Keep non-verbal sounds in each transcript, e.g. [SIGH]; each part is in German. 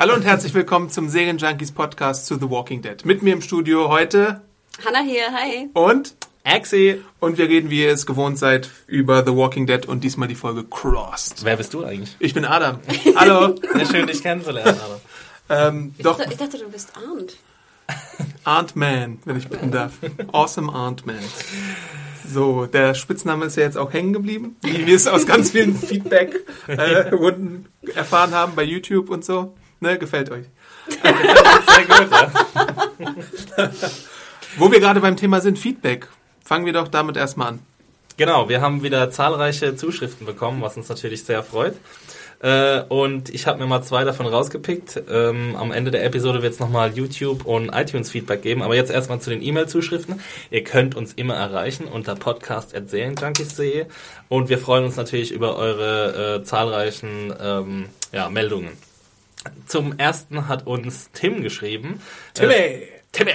Hallo und herzlich willkommen zum Serienjunkies Podcast zu The Walking Dead. Mit mir im Studio heute Hanna hier, hi. und Axie. Und wir reden, wie ihr es gewohnt seid, über The Walking Dead und diesmal die Folge Crossed. Wer bist du eigentlich? Ich bin Adam. Hallo. [LAUGHS] Sehr schön, dich kennenzulernen, Adam. ähm, Ich, doch, dachte, ich dachte, du bist Arndt. Aunt Man, wenn ich bitten darf. Awesome Aunt Man. So, der Spitzname ist ja jetzt auch hängen geblieben, wie wir es aus ganz vielen Feedback-Runden [LAUGHS] erfahren haben bei YouTube und so. [LAUGHS] Ne, gefällt euch. Sehr gut, ja. [LAUGHS] Wo wir gerade beim Thema sind, Feedback. Fangen wir doch damit erstmal an. Genau, wir haben wieder zahlreiche Zuschriften bekommen, was uns natürlich sehr freut. Äh, und ich habe mir mal zwei davon rausgepickt. Ähm, am Ende der Episode wird es nochmal YouTube und iTunes Feedback geben. Aber jetzt erstmal zu den E-Mail-Zuschriften. Ihr könnt uns immer erreichen unter podcast.serienjunkies.de und wir freuen uns natürlich über eure äh, zahlreichen ähm, ja, Meldungen. Zum ersten hat uns Tim geschrieben. Äh, Timmy!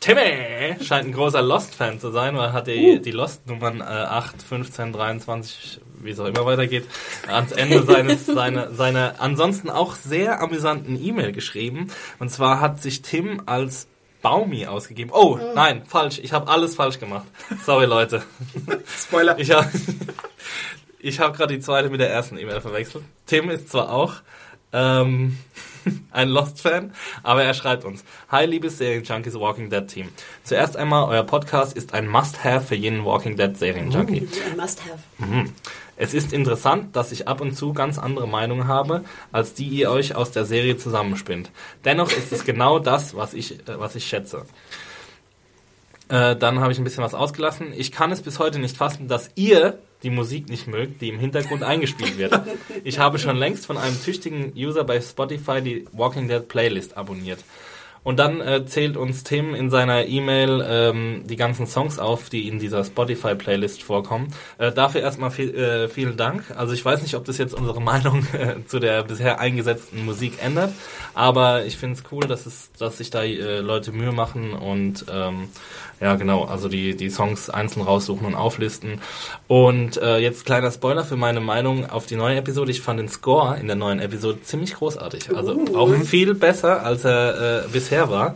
Timmy scheint ein großer Lost-Fan zu sein, weil er hat die, die Lost-Nummern äh, 8, 15, 23, wie es auch immer weitergeht, ans Ende seines, [LAUGHS] seine, seiner ansonsten auch sehr amüsanten E-Mail geschrieben. Und zwar hat sich Tim als Baumi ausgegeben. Oh, nein, falsch. Ich habe alles falsch gemacht. Sorry, Leute. [LAUGHS] Spoiler. Ich habe ich hab gerade die zweite mit der ersten E-Mail verwechselt. Tim ist zwar auch ähm, [LAUGHS] ein Lost-Fan, aber er schreibt uns. Hi, liebes Serien-Junkies Walking Dead Team. Zuerst einmal, euer Podcast ist ein Must-Have für jeden Walking Dead Serien-Junkie. Ein Must-have. Es ist interessant, dass ich ab und zu ganz andere Meinungen habe, als die ihr euch aus der Serie zusammenspinnt. Dennoch ist es genau das, was ich, äh, was ich schätze. Äh, dann habe ich ein bisschen was ausgelassen. Ich kann es bis heute nicht fassen, dass ihr die Musik nicht mögt, die im Hintergrund eingespielt wird. Ich habe schon längst von einem tüchtigen User bei Spotify die Walking Dead Playlist abonniert. Und dann äh, zählt uns Tim in seiner E-Mail ähm, die ganzen Songs auf, die in dieser Spotify-Playlist vorkommen. Äh, dafür erstmal viel, äh, vielen Dank. Also ich weiß nicht, ob das jetzt unsere [LAUGHS] Meinung äh, zu der bisher eingesetzten Musik ändert, aber ich finde es cool, dass es, dass sich da äh, Leute Mühe machen und ähm, ja genau, also die, die Songs einzeln raussuchen und auflisten. Und äh, jetzt kleiner Spoiler für meine Meinung auf die neue Episode. Ich fand den Score in der neuen Episode ziemlich großartig. Also auch viel besser, als er äh, bisher war.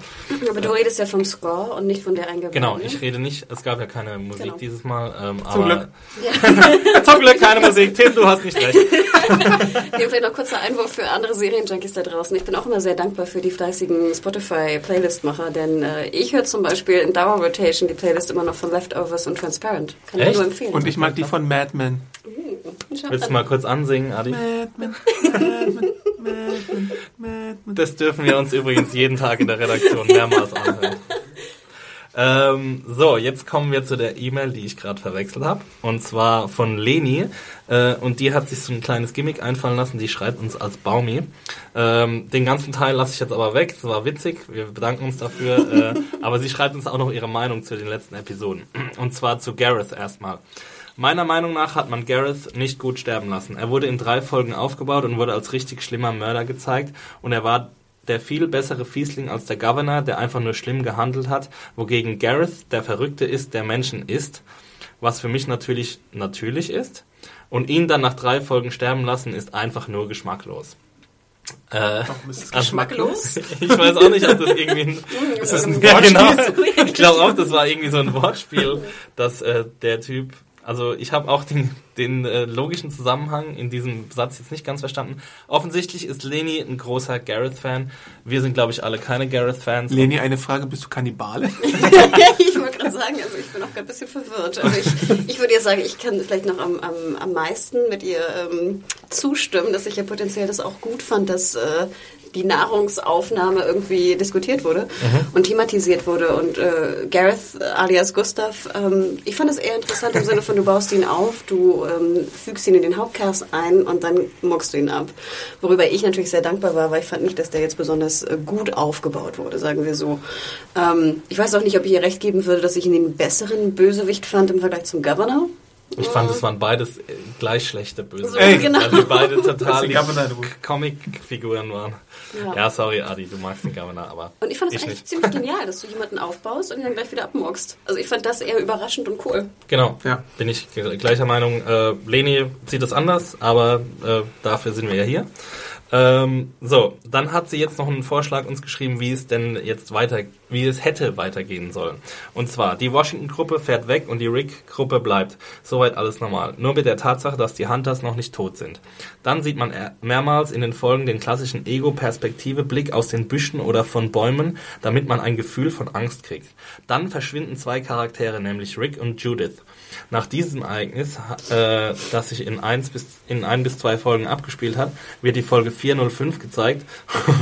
Aber du redest ja vom Score und nicht von der eingebauten. Genau, ich rede nicht, es gab ja keine Musik Genau. dieses Mal. Ähm, Zum Glück. [LAUGHS] Zum Glück keine Musik. Tim, du hast nicht recht. [LAUGHS] Hier vielleicht noch kurzer Einwurf für andere Serienjunkies da draußen. Ich bin auch immer sehr dankbar für die fleißigen Spotify-Playlist-Macher, denn äh, ich höre zum Beispiel in Dauerrotation die Playlist immer noch von Leftovers und Transparent. Kann ich Echt? nur empfehlen. Und ich mag die von Mad Men. Schau Willst du mal kurz ansingen, Adi? Mad Men, Mad Men, Mad Men, Mad Men. Das dürfen wir uns übrigens jeden Tag in der Redaktion mehrmals anhören. Ähm, so, jetzt kommen wir zu der E-Mail, die ich gerade verwechselt habe. Und zwar von Leni. Äh, und die hat sich so ein kleines Gimmick einfallen lassen. Die schreibt uns als Baumi. Ähm, den ganzen Teil lasse ich jetzt aber weg. Das war witzig. Wir bedanken uns dafür. [LAUGHS] äh, aber sie schreibt uns auch noch ihre Meinung zu den letzten Episoden. Und zwar zu Gareth erstmal. Meiner Meinung nach hat man Gareth nicht gut sterben lassen. Er wurde in drei Folgen aufgebaut und wurde als richtig schlimmer Mörder gezeigt. Und er war der viel bessere Fiesling als der Governor, der einfach nur schlimm gehandelt hat, wogegen Gareth der Verrückte ist, der Menschen ist, was für mich natürlich natürlich ist. Und ihn dann nach drei Folgen sterben lassen, ist einfach nur geschmacklos. Äh, ist also- geschmacklos? [LAUGHS] ich weiß auch nicht, ob das irgendwie ein, [LAUGHS] Ist das ein ja, Wortspiel? genau. Ich glaube auch, das war irgendwie so ein Wortspiel, dass äh, der Typ, also ich habe auch den, den äh, logischen Zusammenhang in diesem Satz jetzt nicht ganz verstanden. Offensichtlich ist Leni ein großer Gareth-Fan. Wir sind, glaube ich, alle keine Gareth-Fans. Leni, eine Frage, bist du Kannibale? [LAUGHS] ich wollte gerade sagen, also ich bin auch gerade ein bisschen verwirrt. Also ich, ich würde ja sagen, ich kann vielleicht noch am, am, am meisten mit ihr ähm, zustimmen, dass ich ja potenziell das auch gut fand, dass äh, die Nahrungsaufnahme irgendwie diskutiert wurde Mhm. und thematisiert wurde. Und äh, Gareth alias Gustav, ähm, ich fand es eher interessant im Sinne von, du baust ihn auf, du ähm, fügst ihn in den Hauptcast ein und dann muckst du ihn ab. Worüber ich natürlich sehr dankbar war, weil ich fand nicht, dass der jetzt besonders äh, gut aufgebaut wurde, sagen wir so. Ähm, ich weiß auch nicht, ob ich ihr recht geben würde, dass ich ihn den besseren Bösewicht fand im Vergleich zum Governor. Ich fand, es waren beides äh, gleich schlechte Böse. So, genau. Weil die beide total. Comic-Figuren waren. Ja. Ja. sorry, Adi, du magst den Governor, aber Und ich fand es ich eigentlich nicht. ziemlich genial, dass du jemanden aufbaust und ihn dann gleich wieder abmurkst. Also ich fand das eher überraschend und cool. Genau, Ja. bin ich gleicher Meinung. Äh, Leni sieht es anders, aber äh, dafür sind wir ja hier. Ähm, so, dann hat sie jetzt noch einen Vorschlag uns geschrieben, wie es denn jetzt weiter, wie es hätte weitergehen sollen. Und zwar, die Washington-Gruppe fährt weg und die Rick-Gruppe bleibt. Soweit alles normal. Nur mit der Tatsache, dass die Hunters noch nicht tot sind. Dann sieht man mehrmals in den Folgen den klassischen Ego-Perspektive-Blick aus den Büschen oder von Bäumen, damit man ein Gefühl von Angst kriegt. Dann verschwinden zwei Charaktere, nämlich Rick und Judith. Nach diesem Ereignis, äh, das sich in, eins bis, in ein bis zwei Folgen abgespielt hat, wird die Folge 405 gezeigt,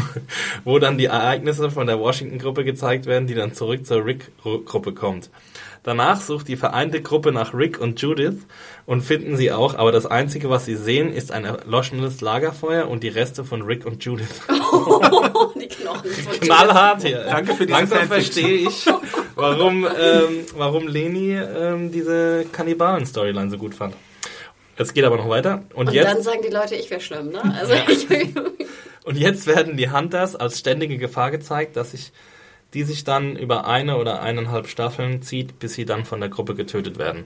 [LAUGHS] wo dann die Ereignisse von der Washington-Gruppe gezeigt werden, die dann zurück zur Rick-Gruppe kommt. Danach sucht die vereinte Gruppe nach Rick und Judith und finden sie auch, aber das Einzige, was sie sehen, ist ein erloschenes Lagerfeuer und die Reste von Rick und Judith. [LAUGHS] die Knochen. Knallhart hier. Danke für diese Langsam verstehe ich, warum, ähm, warum Leni ähm, diese Kannibalen-Storyline so gut fand. Es geht aber noch weiter. Und, Und jetzt, dann sagen die Leute, ich wäre schlimm, ne? Also ich, [LAUGHS] und jetzt werden die Hunters als ständige Gefahr gezeigt, dass sich, die sich dann über eine oder eineinhalb Staffeln zieht, bis sie dann von der Gruppe getötet werden.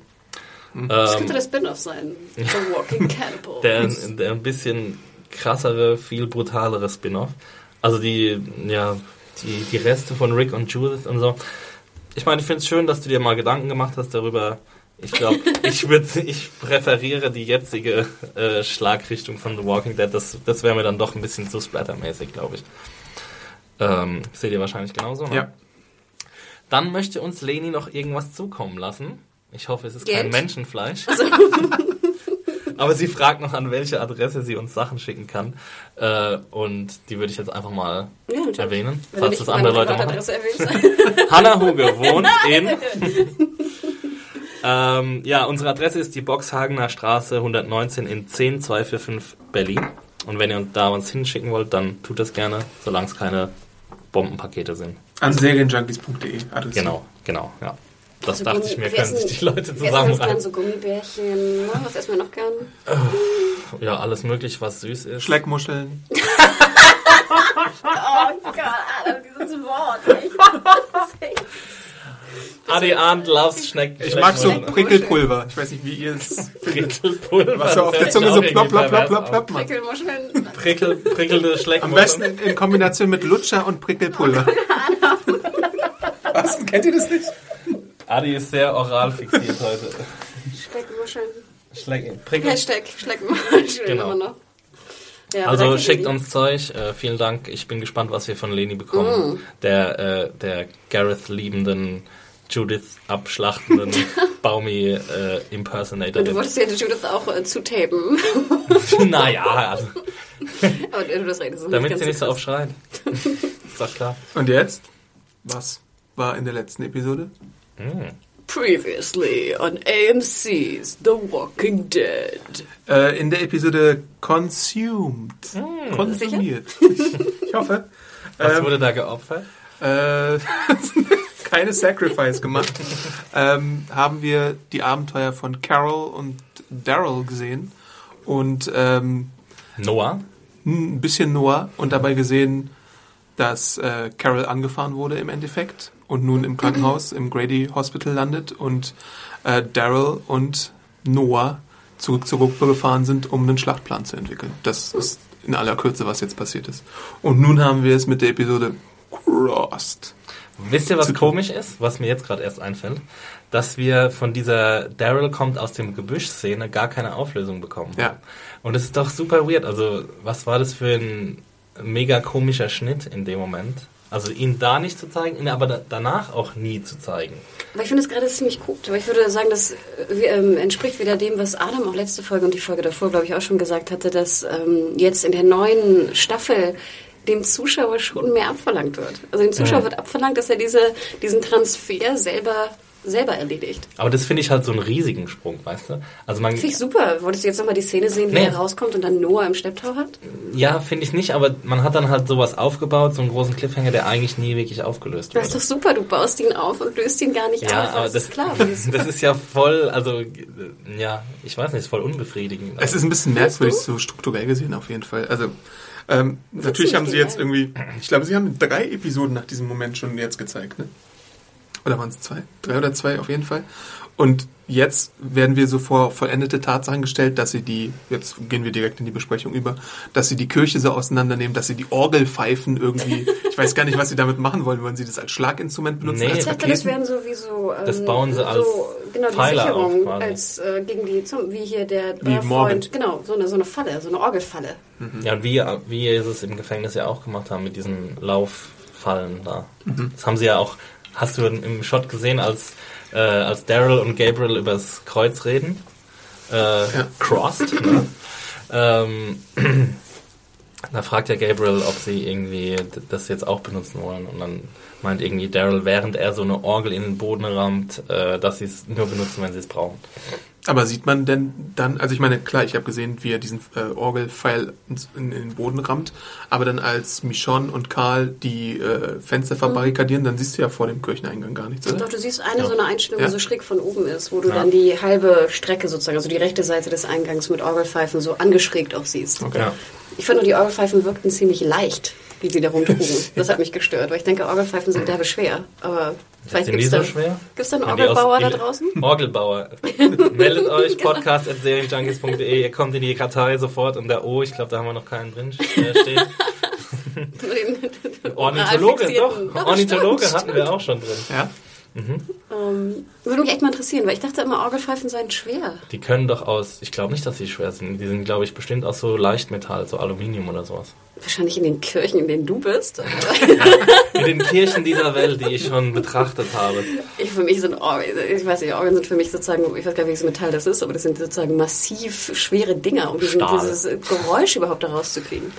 das Ähm, könnte der Spin-off sein. The Walking [LAUGHS] Cannibal. der, der ein bisschen krassere, viel brutalere Spin-off. Also die, ja, die, die Reste von Rick und Judith und so. Ich meine, ich finde es schön, dass du dir mal Gedanken gemacht hast darüber. Ich glaube, [LAUGHS] ich würde, ich präferiere die jetzige äh, Schlagrichtung von The Walking Dead. Das, das wäre mir dann doch ein bisschen zu splattermäßig, glaube ich. Ähm, seht ihr wahrscheinlich genauso, ne? Ja. Dann möchte uns Leni noch irgendwas zukommen lassen. Ich hoffe, es ist kein Geld? Menschenfleisch. [LAUGHS] Aber sie fragt noch, an welche Adresse sie uns Sachen schicken kann. Äh, und die würde ich jetzt einfach mal Ja, erwähnen, Wenn falls das andere Leute machen. [LAUGHS] Hanna Huge wohnt [LAUGHS] in. ähm, ja, unsere Adresse ist die Boxhagener Straße 119 in 10245 Berlin. Und wenn ihr uns da was hinschicken wollt, dann tut das gerne, solange es keine Bombenpakete sind. An serienjunkies.de. adressiert. Genau, genau, ja. Das Also dachte Gummi- ich mir, können sich die Leute Wir essen so Gummibärchen. Ne? Was essen wir noch gern? Ja, alles möglich, was süß ist. Schleckmuscheln. [LAUGHS] Oh Gott, dieses Wort. [LAUGHS] Adi Arndt loves Schneck. Ich mag so. Prickelpulver. Ich weiß nicht, wie ihr es Prickelpulver. Was so auf der Zunge so plopp, plopp, plopp, plopp, plopp macht. Prickelmuscheln. Prickel, prickelnde Am Schleckmuscheln. besten in, in Kombination mit Lutscher und Prickelpulver. Was? Kennt ihr das nicht? Adi ist sehr oral fixiert heute. Schleckmuscheln. Schleck, Prickel. Hashtag Schleckmuscheln Genau. immer noch. Ja, Also schickt Lili. uns Zeug. Äh, vielen Dank. Ich bin gespannt, was wir von Leni bekommen. Der, äh, der Gareth liebenden, Judith abschlachtenden, [LAUGHS] Baumi äh, Impersonator. Und du wolltest ja die Judith auch äh, zutapen. [LAUGHS] naja, also, [LAUGHS] aber du das redest ist damit ganz sie nicht so schreit. ist doch klar. Und jetzt? Was war in der letzten Episode? Previously on AMC's The Walking Dead. Äh, in der Episode Consumed. Konsumiert. Ich hoffe. Was Ähm, wurde da geopfert? äh, keine Sacrifice gemacht. ähm, haben wir die Abenteuer von Carol und Daryl gesehen. Und ähm, Noah? ein bisschen Noah und dabei gesehen, dass äh, Carol angefahren wurde im Endeffekt und nun im Krankenhaus im Grady Hospital landet und äh, Daryl und Noah zurück zur Gruppe gefahren sind, um einen Schlachtplan zu entwickeln. Das ist in aller Kürze, was jetzt passiert ist. Und nun haben wir es mit der Episode Crossed. Wisst ihr, was komisch ist, was mir jetzt gerade erst einfällt? Dass wir von dieser Daryl kommt aus dem Gebüsch-Szene gar keine Auflösung bekommen. Ja. Und es ist doch super weird. Also, was war das für ein mega komischer Schnitt in dem Moment? Also, ihn da nicht zu zeigen, ihn aber da, danach auch nie zu zeigen. Aber ich finde es gerade ziemlich gut. Aber ich würde sagen, das äh, ähm, entspricht wieder dem, was Adam auch letzte Folge und die Folge davor, glaube ich, auch schon gesagt hatte, dass ähm, jetzt in der neuen Staffel dem Zuschauer schon mehr abverlangt wird. Also dem Zuschauer Ja. wird abverlangt, dass er diese, diesen Transfer selber, selber erledigt. Aber das finde ich halt so einen riesigen Sprung, weißt du? Also man, Finde ich super. Wolltest du jetzt nochmal die Szene sehen, wie Nee. er rauskommt und dann Noah im Schlepptau hat? ja, finde ich nicht, aber man hat dann halt sowas aufgebaut, so einen großen Cliffhanger, der eigentlich nie wirklich aufgelöst Das ist doch super, du baust ihn auf und löst ihn gar nicht Ja, auf. aber das, das, ist klar. [LAUGHS] das ist ja voll, also, ja, ich weiß nicht, ist voll unbefriedigend. Es ist ein bisschen merkwürdig, so strukturell gesehen auf jeden Fall. Also ähm, natürlich haben sie jetzt genial? irgendwie, ich glaube, sie haben drei Episoden nach diesem Moment schon jetzt gezeigt, ne? Oder waren es zwei? Drei oder zwei auf jeden Fall. Und jetzt werden wir so vor vollendete Tatsachen gestellt, dass sie die, jetzt gehen wir direkt in die Besprechung über, dass sie die Kirche so auseinandernehmen, dass sie die Orgelpfeifen irgendwie, ich weiß gar nicht, was sie damit machen wollen. Wollen sie das als Schlaginstrument benutzen? Nee. als Ich dachte, das wären so wie so. Ähm, Das bauen sie als so, genau, die Pfeiler Sicherung auf quasi. als äh, gegen die, zum, wie hier der Wie. Freund. Genau, so eine, so eine Falle, so eine Orgelfalle. Ja, und wie, wie sie es im Gefängnis ja auch gemacht haben mit diesen Lauffallen da. Das haben sie ja auch, hast du im Shot gesehen, als, äh, als Daryl und Gabriel übers Kreuz reden? Äh, Crossed, ne? ähm, [CLEARS THROAT] da fragt ja Gabriel, ob sie irgendwie das jetzt auch benutzen wollen. Und dann meint irgendwie Daryl, während er so eine Orgel in den Boden rammt, äh, dass sie es nur benutzen, wenn sie es brauchen. Aber sieht man denn dann, also ich meine, klar, ich habe gesehen, wie er diesen äh, Orgelpfeil in, in den Boden rammt, aber dann als Michonne und Karl die äh, Fenster verbarrikadieren, dann siehst du ja vor dem Kircheneingang gar nichts, Doch, oder? du siehst eine Ja. so eine Einstellung, Ja. die so schräg von oben ist, wo du Ja. dann die halbe Strecke sozusagen, also die rechte Seite des Eingangs mit Orgelpfeifen so angeschrägt auch siehst. Okay. Ja. Ich fand nur, die Orgelpfeifen wirkten ziemlich leicht, wie sie da rumtrugen. [LAUGHS] Das hat mich gestört, weil ich denke, Orgelpfeifen sind derbe schwer. Aber vielleicht Sind die gibt es so da, schwer? gibt's da einen die Orgelbauer da draußen? Orgelbauer. [LAUGHS] Meldet euch, podcast.serienjunkies.de. Ihr kommt in die Kartei sofort und der O, ich glaube, da haben wir noch keinen drin stehen. [LAUGHS] Ornithologe, doch. Ornithologe hatten wir auch schon drin. Ja? Ähm, würde mich echt mal interessieren, weil ich dachte immer, Orgelpfeifen seien schwer. Die können doch aus, ich glaube nicht, dass sie schwer sind. Die sind, glaube ich, bestimmt aus so Leichtmetall, so Aluminium oder sowas. Wahrscheinlich in den Kirchen, in denen du bist. [LAUGHS] In den Kirchen dieser Welt, die ich schon betrachtet habe. ich, für mich sind Orgeln, ich weiß nicht, Orgeln sind für mich sozusagen, ich weiß gar nicht, welches Metall das ist, aber das sind sozusagen massiv schwere Dinger, um Stahl. dieses Geräusch überhaupt da rauszukriegen.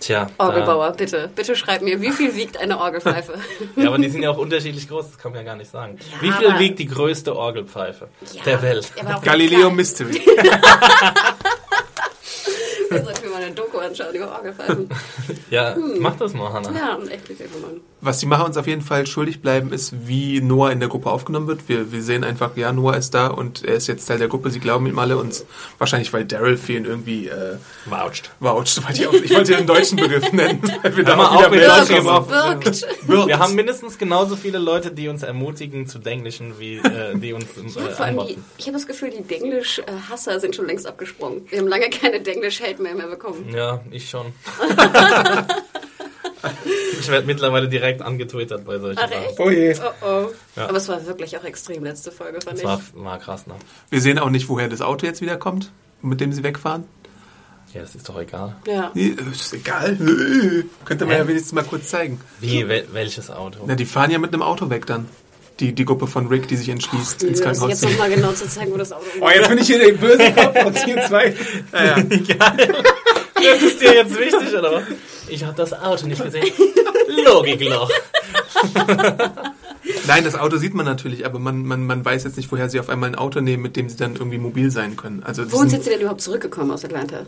Tja. Orgelbauer, bitte, bitte schreib mir, wie viel wiegt eine Orgelpfeife? Ja, aber die sind ja auch unterschiedlich groß, das kann man ja gar nicht sagen. Ja, Wie viel aber- wiegt die größte Orgelpfeife Ja, der Welt? Galileo Mystery. [LAUGHS] Ich sollte mir mal eine Doku anschauen über Orgelpfeifen. Ja, mach das mal, Hannah. Ja, echt nicht irgendwann. Was die Macher uns auf jeden Fall schuldig bleiben, ist, wie Noah in der Gruppe aufgenommen wird. Wir, wir sehen einfach, ja, Noah ist da und er ist jetzt Teil der Gruppe. Sie glauben ihm alle und wahrscheinlich, weil Daryl für ihn irgendwie äh, Vouched. voucht. Wollte ich, auch, ich wollte den deutschen Begriff [LAUGHS] nennen. Weil wir Hör mal auch auf mit mehr Deutsch kommen. gebraucht. Wirkt. Wirkt. Wir haben mindestens genauso viele Leute, die uns ermutigen zu Denglischen, wie äh, die uns Ja, äh, vor allem die, ich habe das Gefühl, die Denglisch-Hasser sind schon längst abgesprungen. Wir haben lange keine Denglisch-Hate-Mail mehr bekommen. Ja, ich schon. [LAUGHS] ich werde mittlerweile direkt angetwittert bei solchen Ach, Sachen. echt? Oh je. Oh oh. Ja. Aber es war wirklich auch extrem letzte Folge, fand Das ich. war, war krass, ne? Wir sehen auch nicht, woher das Auto jetzt wieder kommt, mit dem sie wegfahren. Ja, das ist doch egal. Ja. Nee, Ist egal. Könnte man Hä? ja wenigstens mal kurz zeigen. Wie, wel, welches Auto? Na, die fahren ja mit einem Auto weg dann. Die, die Gruppe von Rick, die sich entschließt, ins Jetzt Krankenhaus zu nochmal genau zu zeigen, wo das Auto Oh, jetzt bin ich hier der böse Kopf und hier zwei. [LAUGHS] Ja, ja. [LAUGHS] Das ist dir jetzt wichtig, oder was? Ich habe das Auto nicht gesehen. [LAUGHS] Logikloch. [LAUGHS] Nein, das Auto sieht man natürlich, aber man, man, man weiß jetzt nicht, woher sie auf einmal ein Auto nehmen, mit dem sie dann irgendwie mobil sein können. Also Wohin sind- Sie denn überhaupt zurückgekommen aus Atlanta?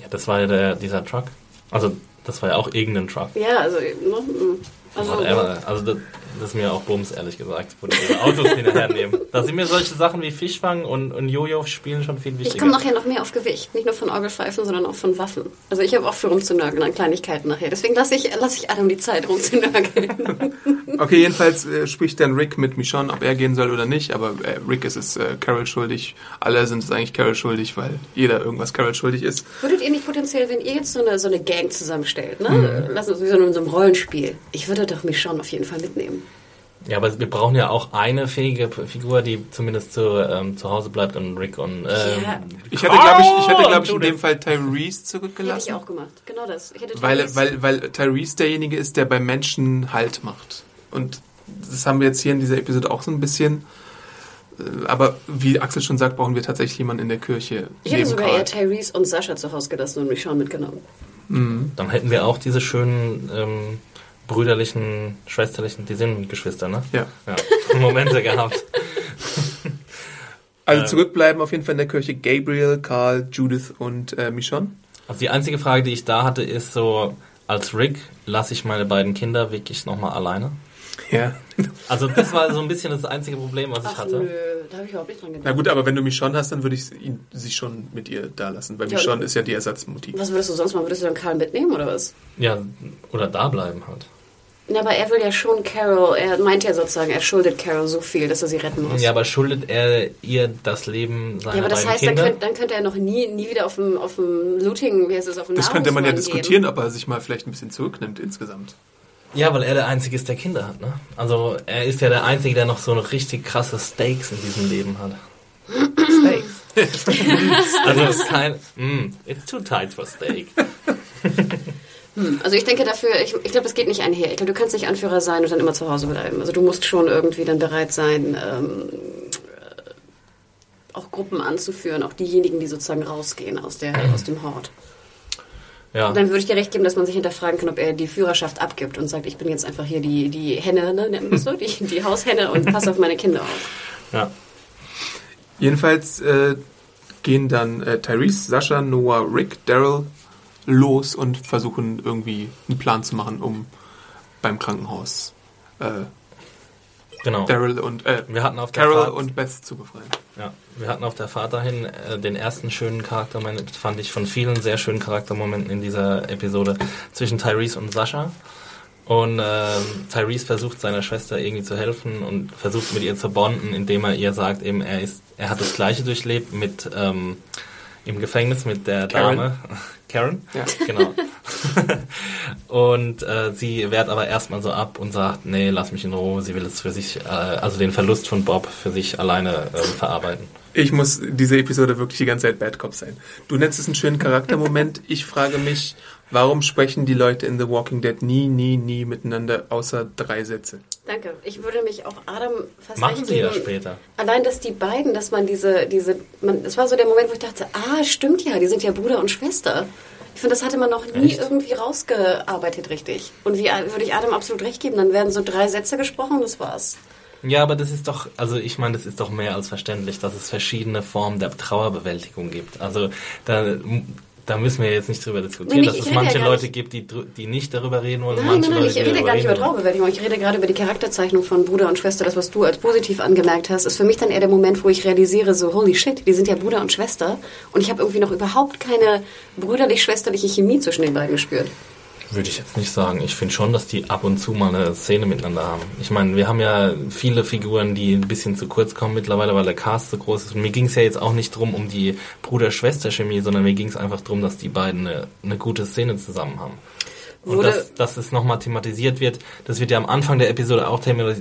Ja, das war ja der, dieser Truck. Also, das war ja auch irgendein Truck. Ja, also, ne, mm. also Whatever. Also, das, das ist mir auch Bums, ehrlich gesagt, wo die ihre Autos hinterher nehmen. Da sind mir solche Sachen wie Fischfang und, und Jojo spielen schon viel ich wichtiger. komme nachher noch mehr auf Gewicht. Nicht nur von Orgelpfeifen, sondern auch von Waffen. Also ich habe auch für rumzunörgeln an Kleinigkeiten nachher. Deswegen lasse ich, lass ich Adam die Zeit rumzunörgeln. [LAUGHS] Okay, jedenfalls äh, spricht dann Rick mit Michonne, ob er gehen soll oder nicht, aber äh, Rick ist es äh, Carol schuldig. Alle sind es eigentlich Carol schuldig, weil jeder irgendwas Carol schuldig ist. Würdet ihr nicht potenziell, wenn ihr jetzt so eine, so eine Gang zusammenstellt, ne? Mhm. Lass uns wie so in so einem Rollenspiel. Ich würde doch Michonne auf jeden Fall mitnehmen. Ja, aber wir brauchen ja auch eine fähige Figur, die zumindest zu, ähm, zu Hause bleibt und Rick und. Ähm, Ja. Ich hätte, glaube ich, ich, hätte, glaub ich in dem Fall Tyrese Hätte ich zurückgelassen. auch gemacht. Genau das. Ich hätte Weil, Tyrese- weil, weil Tyrese derjenige ist, der beim Menschen Halt macht. Und das haben wir jetzt hier in dieser Episode auch so ein bisschen. Äh, Aber wie Axel schon sagt, brauchen wir tatsächlich jemanden in der Kirche. ich hätte sogar Carl. eher Tyrese und Sascha zu Hause gelassen und Michonne mitgenommen. Dann hätten wir auch diese schönen ähm, brüderlichen, schwesterlichen, die sind Geschwister, ne? Ja. ja. [LAUGHS] Momente gehabt. Also zurückbleiben auf jeden Fall in der Kirche Gabriel, Karl, Judith und äh, Michonne. Also die einzige Frage, die ich da hatte, ist so, als Rick lasse ich meine beiden Kinder wirklich nochmal alleine? Ja. Also das war so ein bisschen das einzige Problem, was ich Ach hatte. nö, da habe ich überhaupt nicht dran gedacht. Na gut, aber wenn du Michonne hast, dann würde ich ihn, sie schon mit ihr da lassen, weil Ja, Michonne ist ja die Ersatzmotiv. Was würdest du sonst machen? Würdest du dann Karl mitnehmen oder was? Ja, oder da bleiben halt. Na, aber er will ja schon Carol, er meint ja sozusagen, er schuldet Carol so viel, dass er sie retten muss. Ja, aber schuldet er ihr das Leben seiner Ja, aber das heißt, dann könnte, dann könnte er noch nie, nie wieder auf dem, auf dem Looting, wie heißt es, auf dem Das könnte man ja diskutieren, ob er sich mal vielleicht ein bisschen zurücknimmt insgesamt. Ja, weil er der Einzige ist, der Kinder hat, ne? Also er ist ja der Einzige, der noch so eine richtig krasse Stakes in diesem Leben hat. Steaks. [LAUGHS] also es ist [LAUGHS] kein... Mm, it's too tight for steak. [LAUGHS] Gehen. Also ich denke dafür, ich, ich glaube, das geht nicht einher. Ich glaube, du kannst nicht Anführer sein und dann immer zu Hause bleiben. Also du musst schon irgendwie dann bereit sein, ähm, äh, auch Gruppen anzuführen, auch diejenigen, die sozusagen rausgehen aus, der, aus dem Hort. Ja. Dann würde ich dir recht geben, dass man sich hinterfragen kann, ob er die Führerschaft abgibt und sagt, ich bin jetzt einfach hier die, die Henne, ne, nennt man so, die, die Haushenne und passe auf meine Kinder auf. ja. Jedenfalls äh, gehen dann äh, Tyrese, Sascha, Noah, Rick, Daryl los und versuchen irgendwie einen Plan zu machen, um beim Krankenhaus äh, Genau. Daryl und äh, Wir hatten auf der Carol Fahrt- und Beth zu befreien. Ja, wir hatten auf der Fahrt dahin äh, den ersten schönen Charaktermoment, fand ich von vielen sehr schönen Charaktermomenten in dieser Episode zwischen Tyrese und Sascha. Und ähm, Tyrese versucht seiner Schwester irgendwie zu helfen und versucht mit ihr zu bonden, indem er ihr sagt, eben er ist, er hat das Gleiche durchlebt mit ähm, im Gefängnis mit der Karen. Dame Karen. Ja. Genau. [LAUGHS] und äh, sie wehrt aber erstmal so ab und sagt, nee, lass mich in Ruhe. Sie will es für sich, äh, also den Verlust von Bob für sich alleine ähm, verarbeiten. Ich muss diese Episode wirklich die ganze Zeit Bad Cop sein. Du nennst es einen schönen Charaktermoment. Ich frage mich, warum sprechen die Leute in The Walking Dead nie, nie, nie miteinander, außer drei Sätze? Danke. Ich würde mich auch Adam fast Machen sie ja später. Allein, dass die beiden, dass man diese, diese, man, das war so der Moment, wo ich dachte, ah, stimmt ja, die sind ja Bruder und Schwester. Ich finde, das hatte man noch nie Echt? irgendwie rausgearbeitet richtig. Und wie würde ich Adam absolut recht geben, dann werden so drei Sätze gesprochen und das war's. Ja, aber das ist doch, also ich meine, das ist doch mehr als verständlich, dass es verschiedene Formen der Trauerbewältigung gibt. Also da, da müssen wir jetzt nicht drüber diskutieren, Nee, nee, dass es ja manche gar Leute nicht- gibt, die, die nicht darüber reden wollen. und Nein, manche nein, nein, Leute, ich rede gar nicht über. Trauerbewältigung. Ich rede gerade über die Charakterzeichnung von Bruder und Schwester. Das, was du als positiv angemerkt hast, ist für mich dann eher der Moment, wo ich realisiere, so, holy shit, die sind ja Bruder und Schwester. Und ich habe irgendwie noch überhaupt keine brüderlich-schwesterliche Chemie zwischen den beiden gespürt. Würde ich jetzt nicht sagen. Ich finde schon, dass die ab und zu mal eine Szene miteinander haben. Ich meine, wir haben ja viele Figuren, die ein bisschen zu kurz kommen mittlerweile, weil der Cast so groß ist. Und mir ging es ja jetzt auch nicht drum um die Bruder-Schwester-Chemie, sondern mir ging es einfach drum, dass die beiden eine, eine gute Szene zusammen haben. Und dass, dass es nochmal thematisiert wird, das wird ja am Anfang der Episode auch thema-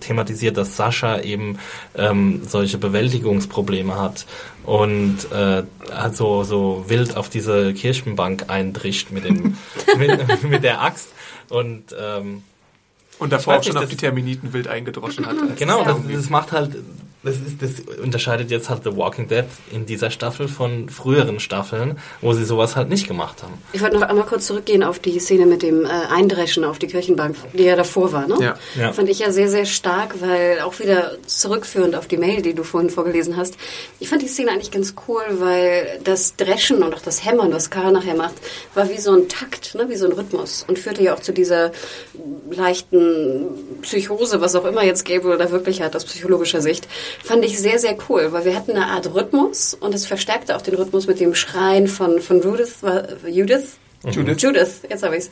thematisiert, dass Sascha eben ähm, solche Bewältigungsprobleme hat und äh, also so wild auf diese Kirchenbank eindrischt mit, dem, [LAUGHS] mit, mit der Axt. Und ähm, Und davor auch schon nicht, auf die Terminiten wild eingedroschen hat. genau, das, das macht halt, das, ist, das unterscheidet jetzt halt The Walking Dead in dieser Staffel von früheren Staffeln, wo sie sowas halt nicht gemacht haben. Ich wollte noch einmal kurz zurückgehen auf die Szene mit dem äh, Eindreschen auf die Kirchenbank, die ja davor war. Ne? Ja. Ja. Fand ich ja sehr, sehr stark, weil auch wieder zurückführend auf die Mail, die du vorhin vorgelesen hast. Ich fand die Szene eigentlich ganz cool, weil das Dreschen und auch das Hämmern, was Karl nachher macht, war wie so ein Takt, ne? wie so ein Rhythmus und führte ja auch zu dieser leichten Psychose, was auch immer jetzt Gabriel da wirklich hat aus psychologischer Sicht. Fand ich sehr, sehr cool, weil wir hatten eine Art Rhythmus und es verstärkte auch den Rhythmus mit dem Schreien von, von Judith, Judith? Judith. Judith, jetzt habe ich's.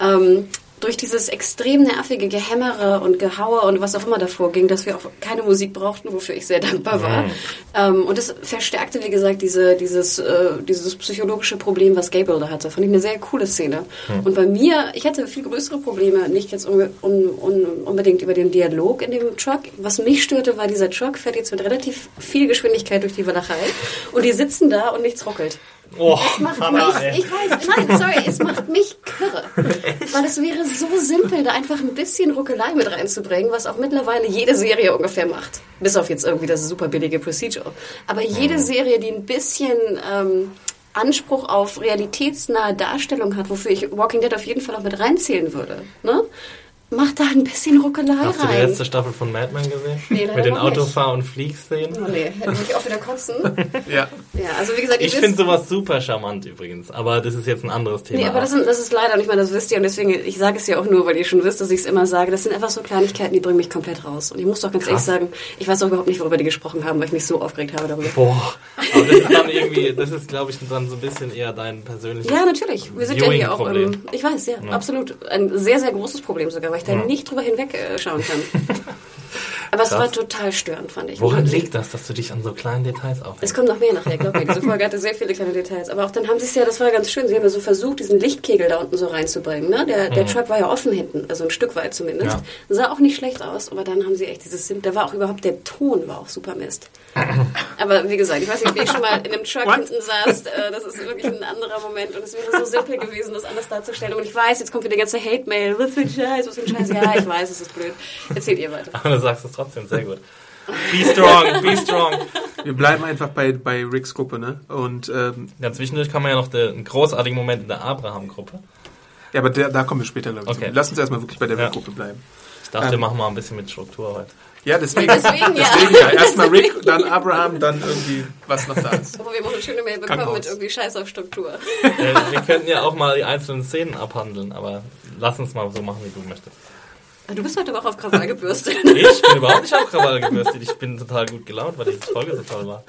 Ähm, durch dieses extrem nervige Gehämmere und Gehaue und was auch immer davor ging, dass wir auch keine Musik brauchten, wofür ich sehr dankbar war. Ähm, und es verstärkte, wie gesagt, diese, dieses, äh, dieses psychologische Problem, was Gabriel da hatte. Fand ich eine sehr coole Szene. Und bei mir, ich hatte viel größere Probleme, nicht jetzt un, un, un, unbedingt über den Dialog in dem Truck. Was mich störte, war, dieser Truck fährt jetzt mit relativ viel Geschwindigkeit durch die Walachei und die sitzen da und nichts ruckelt. Oh, Es macht mich, ich weiß, nein, sorry, es macht mich kirre. [LAUGHS] Weil es wäre so simpel, da einfach ein bisschen Ruckelei mit reinzubringen, was auch mittlerweile jede Serie ungefähr macht. Bis auf jetzt irgendwie das super billige Procedural. Aber jede Serie, die ein bisschen ähm, Anspruch auf realitätsnahe Darstellung hat, wofür ich Walking Dead auf jeden Fall auch mit reinzählen würde. Ne? Macht da ein bisschen Ruckelei Hast du die rein. letzte Staffel von Mad Men gesehen? Nee, leider Mit den nicht. Autofahr- und Fliegszenen? Oh nee, hätte ich auch wieder kotzen. [LAUGHS] Ja. Ja, also wie gesagt, Ich finde sowas super charmant übrigens, aber das ist jetzt ein anderes Thema. Nee, aber das, sind, das ist leider, und ich meine, das wisst ihr, und deswegen, ich sage es ja auch nur, weil ihr schon wisst, dass ich es immer sage, das sind einfach so Kleinigkeiten, die bringen mich komplett raus. Und ich muss doch ganz ehrlich sagen, ich weiß auch überhaupt nicht, worüber die gesprochen haben, weil ich mich so aufgeregt habe darüber. Boah, aber das ist dann irgendwie, das ist glaube ich dann so ein bisschen eher dein persönliches... Ja, natürlich. Wir sind ja hier auch im, ich weiß, ja, absolut. Ein sehr, sehr großes Problem sogar, weil ich da nicht drüber hinweg äh, schauen kann. [LAUGHS] Aber es Krass. war total störend, fand ich. Woran liegt das, dass du dich an so kleinen Details aufhältst? Es kommt noch mehr nachher, glaub mir. Diese [LAUGHS] Folge hatte sehr viele kleine Details. Aber auch dann haben sie es ja, das war ganz schön, sie haben ja so versucht, diesen Lichtkegel da unten so reinzubringen. Ne? Der, der Trap war ja offen hinten, also ein Stück weit zumindest. Ja. Sah auch nicht schlecht aus, aber dann haben sie echt dieses Sim, da war auch überhaupt, der Ton war auch super Mist. [LAUGHS] aber wie gesagt, ich weiß nicht, ob ich schon mal in einem Truck What? hinten saß, äh, das ist wirklich ein anderer Moment und es wäre so simpel gewesen, das anders darzustellen. Und ich weiß, jetzt kommt wieder die ganze Hate-Mail, was für ein Scheiß, was für ein Scheiß. Ja, ich weiß, es ist blöd. Erzählt ihr weiter. Sagst es trotzdem sehr gut. Be strong, be strong. Wir bleiben einfach bei, bei Ricks Gruppe, ne? Und ähm, Ja, zwischendurch kann man ja noch den, einen großartigen Moment in der Abraham-Gruppe. ja, aber der, da kommen wir später, glaube ich. Okay. zu. Lass uns erstmal wirklich bei der Ja. Rick-Gruppe bleiben. Ich dachte, wir Ähm. machen mal ein bisschen mit Struktur heute. Ja, deswegen. [LAUGHS] Deswegen, ja. deswegen ja. Erstmal Rick, dann Abraham, dann irgendwie was noch da ist. Aber wir haben auch eine schöne Mail bekommen Krankenhaus. mit irgendwie Scheiß auf Struktur. Äh, wir könnten ja auch mal die einzelnen Szenen abhandeln, aber lass uns mal so machen, wie du möchtest. Du bist heute aber auch auf Krawall gebürstet. [LAUGHS] Ich bin überhaupt nicht auf Krawall gebürstet. Ich bin total gut gelaunt, weil die Folge so toll war.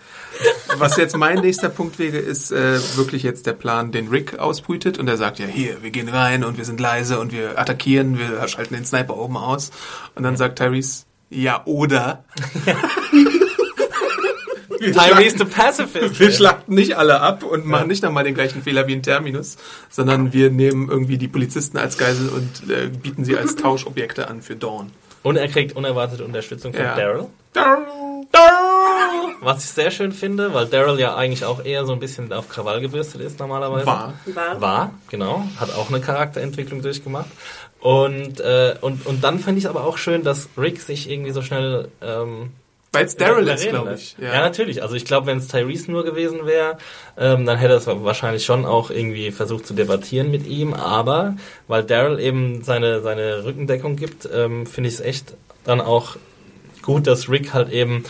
Was jetzt mein nächster Punkt wäre, ist äh, wirklich jetzt der Plan, den Rick ausbrütet und er sagt ja, hier, wir gehen rein und wir sind leise und wir attackieren, wir schalten den Sniper oben aus. Und dann sagt Tyrese, ja, oder? [LAUGHS] Tyrese the Pacifist. wir schlachten nicht alle ab und machen nicht nochmal den gleichen Fehler wie in Terminus, sondern wir nehmen irgendwie die Polizisten als Geisel und äh, bieten sie als Tauschobjekte an für Dawn. Und er kriegt unerwartete Unterstützung von Ja. Daryl. Daryl! Was ich sehr schön finde, weil Daryl ja eigentlich auch eher so ein bisschen auf Krawall gebürstet ist normalerweise. War. War. War, genau. Hat auch eine Charakterentwicklung durchgemacht. Und, äh, und, und dann finde ich aber auch schön, dass Rick sich irgendwie so schnell ähm, Weil es Daryl ist, glaube ich. Ja. natürlich. Also ich glaube, wenn es Tyrese nur gewesen wäre, ähm, dann hätte er es wahrscheinlich schon auch irgendwie versucht zu debattieren mit ihm. Aber weil Daryl eben seine, seine Rückendeckung gibt, ähm, finde ich es echt dann auch gut, dass Rick halt eben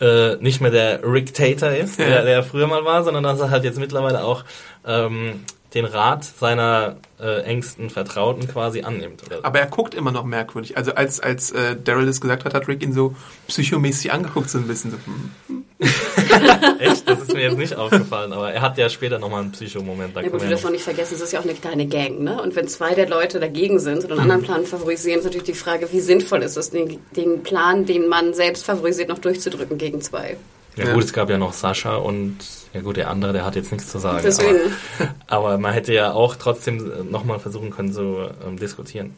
äh, nicht mehr der Rick Tater ist, der, Ja. der er früher mal war, sondern dass er halt jetzt mittlerweile auch ähm, den Rat seiner äh, engsten Vertrauten quasi annimmt. Oder? Aber er guckt immer noch merkwürdig. Also als, als äh, Daryl das gesagt hat, hat Rick ihn so psychomäßig angeguckt, so ein bisschen. So, hm. [LAUGHS] Echt? Das ist mir jetzt nicht aufgefallen, aber er hat ja später nochmal einen Psychomoment. Da Ja gut, wir dürfen auch nicht vergessen, es ist ja auch eine kleine Gang, ne? Und wenn zwei der Leute dagegen sind und einen anderen Plan favorisieren, ist natürlich die Frage, wie sinnvoll ist es, den, den Plan, den man selbst favorisiert, noch durchzudrücken gegen zwei. Ja, Ja. gut, es gab ja noch Sascha und ja gut, der andere, der hat jetzt nichts zu sagen. Deswegen. Aber, [LAUGHS] aber man hätte ja auch trotzdem nochmal versuchen können, so ähm, diskutieren.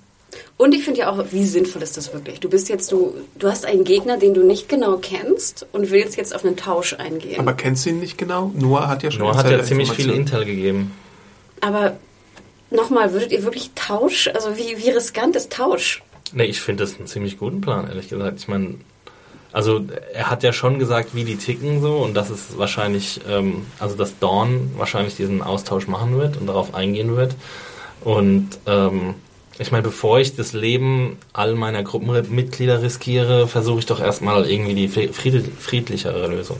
Und ich finde ja auch, wie sinnvoll ist das wirklich? Du bist jetzt, du, du hast einen Gegner, den du nicht genau kennst und willst jetzt auf einen Tausch eingehen. Aber kennst du ihn nicht genau? Noah hat ja schon Noah hat ja ziemlich viel. Intel gegeben. Aber nochmal, würdet ihr wirklich Tausch, also wie, wie riskant ist Tausch? Nee, ich finde das einen ziemlich guten Plan, ehrlich gesagt. Ich meine, also er hat ja schon gesagt, wie die ticken so und dass es wahrscheinlich, ähm, also dass Dawn wahrscheinlich diesen Austausch machen wird und darauf eingehen wird. Und ähm, ich meine, bevor ich das Leben all meiner Gruppenmitglieder riskiere, versuche ich doch erstmal irgendwie die fried friedlichere Lösung.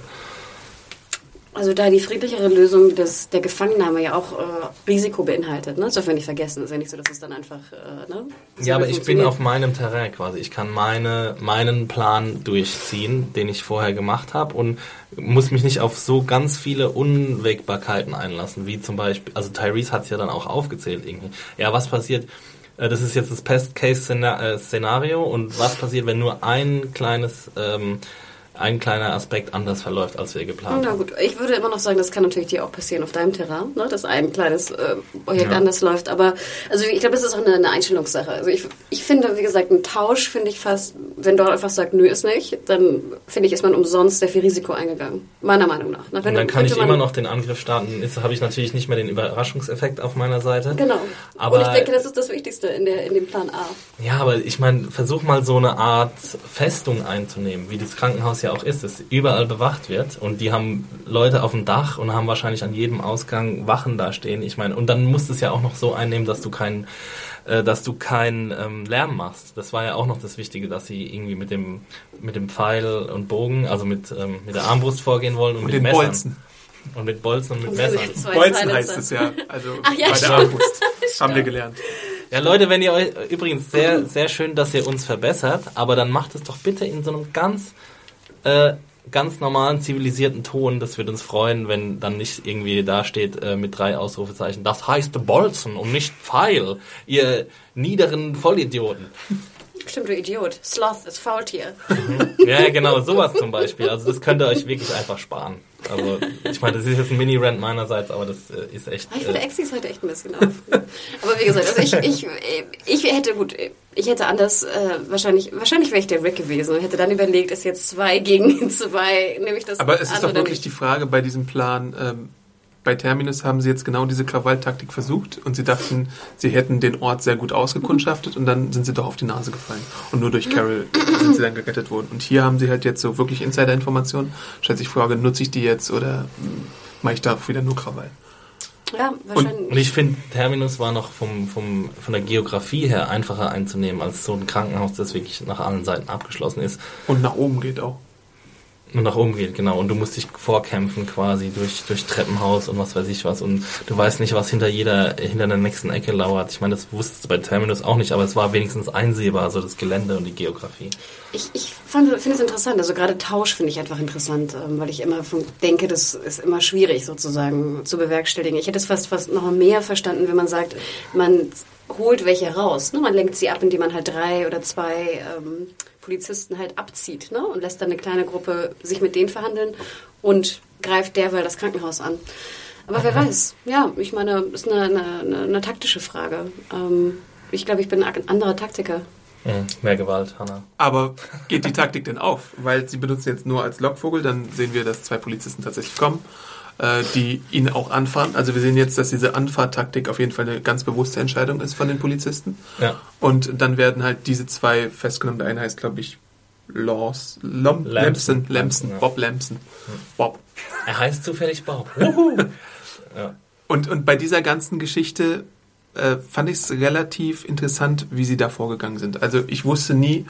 Also da die friedlichere Lösung des, der Gefangennahme ja auch äh, Risiko beinhaltet, ne? Das dürfen wir nicht vergessen. Ist ja nicht so, dass es dann einfach, äh, ne? Ja, aber ich bin auf meinem Terrain quasi. Ich kann meine, meinen Plan durchziehen, den ich vorher gemacht habe und muss mich nicht auf so ganz viele Unwägbarkeiten einlassen, wie zum Beispiel, also Tyrese hat es ja dann auch aufgezählt irgendwie. Ja, was passiert? äh, Das ist jetzt das Best-Case-Szenario und was passiert, wenn nur ein kleines, ähm, ein kleiner Aspekt anders verläuft, als wir geplant Na haben? gut, ich würde immer noch sagen, das kann natürlich dir auch passieren auf deinem Terrain, ne? dass ein kleines äh, Projekt Ja. anders läuft. Aber also ich glaube, das ist auch eine, eine Einstellungssache. Also ich, ich finde, wie gesagt, ein Tausch finde ich fast, wenn dort einfach sagt, nö, ist nicht, dann finde ich, ist man umsonst sehr viel Risiko eingegangen. Meiner Meinung nach. Na, Und wenn- dann kann ich immer noch den Angriff starten. Ist habe ich natürlich nicht mehr den Überraschungseffekt auf meiner Seite. Genau. Aber- Und ich denke, das ist das Wichtigste in, der, in dem Plan A. Ja, aber ich meine, versuch mal so eine Art Festung einzunehmen, wie das Krankenhaus ja ja auch ist, dass überall bewacht wird und die haben Leute auf dem Dach und haben wahrscheinlich an jedem Ausgang Wachen da stehen. Ich meine, und dann musst du es ja auch noch so einnehmen, dass du keinen äh, dass du keinen ähm, Lärm machst. Das war ja auch noch das Wichtige, dass sie irgendwie mit dem mit dem Pfeil und Bogen, also mit, ähm, mit der Armbrust vorgehen wollen und, Und mit den Messern. Bolzen. Und mit Bolzen und mit Messern. Bolzen heißt es ja. [LAUGHS] Also Ach ja, bei der. Armbrust. [LAUGHS] Haben wir gelernt. Ja, Leute, wenn ihr euch übrigens sehr, sehr schön, dass ihr uns verbessert, aber dann macht es doch bitte in so einem ganz, äh, ganz normalen, zivilisierten Ton. Das würde uns freuen, wenn dann nicht irgendwie da steht äh, mit drei Ausrufezeichen. Das heißt Bolzen und nicht Pfeil, ihr niederen Vollidioten. Stimmt, du Idiot. Sloth ist Faultier. Ja, genau, sowas zum Beispiel. Also das könnt ihr euch wirklich einfach sparen. Also ich meine, das ist jetzt ein Mini-Rant meinerseits, aber das äh, ist echt... Ah, Ich finde Äh, Exis heute echt ein bisschen auf. Aber wie gesagt, also ich, ich, ich hätte gut, ich hätte anders, äh, wahrscheinlich, wahrscheinlich wäre ich der Rick gewesen und hätte dann überlegt, ist jetzt zwei gegen [LAUGHS] zwei, nehme ich das Aber es ist doch wirklich nicht. die Frage bei diesem Plan, ähm, bei Terminus haben sie jetzt genau diese Krawalltaktik versucht und sie dachten, sie hätten den Ort sehr gut ausgekundschaftet und dann sind sie doch auf die Nase gefallen. Und nur durch Carol sind sie dann gerettet worden. Und hier haben sie halt jetzt so wirklich Insider-Informationen. Stellt sich die Frage, nutze ich die jetzt oder hm, mache ich da wieder nur Krawall? Ja, wahrscheinlich. Und ich finde, Terminus war noch vom, vom, von der Geografie her einfacher einzunehmen als so ein Krankenhaus, das wirklich nach allen Seiten abgeschlossen ist Und nach oben geht auch. Und nach oben geht, genau. Und du musst dich vorkämpfen quasi durch, durch Treppenhaus und was weiß ich was. Und du weißt nicht, was hinter jeder, hinter der nächsten Ecke lauert. Ich meine, das wusstest du bei Terminus auch nicht, aber es war wenigstens einsehbar, also das Gelände und die Geografie. Ich, ich finde es interessant, also gerade Tausch finde ich einfach interessant, ähm, weil ich immer denke, das ist immer schwierig sozusagen zu bewerkstelligen. Ich hätte es fast, fast noch mehr verstanden, wenn man sagt, man holt welche raus. Ne? Man lenkt sie ab, indem man halt drei oder zwei ähm, Polizisten halt abzieht ne? und lässt dann eine kleine Gruppe sich mit denen verhandeln und greift derweil das Krankenhaus an. Aber wer weiß, ja, ich meine, ist eine, eine, eine, eine taktische Frage. Ähm, ich glaube, ich bin ein anderer Taktiker. Mhm. Mehr Gewalt, Hanna. Aber geht die Taktik denn auf? Weil sie benutzen jetzt nur als Lockvogel, dann sehen wir, dass zwei Polizisten tatsächlich kommen, äh, die ihn auch anfahren. Also wir sehen jetzt, dass diese Anfahrtaktik auf jeden Fall eine ganz bewusste Entscheidung ist von den Polizisten. Ja. Und dann werden halt diese zwei festgenommen. Der eine heißt, glaube ich, Laws, Lom. Lamson, Lamson, Ja. Bob Lamson. Bob. Er heißt zufällig Bob. [LAUGHS] Ja. Und, und bei dieser ganzen Geschichte äh, fand ich es relativ interessant, wie sie da vorgegangen sind. Also ich wusste nie,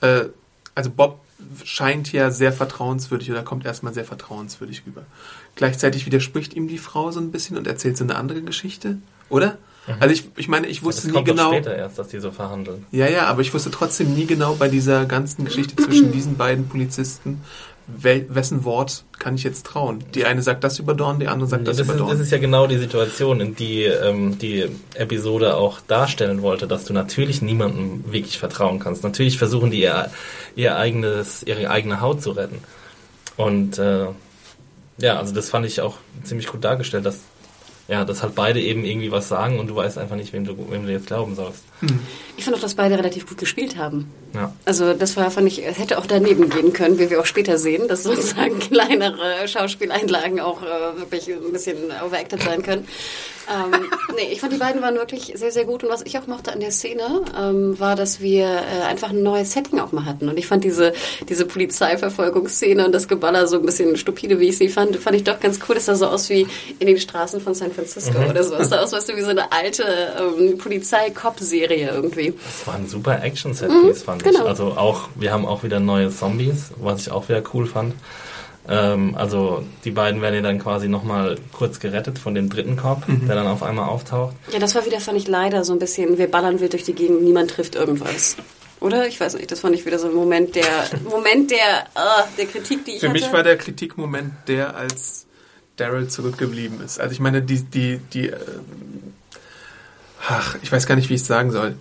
äh, also Bob scheint ja sehr vertrauenswürdig oder kommt erstmal sehr vertrauenswürdig rüber. Gleichzeitig widerspricht ihm die Frau so ein bisschen und erzählt so eine andere Geschichte, oder? Also ich, ich meine, ich Mhm. Das wusste nie kommt doch genau. später erst, dass die so verhandeln. Ja, ja, aber ich wusste trotzdem nie genau bei dieser ganzen Geschichte zwischen [CLEARS THROAT] diesen beiden Polizisten, wel, wessen Wort kann ich jetzt trauen. Die eine sagt das über Dorn, die andere sagt Das das, ist, über Dorn. das ist ja genau die Situation, in die ähm, die Episode auch darstellen wollte, dass du natürlich niemandem wirklich vertrauen kannst. Natürlich versuchen die ihr, ihr eigenes, ihre eigene Haut zu retten. Und äh, ja, also das fand ich auch ziemlich gut dargestellt, dass ja, dass halt beide eben irgendwie was sagen und du weißt einfach nicht, wem du, wem du jetzt glauben sollst. Ich fand auch, dass beide relativ gut gespielt haben. Ja. Also das war, fand ich, es hätte auch daneben gehen können, wie wir auch später sehen, dass sozusagen [LAUGHS] kleinere Schauspieleinlagen auch äh, wirklich ein bisschen overacted sein können. Ähm, nee, ich fand, die beiden waren wirklich sehr, sehr gut. Und was ich auch mochte an der Szene, ähm, war, dass wir äh, einfach ein neues Setting auch mal hatten. Und ich fand diese, diese Polizeiverfolgungsszene und das Geballer so ein bisschen stupide, wie ich sie fand, fand ich doch ganz cool. Das sah so aus wie in den Straßen von San Francisco oder so. Es sah aus, weißt du, wie so eine alte ähm, Polizei-Cop-Serie irgendwie. Das war ein super Action-Set-Piece, fand ich. genau. Also auch, wir haben auch wieder neue Zombies, was ich auch wieder cool fand. Ähm, also die beiden werden ja dann quasi nochmal kurz gerettet von dem dritten Cop, der dann auf einmal auftaucht. Ja, das war wieder, fand ich leider so ein bisschen, wir ballern wild durch die Gegend, niemand trifft irgendwas. Oder? Ich weiß nicht, das fand ich wieder so ein Moment der, [LAUGHS] Moment der, äh, der Kritik, die ich Für hatte. mich war der Kritikmoment der, als Daryl zurückgeblieben ist. Also ich meine, die, die, die, äh, ach, ich weiß gar nicht, wie ich es sagen soll.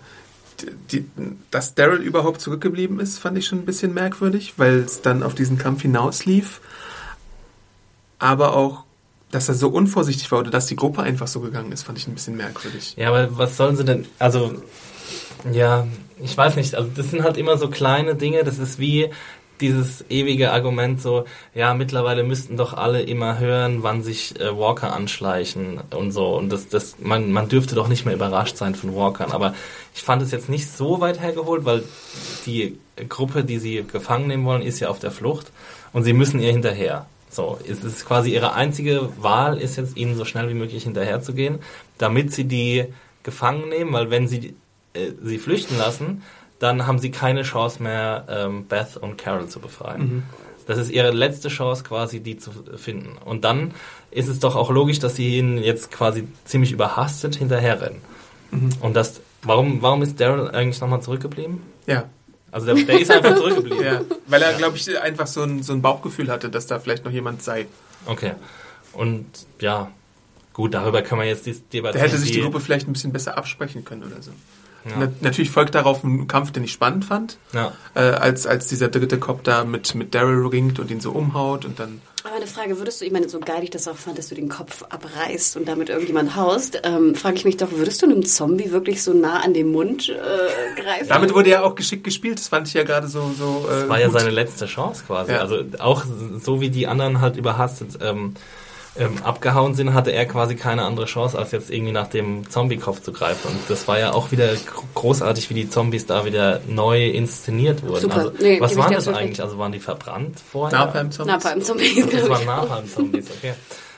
Die, dass Daryl überhaupt zurückgeblieben ist, fand ich schon ein bisschen merkwürdig, weil es dann auf diesen Kampf hinauslief. Aber auch, dass er so unvorsichtig war oder dass die Gruppe einfach so gegangen ist, fand ich ein bisschen merkwürdig. Ja, aber was sollen sie denn, also, ja, ich weiß nicht, also das sind halt immer so kleine Dinge, das ist wie, dieses ewige Argument so, ja, mittlerweile müssten doch alle immer hören, wann sich äh, Walker anschleichen und so. Und das, das, man, man dürfte doch nicht mehr überrascht sein von Walkern. Aber ich fand es jetzt nicht so weit hergeholt, weil die Gruppe, die sie gefangen nehmen wollen, ist ja auf der Flucht und sie müssen ihr hinterher. So, es ist quasi ihre einzige Wahl, ist jetzt ihnen so schnell wie möglich hinterherzugehen, damit sie die gefangen nehmen, weil wenn sie äh, sie flüchten lassen, dann haben sie keine Chance mehr, ähm, Beth und Carol zu befreien. Mhm. Das ist ihre letzte Chance, quasi die zu finden. Und dann ist es doch auch logisch, dass sie ihnen jetzt quasi ziemlich überhastet hinterherrennen. Mhm. Und das, warum, warum ist Daryl eigentlich nochmal zurückgeblieben? Ja. Also der, der ist einfach zurückgeblieben. [LAUGHS] ja. Weil er, glaube ich, einfach so ein, so ein Bauchgefühl hatte, dass da vielleicht noch jemand sei. Okay. Und ja, gut, darüber können wir jetzt debattieren. hätte sich die Gruppe vielleicht ein bisschen besser absprechen können oder so. Ja. Na, natürlich folgt darauf ein Kampf, den ich spannend fand, Ja. äh, als, als dieser dritte Cop da mit, mit Daryl ringt und ihn so umhaut und dann. Aber eine Frage, würdest du, ich meine, so geil ich das auch fand, dass du den Kopf abreißt und damit irgendjemand haust, ähm, frage ich mich doch, würdest du einem Zombie wirklich so nah an den Mund äh, greifen? Damit wurde ja auch geschickt gespielt, das fand ich ja gerade so. so äh, Das war ja gut. seine letzte Chance quasi. Ja. Also auch so wie die anderen halt überhastet ähm, ähm, abgehauen sind, hatte er quasi keine andere Chance, als jetzt irgendwie nach dem Zombie-Kopf zu greifen. Und das war ja auch wieder gro- großartig, wie die Zombies da wieder neu inszeniert wurden. Super. Also, Nee, was waren das eigentlich? Also waren die verbrannt vorher? Napalm-Zombies. Napalm-Zombies, Das waren. Napalm-Zombies, okay.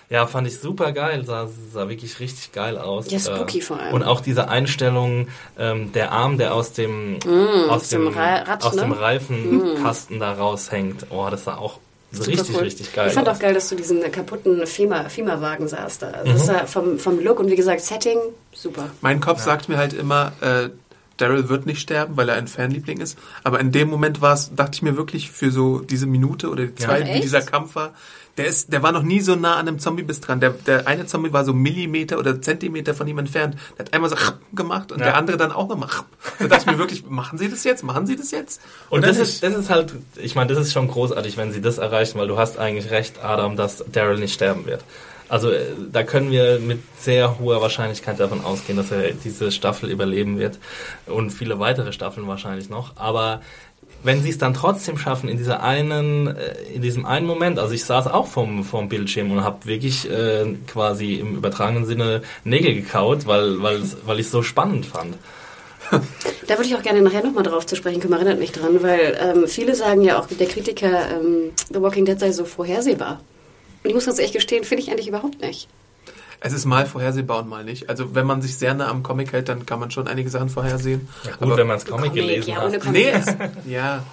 Ja, fand ich super geil, sah, sah wirklich richtig geil aus. Ja, spooky Äh, vor allem. Und auch diese Einstellung, ähm, der Arm, der aus dem, aus Mm, aus dem, dem Ra- Rad, aus ne? dem Reifenkasten da raushängt. Oh, das sah auch Super richtig, cool. richtig geil Ich fand auch geil, dass du diesen kaputten FEMA- FEMA-Wagen sahst da. Also Mhm. das sah vom, vom Look und wie gesagt, Setting, super. Mein Kopf sagt mir halt immer, äh, Daryl wird nicht sterben, weil er ein Fanliebling ist. Aber in dem Moment war es, dachte ich mir wirklich für so diese Minute oder die zwei, Ach, wie dieser Kampf war, der ist, der war noch nie so nah an einem Zombie-Biss dran. Der, der eine Zombie war so Millimeter oder Zentimeter von ihm entfernt. Der hat einmal so gemacht und Ja. der andere dann auch nochmal. Da dachte ich mir wirklich, machen Sie das jetzt? Machen Sie das jetzt? Und dann das ist, das ist halt, ich meine, das ist schon großartig, wenn sie das erreichen, weil du hast eigentlich recht, Adam, dass Daryl nicht sterben wird. Also äh, da können wir mit sehr hoher Wahrscheinlichkeit davon ausgehen, dass er diese Staffel überleben wird und viele weitere Staffeln wahrscheinlich noch. Aber wenn sie es dann trotzdem schaffen, in dieser einen, äh, in diesem einen Moment, also ich saß auch vom, vom Bildschirm und habe wirklich äh, quasi im übertragenen Sinne Nägel gekaut, weil, weil, weil ich es so spannend fand. [LAUGHS] Da würde ich auch gerne nachher nochmal drauf zu sprechen kommen, erinnert mich dran, weil ähm, viele sagen ja auch, der Kritiker, ähm, The Walking Dead sei so vorhersehbar. Und ich muss ganz ehrlich gestehen, finde ich eigentlich überhaupt nicht. Es ist mal vorhersehbar und mal nicht. Also wenn man sich sehr nah am Comic hält, dann kann man schon einige Sachen vorhersehen. Ja, gut, Aber- wenn man das Comic, gelesen ja, hat. ohne Comic. Nee, ja.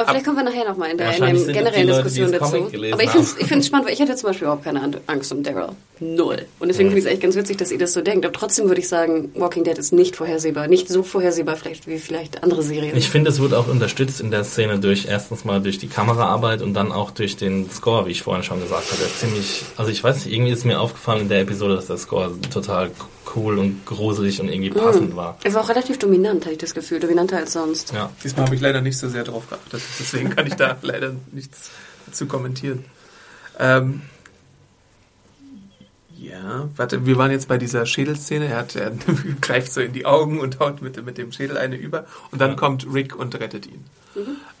Aber vielleicht kommen wir nachher nochmal in der, in sind generellen Leute, Diskussion dazu. Aber ich finde es spannend, weil ich hatte zum Beispiel überhaupt keine An- Angst um Daryl. Null. Und deswegen finde ich es echt ganz witzig, dass ihr das so denkt. Aber trotzdem würde ich sagen, Walking Dead ist nicht vorhersehbar. Nicht so vorhersehbar vielleicht wie vielleicht andere Serien. Ich finde, es wird auch unterstützt in der Szene durch erstens mal durch die Kameraarbeit und dann auch durch den Score, wie ich vorhin schon gesagt habe. Der ist ziemlich, also ich weiß nicht, irgendwie ist mir aufgefallen in der Episode, dass der Score total cool und gruselig und irgendwie passend war. Er war auch relativ dominant, hatte ich das Gefühl. Dominanter als sonst. Ja. Diesmal habe ich leider nicht so sehr drauf geachtet. Deswegen kann ich da [LAUGHS] leider nichts zu kommentieren. Ähm, ja, warte, wir waren jetzt bei dieser Schädelszene. Er, hat, er [LAUGHS] greift so in die Augen und haut mit, mit dem Schädel eine über. Und dann Ja. kommt Rick und rettet ihn.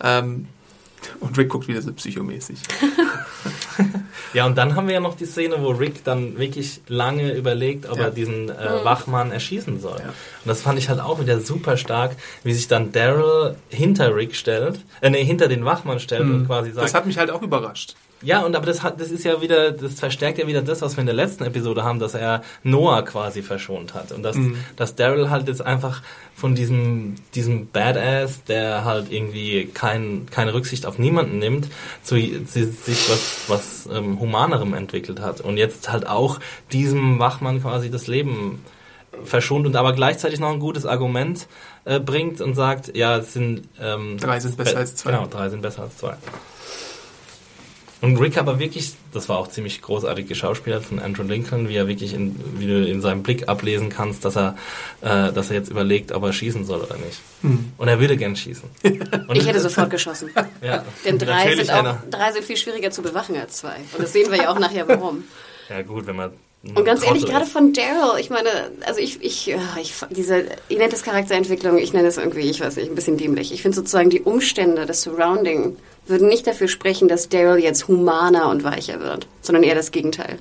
Ähm, und Rick guckt wieder so psychomäßig. [LAUGHS] Ja, und dann haben wir ja noch die Szene, wo Rick dann wirklich lange überlegt, ob Ja. er diesen äh, Wachmann erschießen soll. Ja. Und das fand ich halt auch wieder super stark, wie sich dann Daryl hinter Rick stellt, äh, nee, hinter den Wachmann stellt und quasi sagt, Das hat mich halt auch überrascht. Ja, und aber das hat, das ist ja wieder, das verstärkt ja wieder das, was wir in der letzten Episode haben, dass er Noah quasi verschont hat. Und dass, dass Daryl halt jetzt einfach von diesem, diesem Badass, der halt irgendwie kein, keine Rücksicht auf niemanden nimmt, zu si- sich was, was ähm, Humanerem entwickelt hat. Und jetzt halt auch diesem Wachmann quasi das Leben verschont und aber gleichzeitig noch ein gutes Argument äh, bringt und sagt, ja, es sind ähm, Drei sind besser als zwei. Genau, drei sind besser als zwei. Und Rick aber wirklich, das war auch ziemlich großartig geschauspielert von Andrew Lincoln, wie er wirklich in, wie du in seinem Blick ablesen kannst, dass er, äh, dass er jetzt überlegt, ob er schießen soll oder nicht. Und er würde gern schießen. [LAUGHS] Und Ich hätte sofort [LAUGHS] geschossen. ja, Denn drei sind, auch, einer- drei sind viel schwieriger zu bewachen als zwei. Und das sehen wir ja auch nachher, warum. Ja gut, wenn man Und ganz ehrlich, gerade von Daryl, ich meine, also ich, ich, ja, ich diese, ihr nennt es Charakterentwicklung, ich nenne es irgendwie, ich weiß nicht, ein bisschen dämlich. Ich finde sozusagen die Umstände, das Surrounding würden nicht dafür sprechen, dass Daryl jetzt humaner und weicher wird, sondern eher das Gegenteil.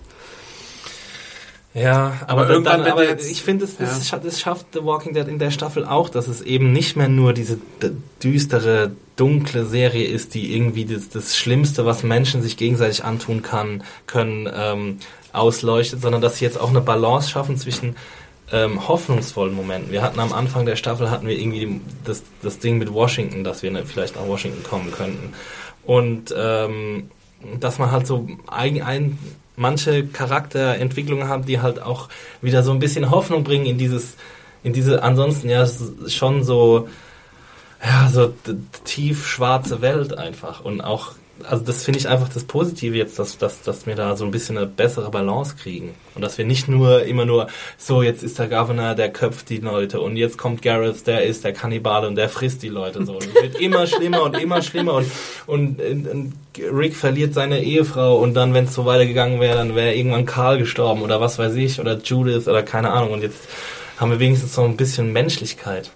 Ja, aber, Aber irgendwann, dann, aber jetzt- ich finde, es das, Ja. das schafft The Walking Dead in der Staffel auch, dass es eben nicht mehr nur diese düstere, dunkle Serie ist, die irgendwie das, das Schlimmste, was Menschen sich gegenseitig antun kann, können, ähm, ausleuchtet, sondern dass sie jetzt auch eine Balance schaffen zwischen ähm, hoffnungsvollen Momenten. Wir hatten am Anfang der Staffel hatten wir irgendwie das, das Ding mit Washington, dass wir ne- vielleicht nach Washington kommen könnten. Und ähm, dass man halt so ein, ein, manche Charakterentwicklungen hat, die halt auch wieder so ein bisschen Hoffnung bringen in dieses, in diese ansonsten ja schon so, ja, so tief schwarze Welt einfach. Und auch, also das finde ich einfach das Positive jetzt, dass, dass, dass wir da so ein bisschen eine bessere Balance kriegen. Und dass wir nicht nur immer nur, so jetzt ist der Governor, der köpft die Leute und jetzt kommt Gareth, der ist der Kannibale und der frisst die Leute so. Und es wird immer schlimmer und immer schlimmer und, und, und, und Rick verliert seine Ehefrau und dann, wenn es so weitergegangen wäre, dann wäre irgendwann Karl gestorben oder was weiß ich oder Judith oder keine Ahnung und jetzt haben wir wenigstens so ein bisschen Menschlichkeit.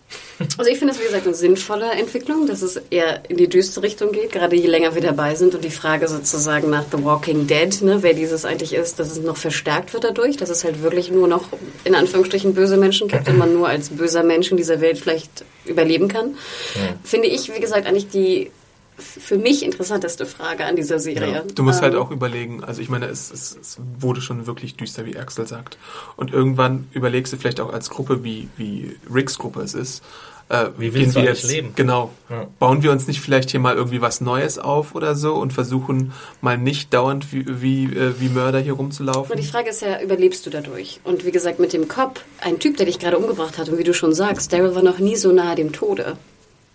Also ich finde es, wie gesagt, eine sinnvolle Entwicklung, dass es eher in die düstere Richtung geht, gerade je länger wir dabei sind und die Frage sozusagen nach The Walking Dead, ne, wer dieses eigentlich ist, dass es noch verstärkt wird dadurch, dass es halt wirklich nur noch in Anführungsstrichen böse Menschen gibt und man nur als böser Mensch in dieser Welt vielleicht überleben kann. Finde ich, wie gesagt, eigentlich die für mich interessanteste Frage an dieser Serie. Du musst halt Ähm, auch überlegen, also ich meine, es, es, es wurde schon wirklich düster, wie Axel sagt. Und irgendwann überlegst du vielleicht auch als Gruppe, wie, wie Ricks Gruppe es ist. Äh, Wie willst du wir eigentlich leben? Genau. Ja. Bauen wir uns nicht vielleicht hier mal irgendwie was Neues auf oder so und versuchen mal nicht dauernd wie, wie, äh, wie Mörder hier rumzulaufen? Aber die Frage ist ja, überlebst du dadurch? Und wie gesagt, mit dem Cop, ein Typ, der dich gerade umgebracht hat, und wie du schon sagst, Daryl war noch nie so nahe dem Tode.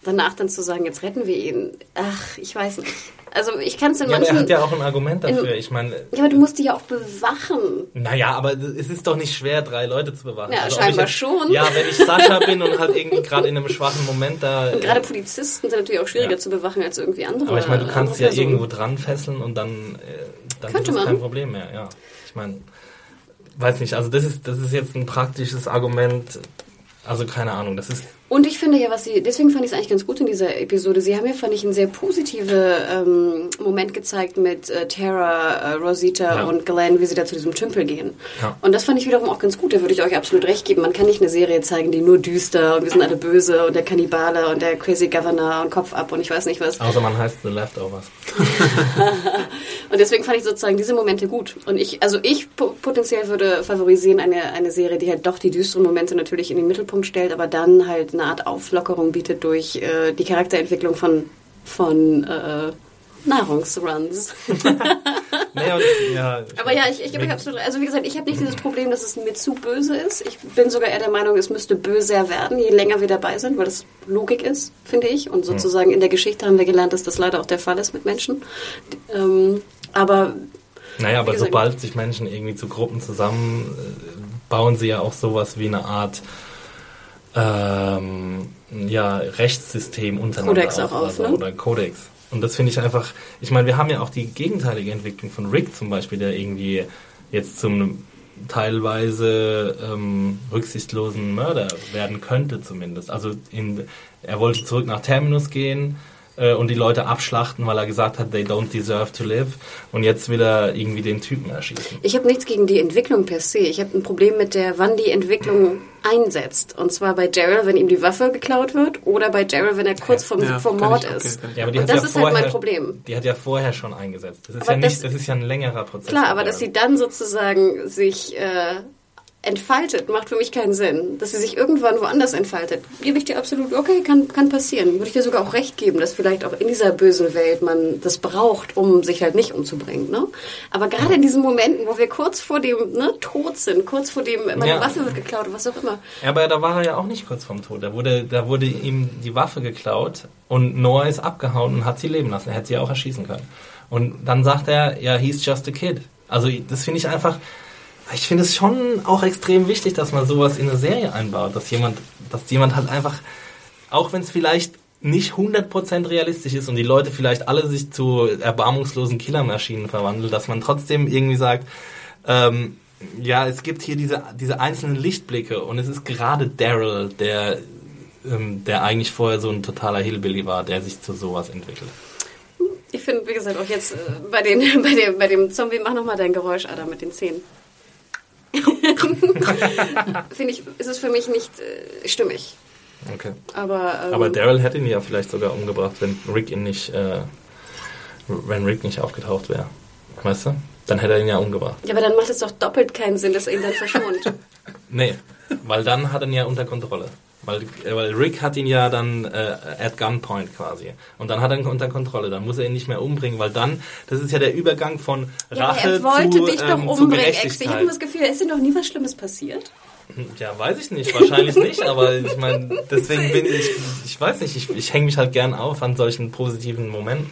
Danach dann zu sagen, jetzt retten wir ihn, ach, ich weiß nicht. Also ich kann es in Ja, aber er manchen... hat ja auch ein Argument dafür. in- Ich meine, ja, aber du musst die ja auch bewachen. naja, aber es ist doch nicht schwer, drei Leute zu bewachen. Ja, ob scheinbar ich schon. Ja, wenn ich Sascha bin und halt irgendwie gerade in einem schwachen Moment da. Und gerade Polizisten sind natürlich auch schwieriger Ja. zu bewachen als irgendwie andere. aber ich meine, du kannst ja Personen. irgendwo dran fesseln und dann, äh, dann Könnte ist es man. kein Problem mehr. Ja, ich meine, weiß nicht. Also das ist das ist jetzt ein praktisches Argument. Also keine Ahnung. Das ist Und ich finde ja, was sie, deswegen fand ich es eigentlich ganz gut in dieser Episode. Sie haben ja, fand ich, einen sehr positiven ähm, Moment gezeigt mit äh, Tara, äh, Rosita Ja. und Glenn, wie sie da zu diesem Tümpel gehen. Ja. Und das fand ich wiederum auch ganz gut. Da würde ich euch absolut recht geben. Man kann nicht eine Serie zeigen, die nur düster und wir sind alle böse und der Kannibale und der Crazy Governor und Kopf ab und ich weiß nicht was. außer man heißt The Leftovers. [LAUGHS] Und deswegen fand ich sozusagen diese Momente gut. Und ich, also ich po- potenziell würde favorisieren eine, eine Serie, die halt doch die düsteren Momente natürlich in den Mittelpunkt stellt, aber dann halt eine Art Auflockerung bietet durch äh, die Charakterentwicklung von, von äh, Nahrungsruns. [LAUGHS] Naja, ja, Aber ja, ich, ich gebe absolut, also wie gesagt, ich habe nicht dieses Problem, dass es mir zu böse ist. Ich bin sogar eher der Meinung, es müsste böser werden, je länger wir dabei sind, weil das Logik ist, finde ich. Und sozusagen in der Geschichte haben wir gelernt, dass das leider auch der Fall ist mit Menschen. Ähm, aber Naja, aber sobald sich Menschen irgendwie zu Gruppen zusammen äh, bauen sie ja auch sowas wie eine Art ähm, ja, Rechtssystem untereinander Kodex auch auf, ne? oder Kodex. Und das finde ich einfach, ich meine, wir haben ja auch die gegenteilige Entwicklung von Rick zum Beispiel, der irgendwie jetzt zum teilweise ähm, rücksichtslosen Mörder werden könnte zumindest. Also in, er wollte zurück nach Terminus gehen äh, und die Leute abschlachten, weil er gesagt hat, they don't deserve to live. Und jetzt will er irgendwie den Typen erschießen. Ich habe nichts gegen die Entwicklung per se. Ich habe ein Problem mit der, wann die Entwicklung einsetzt. Und zwar bei Daryl, wenn ihm die Waffe geklaut wird, oder bei Daryl, wenn er kurz vom, Ja, vom Mord ich- okay, ist. Ja, aber die Und das ja ist halt vorher, mein Problem. Die hat ja vorher schon eingesetzt. Das ist, Aber ja das- nicht, das ist ja ein längerer Prozess. Klar, aber dass sie dann sozusagen sich äh, entfaltet, macht für mich keinen Sinn. Dass sie sich irgendwann woanders entfaltet, gebe ich dir absolut, okay, kann, kann passieren. Würde ich dir sogar auch recht geben, dass vielleicht auch in dieser bösen Welt man das braucht, um sich halt nicht umzubringen. Ne? Aber gerade in diesen Momenten, wo wir kurz vor dem ne, Tod sind, kurz vor dem, meine Ja. Waffe wird geklaut, was auch immer. Ja, aber da war er ja auch nicht kurz vorm Tod. Da wurde, da wurde ihm die Waffe geklaut und Noah ist abgehauen und hat sie leben lassen. Er hätte sie auch erschießen können. Und dann sagt er, ja, he's just a kid. Also das finde ich einfach, ich finde es schon auch extrem wichtig, dass man sowas in eine Serie einbaut, dass jemand, dass jemand halt einfach, auch wenn es vielleicht nicht 100% realistisch ist und die Leute vielleicht alle sich zu erbarmungslosen Killermaschinen verwandeln, dass man trotzdem irgendwie sagt, ähm, ja, es gibt hier diese, diese einzelnen Lichtblicke und es ist gerade Daryl, der, ähm, der eigentlich vorher so ein totaler Hillbilly war, der sich zu sowas entwickelt. finde, wie gesagt, auch jetzt äh, bei, den, [LAUGHS] bei, dem, bei dem Zombie, mach nochmal dein Geräusch, Adam, mit den Zähnen. [LAUGHS] finde ich, ist es für mich nicht äh, stimmig. Okay. Aber, ähm, Aber Daryl hätte ihn ja vielleicht sogar umgebracht, wenn Rick ihn nicht, äh, wenn Rick nicht aufgetaucht wäre. Weißt du? Dann hätte er ihn ja umgebracht. ja, aber dann macht es doch doppelt keinen Sinn, dass er ihn dann verschont. [LAUGHS] Nee, weil dann hat er ihn ja unter Kontrolle. Weil, äh, weil Rick hat ihn ja dann äh, at gunpoint quasi. Und dann hat er ihn unter Kontrolle. Dann muss er ihn nicht mehr umbringen, weil dann, das ist ja der Übergang von ja, Rache er wollte zu, dich doch ähm, umbringen, Ex. Ich habe das Gefühl, es ist dir noch nie was Schlimmes passiert. Ja, weiß ich nicht, wahrscheinlich nicht, aber ich meine, deswegen bin ich, ich weiß nicht, ich, ich hänge mich halt gern auf an solchen positiven Momenten.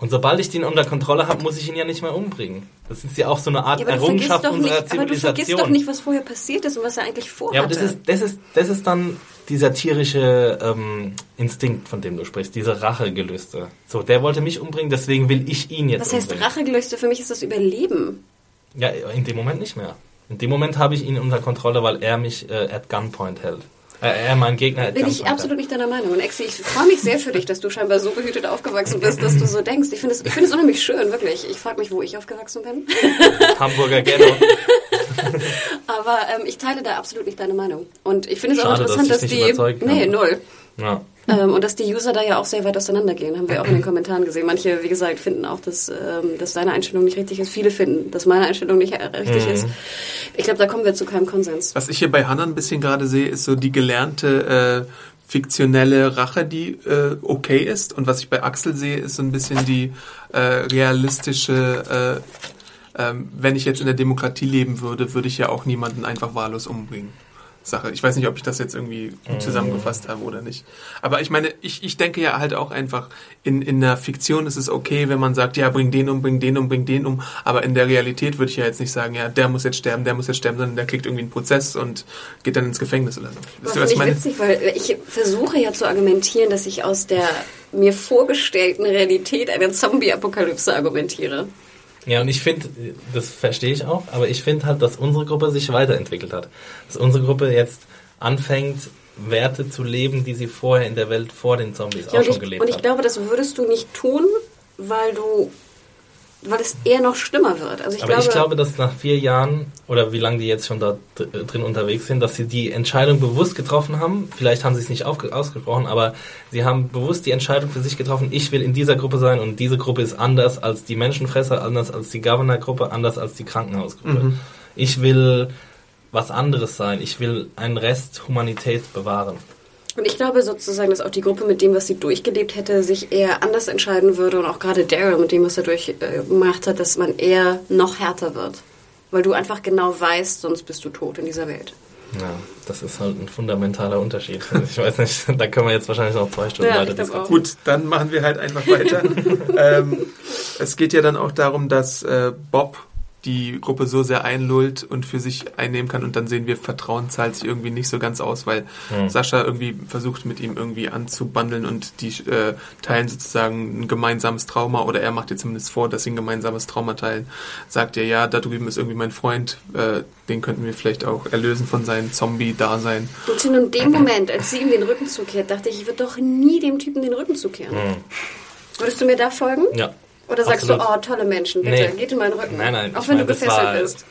Und sobald ich den unter Kontrolle habe, muss ich ihn ja nicht mehr umbringen. Das ist ja auch so eine Art Ja, Errungenschaft doch nicht, unserer aber du vergisst Zivilisation. doch nicht, was vorher passiert ist und was er eigentlich vorhatte. Ja, aber das ist, das ist, das ist dann dieser tierische ähm, Instinkt, von dem du sprichst, diese Rachegelüste. So, der wollte mich umbringen, deswegen will ich ihn jetzt was heißt umbringen. Rachegelüste? Für mich ist das Überleben. Ja, in dem Moment nicht mehr. In dem Moment habe ich ihn unter Kontrolle, weil er mich äh, at gunpoint hält. Äh, er mein Gegner Bin ich absolut nicht deiner Meinung. Und Exi, ich freue mich sehr für dich, dass du scheinbar so behütet aufgewachsen bist, dass du so denkst. Ich finde es, ich finde es unheimlich schön, wirklich. Ich frage mich, wo ich aufgewachsen bin. [LAUGHS] Hamburger Ghetto. [LAUGHS] Aber ähm, ich teile da absolut nicht deine Meinung. Und ich finde es auch dass interessant, dass, nicht die. Nee, null. Ja. Ähm, und dass die User da ja auch sehr weit auseinandergehen, haben wir auch in den Kommentaren gesehen. Manche, wie gesagt, finden auch, dass, ähm, dass deine Einstellung nicht richtig ist. Viele finden, dass meine Einstellung nicht richtig Mhm. ist. Ich glaube, da kommen wir zu keinem Konsens. Was ich hier bei Hannah ein bisschen gerade sehe, ist so die gelernte äh, fiktionelle Rache, die äh, okay ist. Und was ich bei Axel sehe, ist so ein bisschen die äh, realistische, äh, ähm, wenn ich jetzt in der Demokratie leben würde, würde ich ja auch niemanden einfach wahllos umbringen. Sache. Ich weiß nicht, ob ich das jetzt irgendwie gut zusammengefasst habe oder nicht. Aber ich meine, ich, ich denke ja halt auch einfach, in, in der Fiktion ist es okay, wenn man sagt, ja, bring den um, bring den um, bring den um. Aber in der Realität würde ich ja jetzt nicht sagen, ja, der muss jetzt sterben, der muss jetzt sterben, sondern der kriegt irgendwie einen Prozess und geht dann ins Gefängnis oder so. Das was ich finde meine? ich witzig, weil ich versuche ja zu argumentieren, dass ich aus der mir vorgestellten Realität einer Zombie-Apokalypse argumentiere. Ja, und ich finde, das verstehe ich auch, aber ich finde halt, dass unsere Gruppe sich weiterentwickelt hat. Dass unsere Gruppe jetzt anfängt, Werte zu leben, die sie vorher in der Welt vor den Zombies auch Ja, und, schon ich, gelebt und ich hat. glaube, das würdest du nicht tun, weil du, weil es eher noch schlimmer wird. Also ich aber glaube, ich glaube, dass nach vier Jahren oder wie lange die jetzt schon da dr- drin unterwegs sind, dass sie die Entscheidung bewusst getroffen haben. Vielleicht haben sie es nicht aufge- ausgesprochen, aber sie haben bewusst die Entscheidung für sich getroffen, ich will in dieser Gruppe sein und diese Gruppe ist anders als die Menschenfresser, anders als die Governor-Gruppe, anders als die Krankenhausgruppe. Ich will was anderes sein. Ich will einen Rest Humanität bewahren. Und ich glaube sozusagen, dass auch die Gruppe mit dem, was sie durchgelebt hätte, sich eher anders entscheiden würde und auch gerade Daryl mit dem, was er durchgemacht hat, dass man eher noch härter wird. Weil du einfach genau weißt, sonst bist du tot in dieser Welt. Ja, das ist halt ein fundamentaler Unterschied. [LAUGHS] Ich weiß nicht, da können wir jetzt wahrscheinlich noch zwei Stunden Ja, weiter diskutieren. auch. Gut, dann machen wir halt einfach weiter. [LAUGHS] ähm, es geht ja dann auch darum, dass äh, Bob die Gruppe so sehr einlullt und für sich einnehmen kann und dann sehen wir, Vertrauen zahlt sich irgendwie nicht so ganz aus, weil Hm. Sascha irgendwie versucht mit ihm irgendwie anzubandeln und die äh, teilen sozusagen ein gemeinsames Trauma oder er macht dir zumindest vor, dass sie ein gemeinsames Trauma teilen. Sagt er, ja, da drüben ist irgendwie mein Freund, äh, den könnten wir vielleicht auch erlösen von seinem Zombie-Dasein. Und in dem Moment, als sie ihm den Rücken zukehrt, dachte ich, ich würde doch nie dem Typen den Rücken zukehren. Würdest du mir da folgen? Hm. Ja. Oder sagst Absolut. du, oh, tolle Menschen, bitte, Nee. geht in meinen Rücken. Nein, nein, Auch wenn meine, du gefesselt war- bist.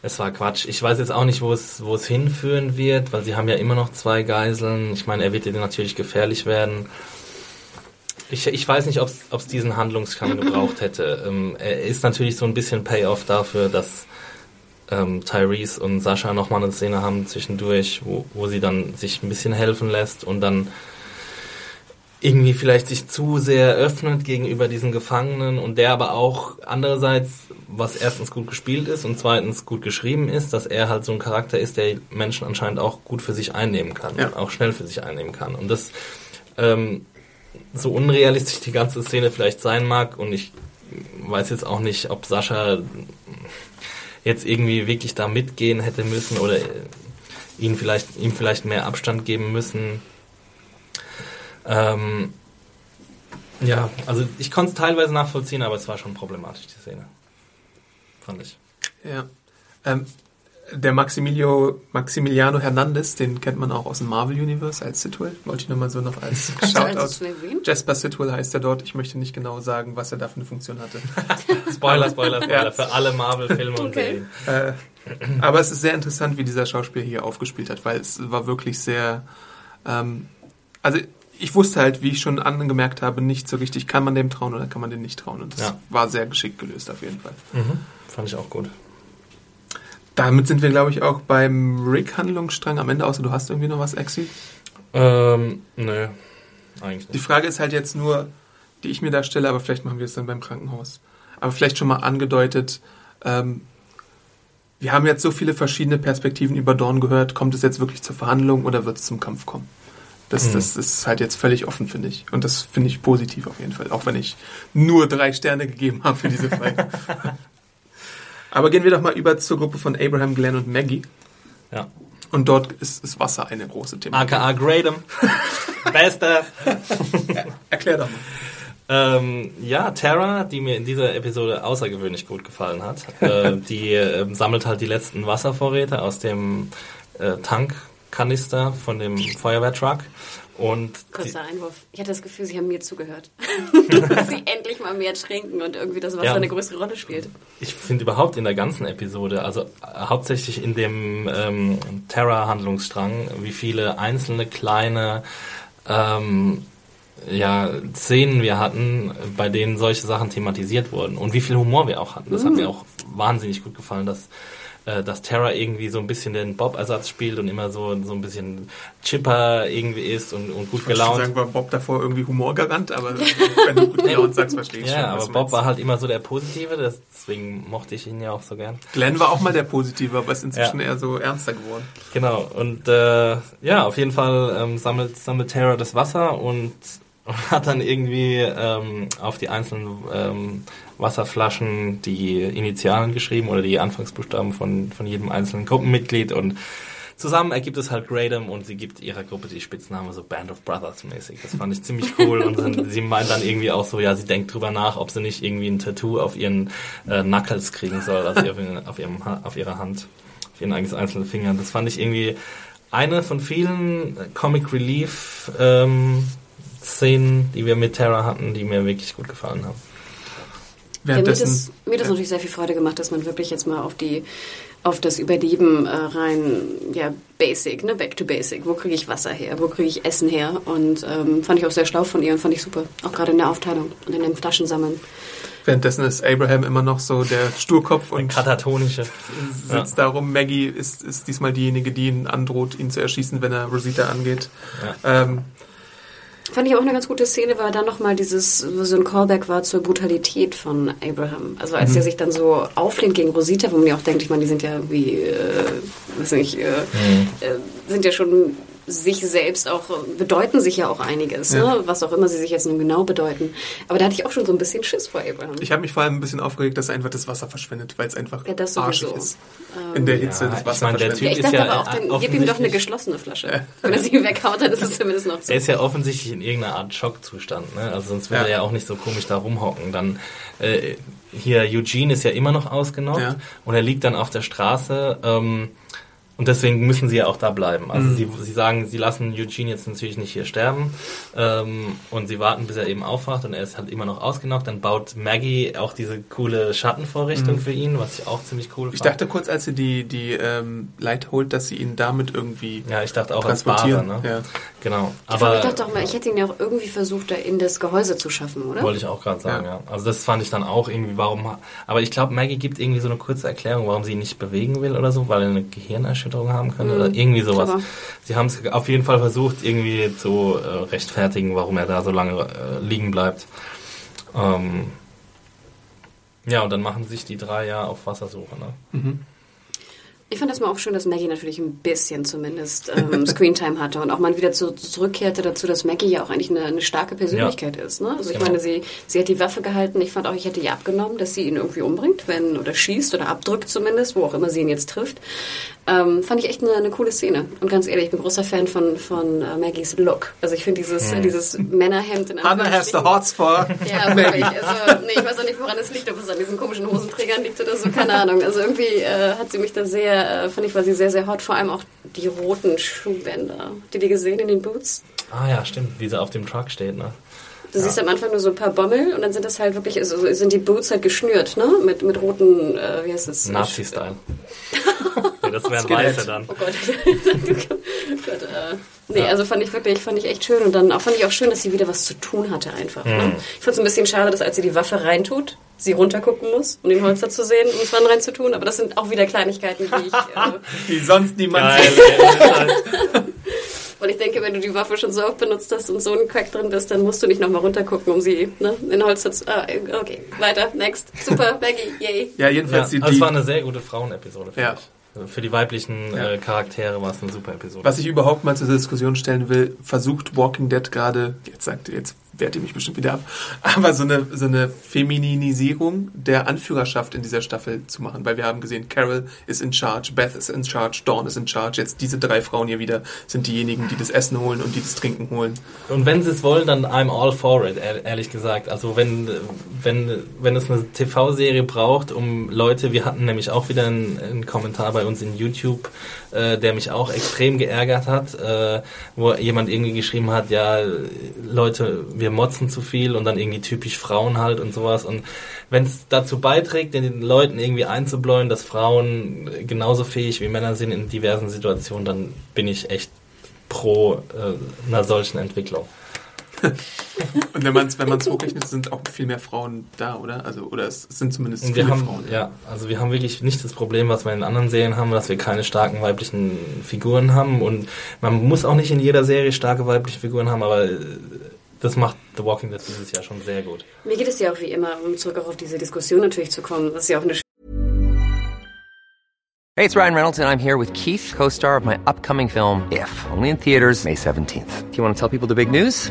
Es war Quatsch. Ich weiß jetzt auch nicht, wo es, wo es hinführen wird, weil sie haben ja immer noch zwei Geiseln. Ich meine, er wird ihnen natürlich gefährlich werden. Ich, ich weiß nicht, ob es diesen Handlungskern [CLEARS THROAT] gebraucht hätte. Ähm, er ist natürlich so ein bisschen Payoff dafür, dass ähm, Tyrese und Sascha nochmal eine Szene haben zwischendurch, wo, wo sie dann sich ein bisschen helfen lässt und dann irgendwie vielleicht sich zu sehr öffnet gegenüber diesen Gefangenen und der aber auch andererseits, was erstens gut gespielt ist und zweitens gut geschrieben ist, dass er halt so ein Charakter ist, der Menschen anscheinend auch gut für sich einnehmen kann, Ja. auch schnell für sich einnehmen kann. Und das ähm, so unrealistisch die ganze Szene vielleicht sein mag und ich weiß jetzt auch nicht, ob Sascha jetzt irgendwie wirklich da mitgehen hätte müssen oder ihn vielleicht, ihm vielleicht mehr Abstand geben müssen. Ähm, ja, also ich konnte es teilweise nachvollziehen, aber es war schon problematisch, die Szene. Fand ich. Ja. Ähm, Der Maximilio, Maximiliano Hernandez, den kennt man auch aus dem Marvel Universe als Sitwell. Wollte ich nur mal so noch als [LAUGHS] Shoutout. Jasper Sitwell heißt er dort. Ich möchte nicht genau sagen, was er da für eine Funktion hatte. Spoiler, [LAUGHS] Spoiler, Spoiler Ja. für alle Marvel-Filme und Okay. Serien. Äh, aber es ist sehr interessant, wie dieser Schauspieler hier aufgespielt hat, weil es war wirklich sehr. Ähm, also ich wusste halt, wie ich schon angemerkt habe, nicht so richtig, kann man dem trauen oder kann man dem nicht trauen. Und das Ja. war sehr geschickt gelöst auf jeden Fall. Mhm. Fand ich auch gut. Damit sind wir, glaube ich, auch beim Rick-Handlungsstrang am Ende, außer du hast irgendwie noch was, Exi. Ähm, nö, eigentlich Die nicht. Frage ist halt jetzt nur, die ich mir da stelle, aber vielleicht machen wir es dann beim Krankenhaus. Aber vielleicht schon mal angedeutet, ähm, wir haben jetzt so viele verschiedene Perspektiven über Dawn gehört. Kommt es jetzt wirklich zur Verhandlung oder wird es zum Kampf kommen? Das, Mhm. das ist halt jetzt völlig offen, finde ich. Und das finde ich positiv auf jeden Fall. Auch wenn ich nur drei Sterne gegeben habe für diese Folge. [LAUGHS] aber gehen wir doch mal über zur Gruppe von Abraham, Glenn und Maggie. Ja. Und dort ist, ist Wasser eine große Thema. AKA Gradem. [LAUGHS] Bester. Erklär doch mal. Ähm, ja, Tara, die mir in dieser Episode außergewöhnlich gut gefallen hat, äh, [LAUGHS] die ähm, sammelt halt die letzten Wasservorräte aus dem äh, Tankkanister von dem Feuerwehrtruck und Kurzer Einwurf. Ich hatte das Gefühl, Sie haben mir zugehört. [LAUGHS] Dass Sie endlich mal mehr trinken und irgendwie das Wasser Ja. eine größere Rolle spielt. ich finde überhaupt in der ganzen Episode, also äh, hauptsächlich in dem ähm, Terra-Handlungsstrang, wie viele einzelne kleine ähm, ja, Szenen wir hatten, bei denen solche Sachen thematisiert wurden und wie viel Humor wir auch hatten. Das hat mir auch wahnsinnig gut gefallen, dass äh, dass Terra irgendwie so ein bisschen den Bob-Ersatz spielt und immer so, so ein bisschen chipper irgendwie ist und, und gut Ich gelaunt. sagen, war Bob davor irgendwie humorgarant, aber wenn du gut gelaunt sagst, verstehe ich schon. Ja, aber Bob war halt immer so der Positive, das, deswegen mochte ich ihn ja auch so gern. Glenn war auch mal der Positive, aber ist inzwischen Ja. eher so ernster geworden. Genau, und äh, ja, auf jeden Fall ähm, sammelt, sammelt Terra das Wasser und hat dann irgendwie ähm, auf die einzelnen ähm, Wasserflaschen die Initialen geschrieben oder die Anfangsbuchstaben von, von jedem einzelnen Gruppenmitglied und zusammen ergibt es halt Gradem und sie gibt ihrer Gruppe die Spitzname so Band of Brothers mäßig. Das fand ich ziemlich cool und dann, sie meint dann irgendwie auch so, ja, sie denkt drüber nach, ob sie nicht irgendwie ein Tattoo auf ihren äh, Knuckles kriegen soll, also auf, auf, ihrem, auf ihrer Hand, auf ihren eigenes einzelnen Finger. Das fand ich irgendwie eine von vielen Comic Relief ähm, Szenen, die wir mit Terra hatten, die mir wirklich gut gefallen haben. Ja, mir, das, Währenddessen, mir hat das natürlich sehr viel Freude gemacht, dass man wirklich jetzt mal auf die auf das Überleben äh, rein, ja, basic, ne, back to basic. Wo kriege ich Wasser her? Wo kriege ich Essen her? Und ähm, fand ich auch sehr schlau von ihr und fand ich super. Auch gerade in der Aufteilung und in dem Flaschensammeln. währenddessen ist Abraham immer noch so der Sturkopf und Katatonische. sitzt da rum. Maggie ist, ist diesmal diejenige, die ihn androht, ihn zu erschießen, wenn er Rosita angeht. Ähm, Fand ich auch eine ganz gute Szene, weil dann nochmal dieses, so ein Callback war zur Brutalität von Abraham. Also als er sich dann so auflehnt gegen Rosita, wo man ja auch denkt, ich meine, die sind ja irgendwie, äh, weiß nicht, äh, äh, sind ja schon sich selbst auch, äh, bedeuten sich ja auch einiges, Ja. ne? was auch immer sie sich jetzt nun genau bedeuten. Aber da hatte ich auch schon so ein bisschen Schiss vor Abraham. ich habe mich vor allem ein bisschen aufgeregt, dass er einfach das Wasser verschwendet, weil es einfach Ja, das arschig sowieso. ist. In der Hitze Ja, das ich Wasser meine, der verschwendet. ja, ich ist dachte ja, aber auch, äh, den, gib ihm doch eine geschlossene Flasche. Wenn er sie weghaut, dann ist es zumindest noch zu. Er ist ja offensichtlich in irgendeiner Art Schockzustand, ne? Also sonst würde Ja. er ja auch nicht so komisch da rumhocken. Dann äh, hier Eugene ist ja immer noch ausgenockt Ja. und er liegt dann auf der Straße. Ähm, und deswegen müssen sie ja auch da bleiben. Also Mhm. sie, sie sagen, sie lassen Eugene jetzt natürlich nicht hier sterben ähm, und sie warten, bis er eben aufwacht und er ist halt immer noch ausgenockt. Dann baut Maggie auch diese coole Schattenvorrichtung für ihn, was ich auch ziemlich cool Mhm. Ich dachte kurz, als sie die, die ähm, Leiter holt, dass sie ihn damit irgendwie ja, ich dachte auch als transportieren. ne? Ja. Genau. Aber Aber ich dachte auch mal, ich hätte ihn ja auch irgendwie versucht, da in das Gehäuse zu schaffen, oder? Wollte ich auch gerade sagen, Ja. ja. Also das fand ich dann auch irgendwie, warum. Aber ich glaube, Maggie gibt irgendwie so eine kurze Erklärung, warum sie ihn nicht bewegen will oder so, weil er eine Gehirnerschütterung haben könnte oder irgendwie sowas. clever. Sie haben es auf jeden Fall versucht, irgendwie zu äh, rechtfertigen, warum er da so lange äh, liegen bleibt. Ähm, ja, und dann machen sich die drei ja auf Wassersuche. Ne? Ich fand das mal auch schön, dass Maggie natürlich ein bisschen zumindest ähm, [LAUGHS] Screentime hatte und auch mal wieder zu, zurückkehrte dazu, dass Maggie ja auch eigentlich eine, eine starke Persönlichkeit ist. Ne? Also ich Genau. meine, sie, sie hat die Waffe gehalten. Ich fand auch, ich hätte ihr abgenommen, dass sie ihn irgendwie umbringt, wenn oder schießt oder abdrückt zumindest, wo auch immer sie ihn jetzt trifft. Ähm, fand ich echt eine, eine coole Szene. Und ganz ehrlich, ich bin großer Fan von, von äh, Maggies Look. Also ich finde dieses, Hm. dieses Männerhemd in Hannah has the hots for ja, wirklich. Also, nee, ich weiß auch nicht, woran es liegt, ob es an diesen komischen Hosenträgern liegt oder so, keine Ahnung. Also irgendwie äh, hat sie mich da sehr, äh, fand ich, war sie sehr, sehr hot. Vor allem auch die roten Schuhbänder. Die die gesehen in den Boots? Ah ja, stimmt, wie sie auf dem Truck steht, ne? Du siehst am Anfang nur so ein paar Bommel und dann sind das halt wirklich, also sind die Boots halt geschnürt, ne? Mit, mit roten, äh, wie heißt das? Nazi-Style. [LAUGHS] nee, das wären Skinhead. Weiße dann. Oh Gott. [LAUGHS] Gott äh, nee, also fand ich wirklich, fand ich echt schön. Und dann auch fand ich auch schön, dass sie wieder was zu tun hatte einfach. Ne? Ich fand es ein bisschen schade, dass als sie die Waffe reintut, sie runtergucken muss, um den Holster zu sehen, um es dann reinzutun. Aber das sind auch wieder Kleinigkeiten, die ich... Äh, [LAUGHS] Wie sonst niemand sieht. weil [LAUGHS] ich denke, wenn du die Waffe schon so oft benutzt hast und so ein Crack drin bist, dann musst du nicht nochmal runtergucken, um sie ne, in den Holster zu... Ah, okay, weiter, next. Super, [LAUGHS] Maggie, yay. Ja, Ja, jedenfalls die, also es die war eine sehr gute Frauenepisode, finde Ja. ich. Also Für die weiblichen Ja. äh, Charaktere war es eine super Episode. Was ich überhaupt mal zur Diskussion stellen will, versucht Walking Dead gerade, jetzt sagt ihr, jetzt wehrt ihr mich bestimmt wieder ab, aber so eine, so eine Feminisierung der Anführerschaft in dieser Staffel zu machen, weil wir haben gesehen, Carol ist in charge, Beth ist in charge, Dawn ist in charge, jetzt diese drei Frauen hier wieder sind diejenigen, die das Essen holen und die das Trinken holen. Und wenn sie es wollen, dann I'm all for it, ehr- ehrlich gesagt. Also wenn, wenn, wenn es eine TV-Serie braucht, um Leute, wir hatten nämlich auch wieder einen, einen Kommentar bei uns in YouTube, äh, der mich auch extrem geärgert hat, äh, wo jemand irgendwie geschrieben hat, ja, Leute, wir motzen zu viel und dann irgendwie typisch Frauen halt und sowas. Und wenn es dazu beiträgt, den Leuten irgendwie einzubläuen, dass Frauen genauso fähig wie Männer sind in diversen Situationen, dann bin ich echt pro äh, einer solchen Entwicklung. Und wenn man es wenn man's hochrechnet, sind auch viel mehr Frauen da, oder? Also, oder es sind zumindest Und viele wir haben, Frauen. ja, also wir haben wirklich nicht das Problem, was wir in anderen Serien haben, dass wir keine starken weiblichen Figuren haben. Und man muss auch nicht in jeder Serie starke weibliche Figuren haben, aber äh, das macht The Walking Dead dieses Jahr schon sehr gut. Mir geht es ja auch wie immer, um zurück auch auf diese Diskussion natürlich zu kommen, das ist ja auch eine Hey, it's Ryan Reynolds, and I'm here with Keith, co star of my upcoming film, If, only in theaters, May 17th. Do you want to tell people the big news?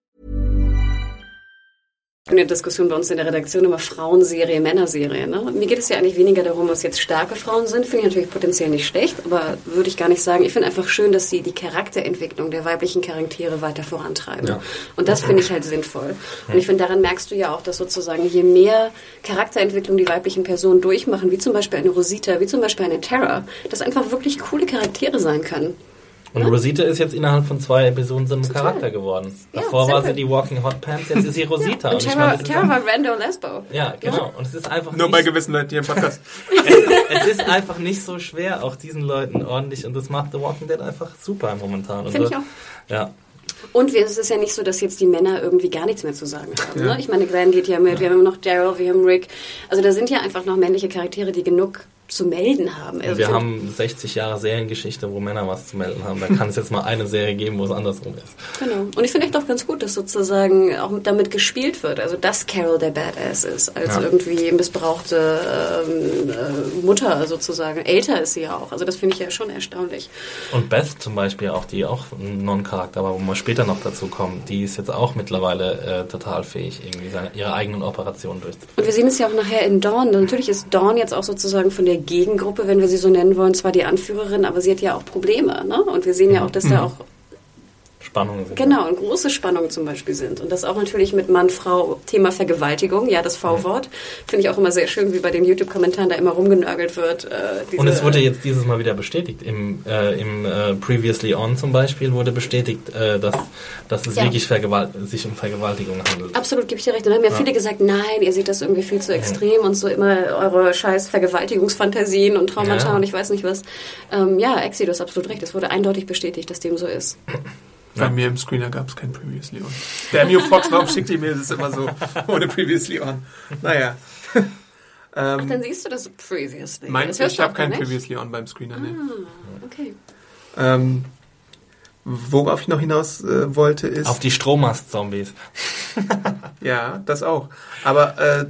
In der Diskussion bei uns in der Redaktion immer Frauenserie, Männerserie. Ne? Mir geht es ja eigentlich weniger darum, was jetzt starke Frauen sind. Finde ich natürlich potenziell nicht schlecht, aber würde ich gar nicht sagen. Ich finde einfach schön, dass sie die Charakterentwicklung der weiblichen Charaktere weiter vorantreiben. Ja. Und das finde ich halt sinnvoll. Und ich finde, daran merkst du ja auch, dass sozusagen je mehr Charakterentwicklung die weiblichen Personen durchmachen, wie zum Beispiel eine Rosita, wie zum Beispiel eine Terra, dass einfach wirklich coole Charaktere sein können. Und Rosita ist jetzt innerhalb von zwei Episoden so ein Charakter geworden. Ja, Davor war simpel. sie die Walking Hot Pants, jetzt ist sie [LAUGHS] Rosita. Und ich meine, das ist Terra einfach- war Rando Lesbo. ja, genau. Und es ist einfach Nur nicht, bei gewissen Leuten hier im Podcast. [LAUGHS] es ist einfach nicht so schwer, auch diesen Leuten ordentlich. Und das macht The Walking Dead einfach super momentan. Und Finde so- ich auch. Ja. Und wir, es ist ja nicht so, dass jetzt die Männer irgendwie gar nichts mehr zu sagen haben. Ne? Ich meine, Glenn geht ja mit, wir haben immer noch Daryl, wir haben Rick. Also da sind ja einfach noch männliche Charaktere, die genug zu melden haben. Also Wir haben 60 Jahre Seriengeschichte, wo Männer was zu melden haben. Da kann es jetzt mal eine Serie geben, wo es andersrum ist. Genau. Und ich finde echt auch ganz gut, dass sozusagen auch damit gespielt wird. Also, dass Carol der Badass ist, als Ja. irgendwie missbrauchte ähm, äh, Mutter sozusagen. Älter ist sie ja auch. Also, das finde ich ja schon erstaunlich. Und Beth zum Beispiel, auch die auch ein Non-Charakter war, wo wir später noch dazu kommen, die ist jetzt auch mittlerweile äh, total fähig, irgendwie seine, ihre eigenen Operationen durchzuführen. Und wir sehen es ja auch nachher in Dawn. Natürlich ist Dawn jetzt auch sozusagen von der Gegengruppe, wenn wir sie so nennen wollen, zwar die Anführerin, aber sie hat ja auch Probleme. Ne? Und wir sehen ja auch, dass da auch Spannungen sind. Genau, und große Spannungen zum Beispiel sind. Und das auch natürlich mit Mann, Frau, Thema Vergewaltigung, ja, das V-Wort. Finde ich auch immer sehr schön, wie bei den YouTube-Kommentaren da immer rumgenörgelt wird. Äh, Und es wurde jetzt dieses Mal wieder bestätigt. Im, äh, im äh, Previously On zum Beispiel wurde bestätigt, äh, dass, dass es Ja. wirklich sich um Vergewaltigung handelt. Absolut, gebe ich dir recht. Und haben ja, viele gesagt, nein, ihr seht das irgendwie viel zu extrem und so immer eure scheiß Vergewaltigungsfantasien und Traumata Ja. und ich weiß nicht was. Ähm, ja, Exi, du hast absolut recht. Es wurde eindeutig bestätigt, dass dem so ist. [CLEARS THROAT] Bei mir im Screener gab es kein Previously On. Der Mio Fox, warum schickt ihr mir das immer so ohne Previously On? Naja. [LAUGHS] Ach, dann siehst du das previously. Mein, das hörst ich du habe kein nicht? Previously On beim Screener. Ne. Okay. Ähm, worauf ich noch hinaus äh, wollte, ist. Auf die Strommast-Zombies. [LAUGHS] Ja, das auch. Aber äh,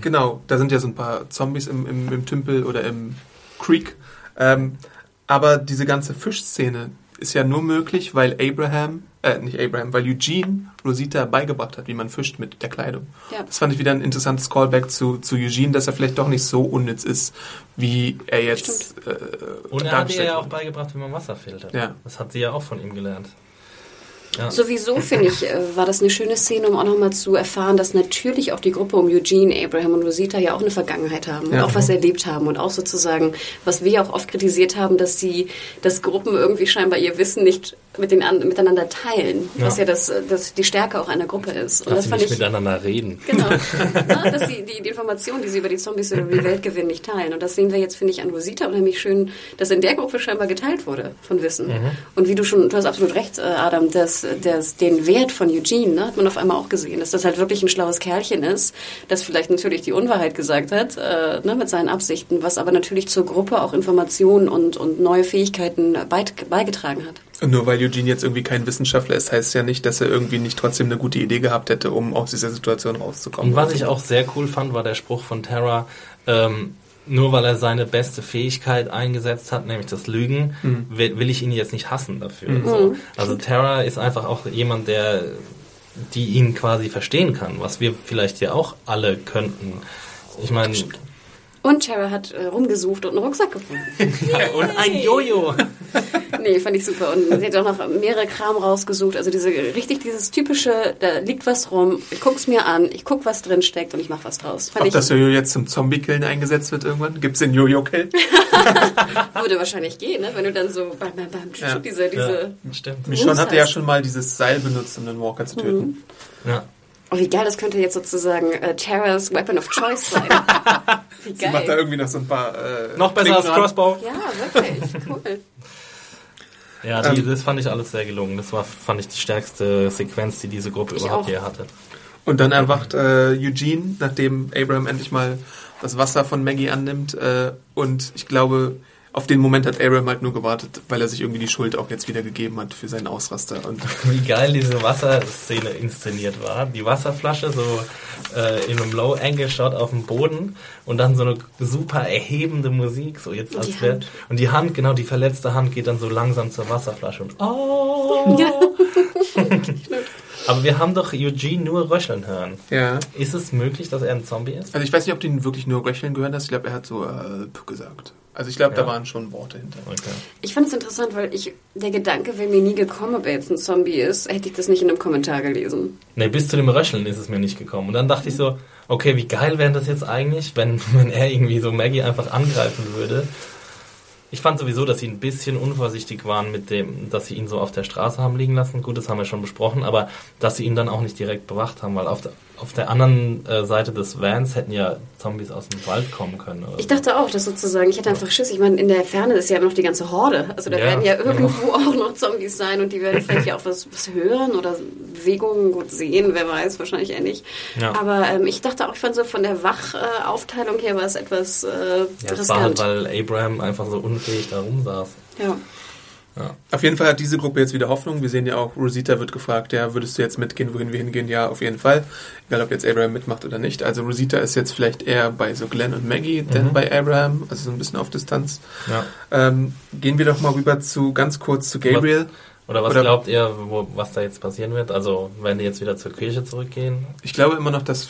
genau, da sind ja so ein paar Zombies im, im, im Tümpel oder im Creek. Ähm, aber diese ganze Fischszene ist ja nur möglich, weil Abraham äh, nicht Abraham, weil Eugene Rosita beigebracht hat, wie man fischt mit der Kleidung. Ja. Das fand ich wieder ein interessantes Callback zu, zu Eugene, dass er vielleicht doch nicht so unnütz ist, wie er jetzt äh, Und er hat ihr ja auch beigebracht, wie man Wasser filtert. Ja. Das hat sie ja auch von ihm gelernt. Ja. Sowieso finde ich, äh, war das eine schöne Szene, um auch nochmal zu erfahren, dass natürlich auch die Gruppe um Eugene, Abraham und Rosita ja auch eine Vergangenheit haben und Ja. auch was erlebt haben und auch sozusagen, was wir auch oft kritisiert haben, dass sie, dass Gruppen irgendwie scheinbar ihr Wissen nicht mit den, an- miteinander teilen, was ja das, das die Stärke auch einer Gruppe ist. Und dass das fand nicht ich miteinander reden. Genau. [LAUGHS] Na, dass sie die, die Informationen, die sie über die Zombies oder über die Welt gewinnen, nicht teilen. Und das sehen wir jetzt, finde ich, an Rosita unheimlich schön, dass in der Gruppe scheinbar geteilt wurde von Wissen. Mhm. Und wie du schon, du hast absolut recht, äh, Adam, dass, dass den Wert von Eugene, ne, hat man auf einmal auch gesehen, dass das halt wirklich ein schlaues Kerlchen ist, das vielleicht natürlich die Unwahrheit gesagt hat, äh, ne, mit seinen Absichten, was aber natürlich zur Gruppe auch Informationen und, und neue Fähigkeiten beigetragen hat. Und nur weil Eugene jetzt irgendwie kein Wissenschaftler ist, heißt es ja nicht, dass er irgendwie nicht trotzdem eine gute Idee gehabt hätte, um aus dieser Situation rauszukommen. Und was ich auch sehr cool fand, war der Spruch von Terra, ähm, nur weil er seine beste Fähigkeit eingesetzt hat, nämlich das Lügen, will, will ich ihn jetzt nicht hassen dafür. So. Also Terra ist einfach auch jemand, der die ihn quasi verstehen kann, was wir vielleicht ja auch alle könnten. Ich meine, Und Tara hat äh, rumgesucht und einen Rucksack gefunden. [LAUGHS] und ein Jojo. Nee, fand ich super. Und sie hat auch noch mehrere Kram rausgesucht. Also diese richtig dieses typische, da liegt was rum, ich guck's mir an, ich guck, was drin steckt und ich mach was draus. Fand Ob ich, das Jojo jetzt zum Zombie-Killen eingesetzt wird irgendwann? Gibt's den Jojo-Kill? [LAUGHS] würde wahrscheinlich gehen, ne? wenn du dann so bam, bam, bam, Ja. diese, diese. Ja, stimmt. Michonne hatte ja schon mal dieses Seil benutzt, um den Walker zu töten. Ja. Oh, wie geil, das könnte jetzt sozusagen äh, Terras Weapon of Choice sein. [LAUGHS] Wie Sie macht da geil. irgendwie noch so ein paar. Äh, Noch besser als. Crossbow. Ja, wirklich. Cool. Ja, die, das fand ich alles sehr gelungen. Das war, fand ich, die stärkste Sequenz, die diese Gruppe überhaupt auch. je hatte. Und dann erwacht äh, Eugene, nachdem Abraham endlich mal das Wasser von Maggie annimmt. Äh, und ich glaube, auf den Moment hat Abraham halt nur gewartet, weil er sich irgendwie die Schuld auch jetzt wieder gegeben hat für seinen Ausraster. Und [LAUGHS] Wie geil diese Wasserszene inszeniert war. Die Wasserflasche so äh, in einem Low-Angle-Shot auf dem Boden und dann so eine super erhebende Musik, so jetzt Und die als wär, Hand. Und die Hand, genau, die verletzte Hand geht dann so langsam zur Wasserflasche und [LAUGHS] oh. [LAUGHS] Aber wir haben doch Eugene nur röcheln hören. ja. Ist es möglich, dass er ein Zombie ist? Also ich weiß nicht, ob du ihn wirklich nur röcheln gehört hast. Ich glaube, er hat so äh, gesagt. Also ich glaube, Ja. da waren schon Worte hinter. Okay. Ich fand es interessant, weil ich der Gedanke wäre mir nie gekommen, ob er jetzt ein Zombie ist, hätte ich das nicht in einem Kommentar gelesen. Nee, bis zu dem Röcheln ist es mir nicht gekommen. Und dann dachte ich so, okay, wie geil wäre das jetzt eigentlich, wenn, [LAUGHS] wenn er irgendwie so Maggie einfach angreifen würde. Ich fand sowieso, dass sie ein bisschen unvorsichtig waren mit dem, dass sie ihn so auf der Straße haben liegen lassen. Gut, das haben wir schon besprochen, aber dass sie ihn dann auch nicht direkt bewacht haben, weil auf der, auf der anderen äh, Seite des Vans hätten ja Zombies aus dem Wald kommen können. Oder Ich so. dachte auch, dass sozusagen, ich hatte einfach Schiss. Ich meine, in der Ferne ist ja immer noch die ganze Horde. Also da Ja, werden ja genau. irgendwo [LAUGHS] auch noch Zombies sein und die werden vielleicht ja auch was, was hören oder Bewegungen gut sehen, wer weiß, wahrscheinlich eher nicht. Ja. Aber ähm, ich dachte auch, ich fand so von der Wachaufteilung her war es etwas äh, ja, das war halt, riskant. weil Abraham einfach so unfähig da rumsaß. ja. Auf jeden Fall hat diese Gruppe jetzt wieder Hoffnung. Wir sehen ja auch, Rosita wird gefragt, ja, würdest du jetzt mitgehen, wohin wir hingehen? Ja, auf jeden Fall. Egal, ob jetzt Abraham mitmacht oder nicht. Also Rosita ist jetzt vielleicht eher bei so Glenn und Maggie, denn bei Abraham, also so ein bisschen auf Distanz. Ja. Ähm, gehen wir doch mal rüber zu, ganz kurz zu Gabriel. Oder was Oder- glaubt ihr, wo, was da jetzt passieren wird? Also, wenn die jetzt wieder zur Kirche zurückgehen? Ich glaube immer noch, dass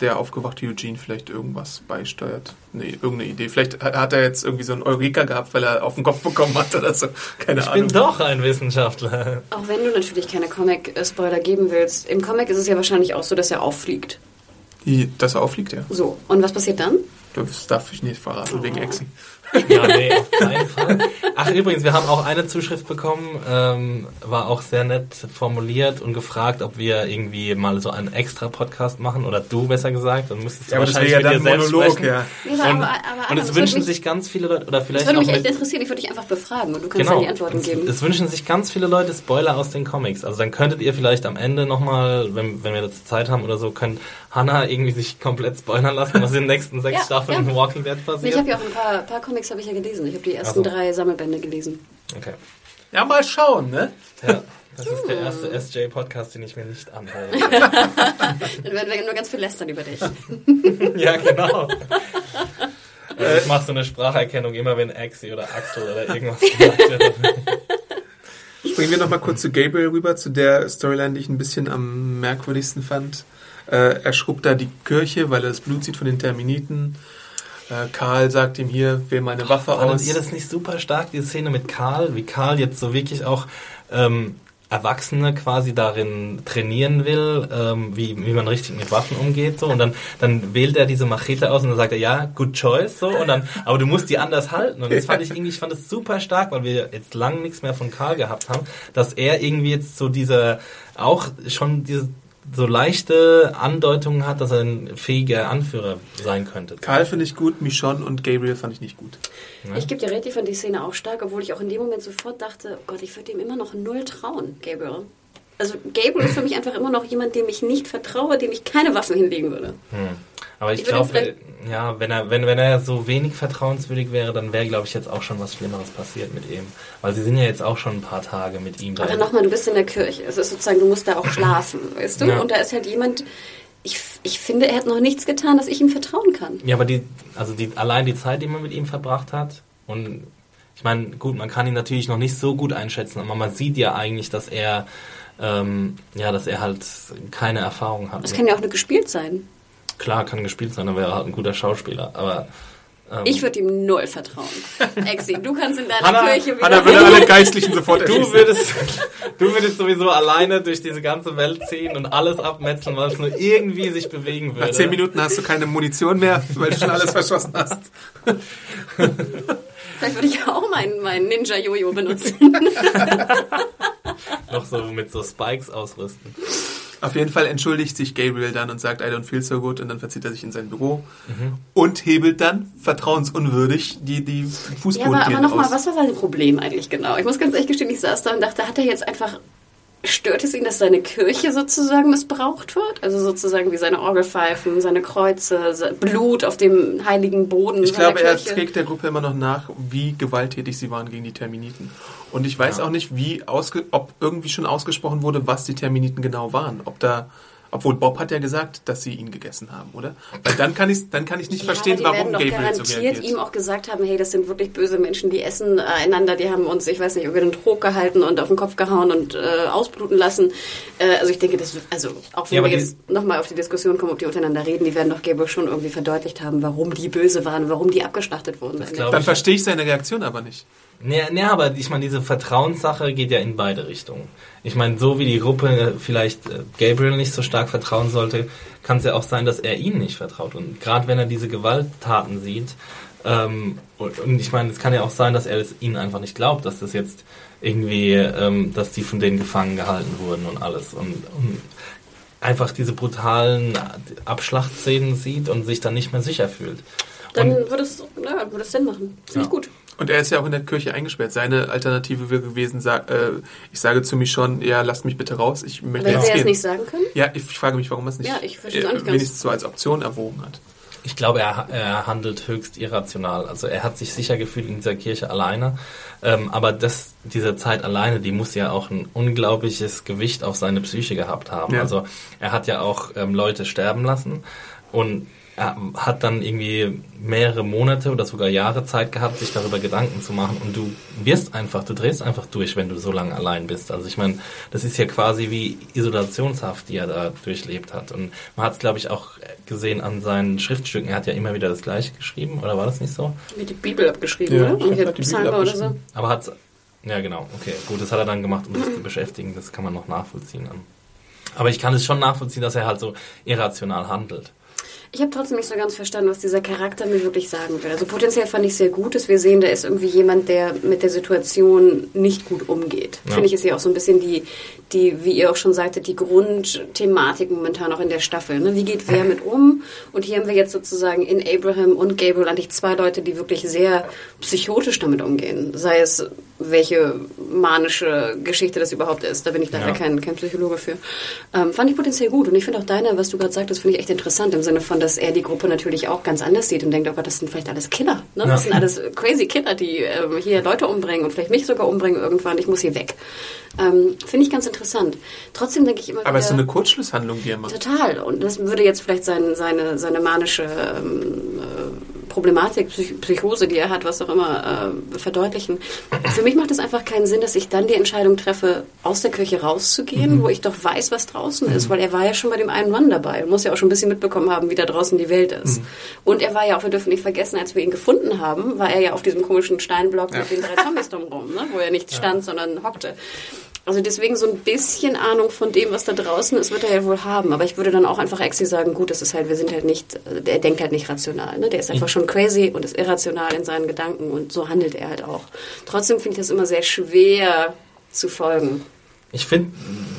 der aufgewachte Eugene vielleicht irgendwas beisteuert. Nee, irgendeine Idee. Vielleicht hat er jetzt irgendwie so einen Eureka gehabt, weil er auf den Kopf bekommen hat oder so. Keine Ich Ahnung. bin doch ein Wissenschaftler. Auch wenn du natürlich keine Comic-Spoiler geben willst. Im Comic ist es ja wahrscheinlich auch so, dass er auffliegt. Die, dass er auffliegt, ja. So. Und was passiert dann? Das darf ich nicht verraten, wegen Exen. Ja, nee, auf keinen Fall. Ach, übrigens, wir haben auch eine Zuschrift bekommen, ähm, war auch sehr nett formuliert und gefragt, ob wir irgendwie mal so einen extra Podcast machen, oder du besser gesagt, dann müsstest du Ja, aber das wahrscheinlich wäre ja mit dir selbst Monolog, sprechen. ja. Und, aber- aber- und aber es das wünschen würde mich- sich ganz viele Leute, oder Das vielleicht würde auch mich echt mit, interessieren. Ich würde dich einfach befragen und du kannst Genau. dann die Antworten es, geben. es wünschen sich ganz viele Leute Spoiler aus den Comics. Also dann könntet ihr vielleicht am Ende nochmal, wenn, wenn wir dazu Zeit haben oder so, könnt Hannah irgendwie sich komplett spoilern lassen, was in den nächsten sechs Ja, Staffeln ja. Walking Dead passiert. ich habe ja auch ein paar, paar Comics habe ich ja gelesen. Ich habe die ersten so. drei Sammelbände gelesen. okay. Ja, mal schauen, ne? Ja, das ist der erste SJ-Podcast, den ich mir nicht anhöre. [LAUGHS] Dann werden wir nur ganz viel lästern über dich. [LAUGHS] ja, genau. [LAUGHS] Ich mache so eine Spracherkennung immer, wenn Axi oder Axel oder irgendwas gesagt wird. Springen wir nochmal kurz zu Gabriel rüber, zu der Storyline, die ich ein bisschen am merkwürdigsten fand. Äh, er schrubbt da die Kirche, weil er das Blut sieht von den Terminiten. Äh, Karl sagt ihm hier, wähl meine Waffe Fandet aus. ihr das nicht super stark, die Szene mit Karl? Wie Karl jetzt so wirklich auch ähm, Erwachsene quasi darin trainieren will, ähm, wie, wie man richtig mit Waffen umgeht, so. Und dann, dann wählt er diese Machete aus und dann sagt er, ja, good choice, so. Und dann, aber du musst die anders halten. Und das fand ich irgendwie, ich fand das super stark, weil wir jetzt lang nichts mehr von Karl gehabt haben, dass er irgendwie jetzt so diese, auch schon diese, so leichte Andeutungen hat, dass er ein fähiger Anführer sein könnte. Karl finde ich gut, Michonne und Gabriel fand ich nicht gut. Ich gebe dir recht, ich fand die Szene auch stark, obwohl ich auch in dem Moment sofort dachte, oh Gott, ich würde ihm immer noch null trauen, Gabriel. Also Gabriel ist für mich einfach immer noch jemand, dem ich nicht vertraue, dem ich keine Waffen hinlegen würde. Aber ich Ich glaube, ja, wenn er, wenn, wenn er so wenig vertrauenswürdig wäre, dann wäre, glaube ich, jetzt auch schon was Schlimmeres passiert mit ihm. Weil sie sind ja jetzt auch schon ein paar Tage mit ihm da. Aber nochmal, du bist in der Kirche. Es ist sozusagen, du musst da auch [CLEARS THROAT] schlafen, weißt du? Ja. Und da ist halt jemand, ich, ich finde, er hat noch nichts getan, dass ich ihm vertrauen kann. Ja, aber die, also die, allein die Zeit, die man mit ihm verbracht hat und ich meine, gut, man kann ihn natürlich noch nicht so gut einschätzen, aber man sieht ja eigentlich, dass er, ähm, ja, dass er halt keine Erfahrung hat. Das kann ja auch nur gespielt sein. Klar, kann gespielt sein, dann wäre er halt ein guter Schauspieler, aber ähm, Ich würde ihm null vertrauen. [LAUGHS] Exi, du kannst in deiner Hanna- Kirche wieder Hanna würde alle Geistlichen sofort Du erschießen. würdest, du würdest sowieso alleine durch diese ganze Welt ziehen und alles abmetzeln, weil es nur irgendwie sich bewegen würde. Nach zehn Minuten hast du keine Munition mehr, weil du schon alles verschossen hast. [LAUGHS] Vielleicht würde ich auch meinen mein Ninja-Jojo benutzen. [LAUGHS] Noch so mit so Spikes ausrüsten. Auf jeden Fall entschuldigt sich Gabriel dann und sagt, I don't feel so good und dann verzieht er sich in sein Büro Mhm. und hebelt dann vertrauensunwürdig die, die Ja, aber, aber nochmal, was war sein Problem eigentlich genau? Ich muss ganz ehrlich gestehen, ich saß da und dachte, hat er jetzt einfach, stört es ihn, dass seine Kirche sozusagen missbraucht wird? Also sozusagen wie seine Orgelpfeifen, seine Kreuze, Blut auf dem heiligen Boden Ich glaube, er Kirche. trägt der Gruppe immer noch nach, wie gewalttätig sie waren gegen die Terminiten. Und ich weiß auch nicht, wie ausge ob irgendwie schon ausgesprochen wurde, was die Terminiten genau waren. Ob da, obwohl Bob hat ja gesagt, dass sie ihn gegessen haben, oder? Weil dann kann ich, dann kann ich nicht Ja, verstehen, aber die warum werden doch Gabriel so garantiert reagiert. ihm auch gesagt haben, hey, das sind wirklich böse Menschen, die essen äh, einander, die haben uns, ich weiß nicht, über den Trog gehalten und auf den Kopf gehauen und äh, ausbluten lassen. Äh, also ich denke, das wird, also auch wenn Ja, wir jetzt nochmal auf die Diskussion kommen, ob die untereinander reden, die werden doch Gabriel schon irgendwie verdeutlicht haben, warum die böse waren, warum die abgeschlachtet wurden. Dann verstehe ich seine Reaktion aber nicht. Nee, nee, aber ich meine, diese Vertrauenssache geht ja in beide Richtungen. Ich meine, so wie die Gruppe vielleicht äh, Gabriel nicht so stark vertrauen sollte, kann es ja auch sein, dass er ihnen nicht vertraut. Und gerade wenn er diese Gewalttaten sieht, ähm, und, ich meine, es kann ja auch sein, dass er es ihnen einfach nicht glaubt, dass das jetzt irgendwie, ähm, dass die von denen gefangen gehalten wurden und alles. Und, und einfach diese brutalen Abschlachtszenen sieht und sich dann nicht mehr sicher fühlt. Dann Und- würde es, ja, würde es Sinn machen. Finde Ja. gut. Und er ist ja auch in der Kirche eingesperrt. Seine Alternative wäre gewesen, sag, äh, ich sage zu mich schon, ja, lasst mich bitte raus, ich möchte Aber hätte er es nicht sagen können? Ja, ich frage mich, warum er es nicht, Ja, ich verstehe es auch äh, nicht ganz. wenigstens so als Option erwogen hat. Ich glaube, er, er handelt höchst irrational. Also er hat sich sicher gefühlt in dieser Kirche alleine. Ähm, aber das, diese Zeit alleine, die muss ja auch ein unglaubliches Gewicht auf seine Psyche gehabt haben. Ja. Also er hat ja auch ähm, Leute sterben lassen und hat dann irgendwie mehrere Monate oder sogar Jahre Zeit gehabt, sich darüber Gedanken zu machen. Und du wirst einfach, du drehst einfach durch, wenn du so lange allein bist. Also ich meine, das ist ja quasi wie Isolationshaft, die er da durchlebt hat. Und man hat es, glaube ich, auch gesehen an seinen Schriftstücken. Er hat ja immer wieder das Gleiche geschrieben, oder war das nicht so? Mit die Bibel abgeschrieben, Ja, oder? grad die Bibel Psalme oder so. abgeschrieben. Aber hat ja genau, okay, gut, das hat er dann gemacht, um sich zu beschäftigen. Das kann man noch nachvollziehen. Aber ich kann es schon nachvollziehen, dass er halt so irrational handelt. Ich habe trotzdem nicht so ganz verstanden, was dieser Charakter mir wirklich sagen will. Also potenziell fand ich sehr gut, dass wir sehen, da ist irgendwie jemand, der mit der Situation nicht gut umgeht. Ja. Finde ich, ist ja auch so ein bisschen die, die, wie ihr auch schon sagtet, die Grundthematik momentan auch in der Staffel. Ne? Wie geht wer mit um? Und hier haben wir jetzt sozusagen in Abraham und Gabriel eigentlich zwei Leute, die wirklich sehr psychotisch damit umgehen. Sei es, welche manische Geschichte das überhaupt ist. Da bin ich leider Ja. kein, kein Psychologe für. Ähm, fand ich potenziell gut. Und ich finde auch deine, was du gerade sagtest, finde ich echt interessant im Sinne von, dass er die Gruppe natürlich auch ganz anders sieht und denkt, oh Gott, das sind vielleicht alles Killer. Ne? Das sind alles crazy Killer, die ähm, hier Leute umbringen und vielleicht mich sogar umbringen irgendwann. Ich muss hier weg. Ähm, finde ich ganz interessant. Trotzdem denke ich immer Aber es ist so eine Kurzschlusshandlung, die er macht. Total. Und das würde jetzt vielleicht sein, seine, seine manische ähm, äh, Problematik, Psych Psychose, die er hat, was auch immer, äh, verdeutlichen. Für mich macht es einfach keinen Sinn, dass ich dann die Entscheidung treffe, aus der Kirche rauszugehen, wo ich doch weiß, was draußen ist, weil er war ja schon bei dem einen Run dabei und muss ja auch schon ein bisschen mitbekommen haben, wie da draußen die Welt ist. Und er war ja auch, wir dürfen nicht vergessen, als wir ihn gefunden haben, war er ja auf diesem komischen Steinblock mit den drei Zombies drumherum, ne? wo er nicht stand, sondern hockte. Also deswegen so ein bisschen Ahnung von dem, was da draußen ist, wird er ja wohl haben. Aber ich würde dann auch einfach Exi sagen, gut, das ist halt, wir sind halt nicht, der denkt halt nicht rational. Ne? Der ist einfach schon crazy und ist irrational in seinen Gedanken und so handelt er halt auch. Trotzdem finde ich das immer sehr schwer zu folgen. Ich finde,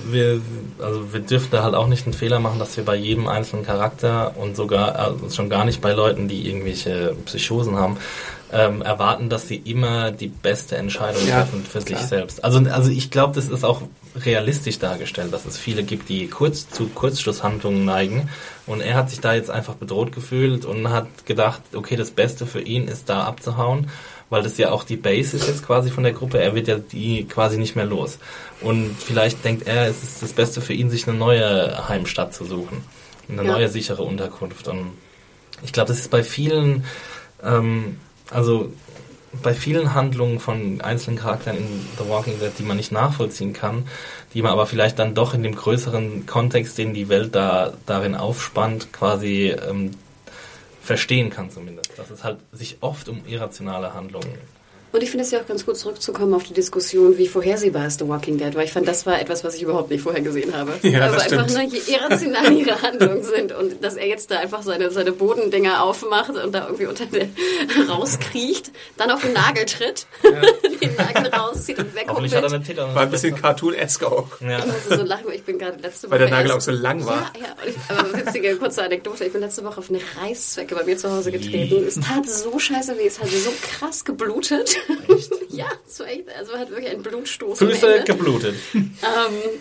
wir, also wir dürfen da halt auch nicht einen Fehler machen, dass wir bei jedem einzelnen Charakter und sogar also schon gar nicht bei Leuten, die irgendwelche Psychosen haben, ähm, erwarten, dass sie immer die beste Entscheidung Ja, treffen für klar. sich selbst. Also, also ich glaube, das ist auch realistisch dargestellt, dass es viele gibt, die kurz zu Kurzschlusshandlungen neigen. Und er hat sich da jetzt einfach bedroht gefühlt und hat gedacht, okay, das Beste für ihn ist da abzuhauen, weil das ja auch die Base ist jetzt quasi von der Gruppe. Er wird ja die quasi nicht mehr los. Und vielleicht denkt er, es ist das Beste für ihn, sich eine neue Heimstatt zu suchen. Eine Ja. neue sichere Unterkunft. Und ich glaube, das ist bei vielen, ähm, also bei vielen Handlungen von einzelnen Charakteren in The Walking Dead, die man nicht nachvollziehen kann, die man aber vielleicht dann doch in dem größeren Kontext, den die Welt da darin aufspannt, quasi ähm, verstehen kann zumindest. Dass es halt sich oft um irrationale Handlungen Und ich finde es ja auch ganz gut zurückzukommen auf die Diskussion, wie vorhersehbar ist The Walking Dead, weil ich fand, das war etwas, was ich überhaupt nicht vorher gesehen habe. Ja, also das einfach, stimmt. ne, je irrational ihre Handlungen sind und dass er jetzt da einfach seine, seine Bodendinger aufmacht und da irgendwie unter der rauskriecht, dann auf den Nagel tritt, [LAUGHS] den Nagel rauszieht und Hoffentlich hat er weghumpelt. eine Titel. War ein bisschen Cartoon-esque auch. Ja. Ich musste so lachen, weil ich bin gerade letzte Woche. Weil der Nagel auch so lang war. Ja, ja. Und ich, aber witzige kurze Anekdote. Ich bin letzte Woche auf eine Reißzwecke bei mir zu Hause getreten. Es tat so scheiße weh. Es hat so krass geblutet. [LAUGHS] ja, es war echt, also hat wirklich ein Blutstoß. Füße geblutet. Ähm,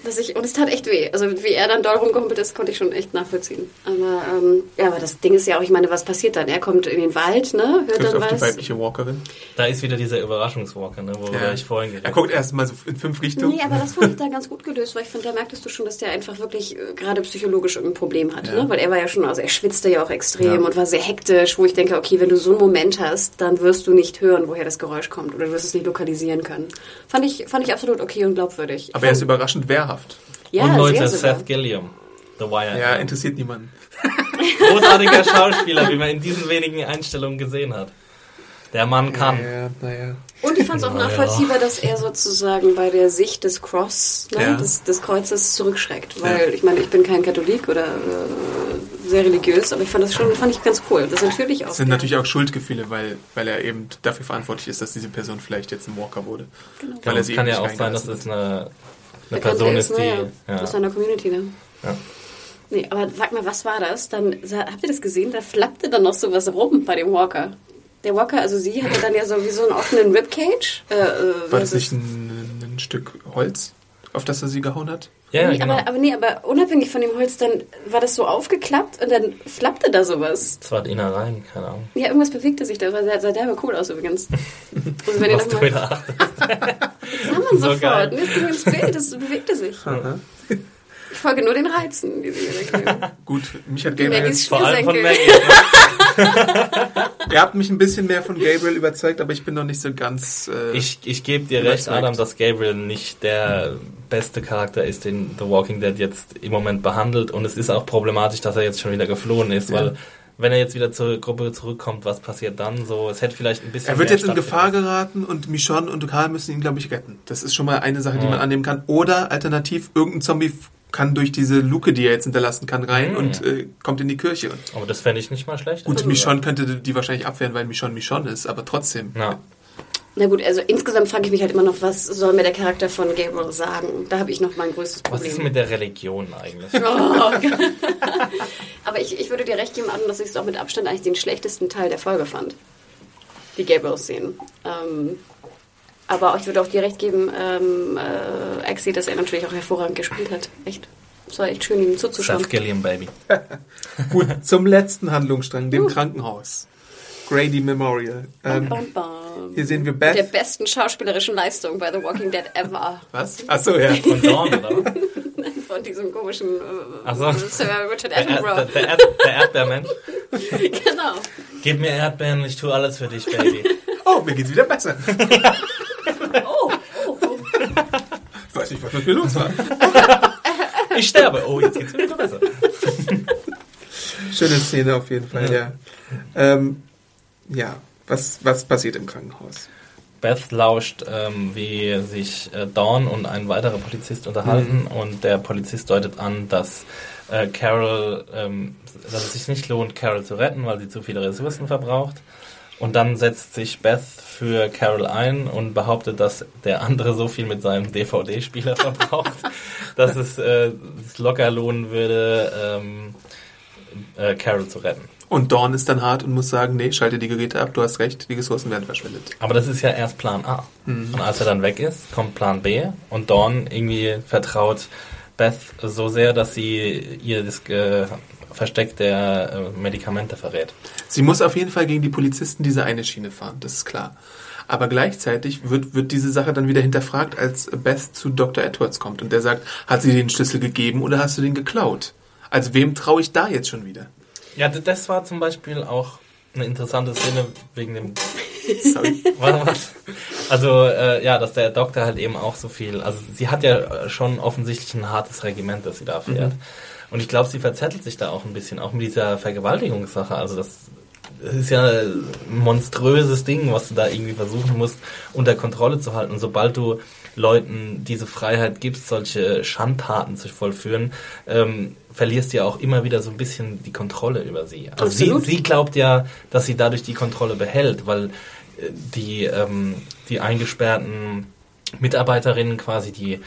dass ich, und es tat echt weh. Also wie er dann doll rumgehumpelt ist, konnte ich schon echt nachvollziehen. Aber, ähm, ja, aber das Ding ist ja auch, ich meine, was passiert dann? Er kommt in den Wald, ne? Hört Trifft dann auf die was. weibliche Walkerin. Da ist wieder dieser Überraschungswalker, ne, worüber ich vorhin geredet Er guckt erst mal so in fünf Richtungen. Nee, aber das fand ich da ganz gut gelöst, weil ich finde, da merktest du schon, dass der einfach wirklich äh, gerade psychologisch irgendein Problem hatte. Ja. Ne? Weil er war ja schon, also er schwitzte ja auch extrem Ja. und war sehr hektisch, wo ich denke, okay, wenn du so einen Moment hast, dann wirst du nicht hören, woher das Geräusch kommt oder du wirst es nicht lokalisieren können. Fand ich, fand ich absolut okay und glaubwürdig. Aber er ist überraschend wehrhaft. ja, Und Leute. Seth Gilliam. The Wire. Ja, interessiert niemanden. [LAUGHS] [LAUGHS] Großartiger Schauspieler, wie man in diesen wenigen Einstellungen gesehen hat. Der Mann kann. Ja, naja. Und ich fand es auch Na ja. nachvollziehbar, dass er sozusagen bei der Sicht des Cross, ne, Ja. des, des Kreuzes zurückschreckt. Weil Ja. ich meine, ich bin kein Katholik oder äh, sehr religiös, aber ich fand das schon fand ich ganz cool. Das natürlich auch. Es sind natürlich auch Schuldgefühle, weil, weil er eben dafür verantwortlich ist, dass diese Person vielleicht jetzt ein Walker wurde. Weil er es sie kann ja auch sein, dass es eine, eine Person ist, die. naja, Ja. aus seiner Community, ne? Ja. Nee, aber sag mal, was war das? Dann habt ihr das gesehen? Da flappte dann noch sowas rum bei dem Walker. Der Walker, also sie hatte dann ja so wie so einen offenen Ribcage. Äh, äh, War was das nicht ist- ein, ein Stück Holz, auf das er sie gehauen hat? Ja, ja, nee, genau. aber, aber nee, aber unabhängig von dem Holz, dann war das so aufgeklappt und dann flappte da sowas. Das war die Innereien, keine Ahnung. Ja, irgendwas bewegte sich da. Sah, sah derbe cool aus übrigens. [LAUGHS] Also wenn ihr Was noch du mal, wieder achtest. [LAUGHS] sah man so sofort. geil. Mir ist ging ins Bild, das bewegte sich. Ich folge nur den Reizen, die sie [LAUGHS] mir. Gut, mich hat Gabriel jetzt, Vor allem von. Maggie. [LAUGHS] Ihr habt mich ein bisschen mehr von Gabriel überzeugt, aber ich bin noch nicht so ganz. Äh, Ich, ich gebe dir recht. Adam, dass Gabriel nicht der beste Charakter ist, den The Walking Dead jetzt im Moment behandelt. Und es ist auch problematisch, dass er jetzt schon wieder geflohen ist, Ja. weil wenn er jetzt wieder zur Gruppe zurückkommt, was passiert dann? So, es hätte vielleicht ein bisschen. er wird mehr jetzt in Gefahr geraten und Michonne und Karl müssen ihn, glaube ich, retten. Das ist schon mal eine Sache, die Ja. man annehmen kann. Oder alternativ, irgendein Zombie kann durch diese Luke, die er jetzt hinterlassen kann, rein Mhm. und äh, kommt in die Kirche. Aber das fände ich nicht mal schlecht. gut, Also, Michonne könnte die wahrscheinlich abwehren, weil Michonne Michonne ist, aber trotzdem. Ja. Na gut, also insgesamt frage ich mich halt immer noch, was soll mir der Charakter von Gabriel sagen? Da habe ich noch mein größtes Was Problem. ist mit der Religion eigentlich? Oh. [LAUGHS] Aber ich, ich würde dir recht geben, Adam, dass ich es auch mit Abstand eigentlich den schlechtesten Teil der Folge fand. Die Gabriel-Szenen. Ähm, aber ich würde auch dir recht geben, ähm, äh, Axie, dass er natürlich auch hervorragend gespielt hat. Echt. Es war echt schön, ihm zuzuschauen. Seth Gilliam, Baby. [LAUGHS] Gut, zum letzten Handlungsstrang, dem Krankenhaus. Grady Memorial. Ähm, Bam, bam. hier sehen wir Der Beth. besten schauspielerischen Leistung bei The Walking Dead ever. Was? Achso, ja. Von Dawn, oder? [LAUGHS] von diesem komischen äh, Ach so. Sir Richard Der, Erd, der, Attenborough. der, Erd, der Erdbeermensch. [LAUGHS] genau. Gib mir Erdbeeren, ich tue alles für dich, Baby. Oh, mir geht's wieder besser. Oh, oh, oh. Ich weiß nicht, was mit mir los war. Ich sterbe. Oh, jetzt geht's mir wieder besser. Schöne Szene auf jeden Fall, ja. Ähm, ja, was, was passiert im Krankenhaus? Beth lauscht, ähm, wie sich äh, Dawn und ein weiterer Polizist unterhalten und der Polizist deutet an, dass äh, Carol, ähm, dass es sich nicht lohnt, Carol zu retten, weil sie zu viele Ressourcen verbraucht. Und dann setzt sich Beth für Carol ein und behauptet, dass der andere so viel mit seinem DVD-Spieler [LAUGHS] verbraucht, dass es äh, es locker lohnen würde, ähm, äh, Carol zu retten. Und Dawn ist dann hart und muss sagen, nee, schalte die Geräte ab, du hast recht, die Ressourcen werden verschwendet. Aber das ist ja erst Plan A. Und als er dann weg ist, kommt Plan B und Dawn irgendwie vertraut Beth so sehr, dass sie ihr das äh, Versteck der äh, Medikamente verrät. Sie muss auf jeden Fall gegen die Polizisten diese eine Schiene fahren, das ist klar. Aber gleichzeitig wird, wird diese Sache dann wieder hinterfragt, als Beth zu Dr. Edwards kommt und der sagt, hat sie den Schlüssel gegeben oder hast du den geklaut? Also wem traue ich da jetzt schon wieder? Ja, das war zum Beispiel auch eine interessante Szene wegen dem [LAUGHS] Sorry. Warte, was? Also, äh, ja, dass der Doktor halt eben auch so viel. Also, sie hat ja schon offensichtlich ein hartes Regiment, das sie da fährt. Und ich glaube, sie verzettelt sich da auch ein bisschen, auch mit dieser Vergewaltigungssache. Also, das, ist ja ein monströses Ding, was du da irgendwie versuchen musst, unter Kontrolle zu halten. Und sobald du Leuten diese Freiheit gibst, solche Schandtaten zu vollführen, ähm, verlierst du ja auch immer wieder so ein bisschen die Kontrolle über sie. Also sie, Absolut. sie glaubt ja, dass sie dadurch die Kontrolle behält, weil äh, die, ähm, die eingesperrten Mitarbeiterinnen quasi die,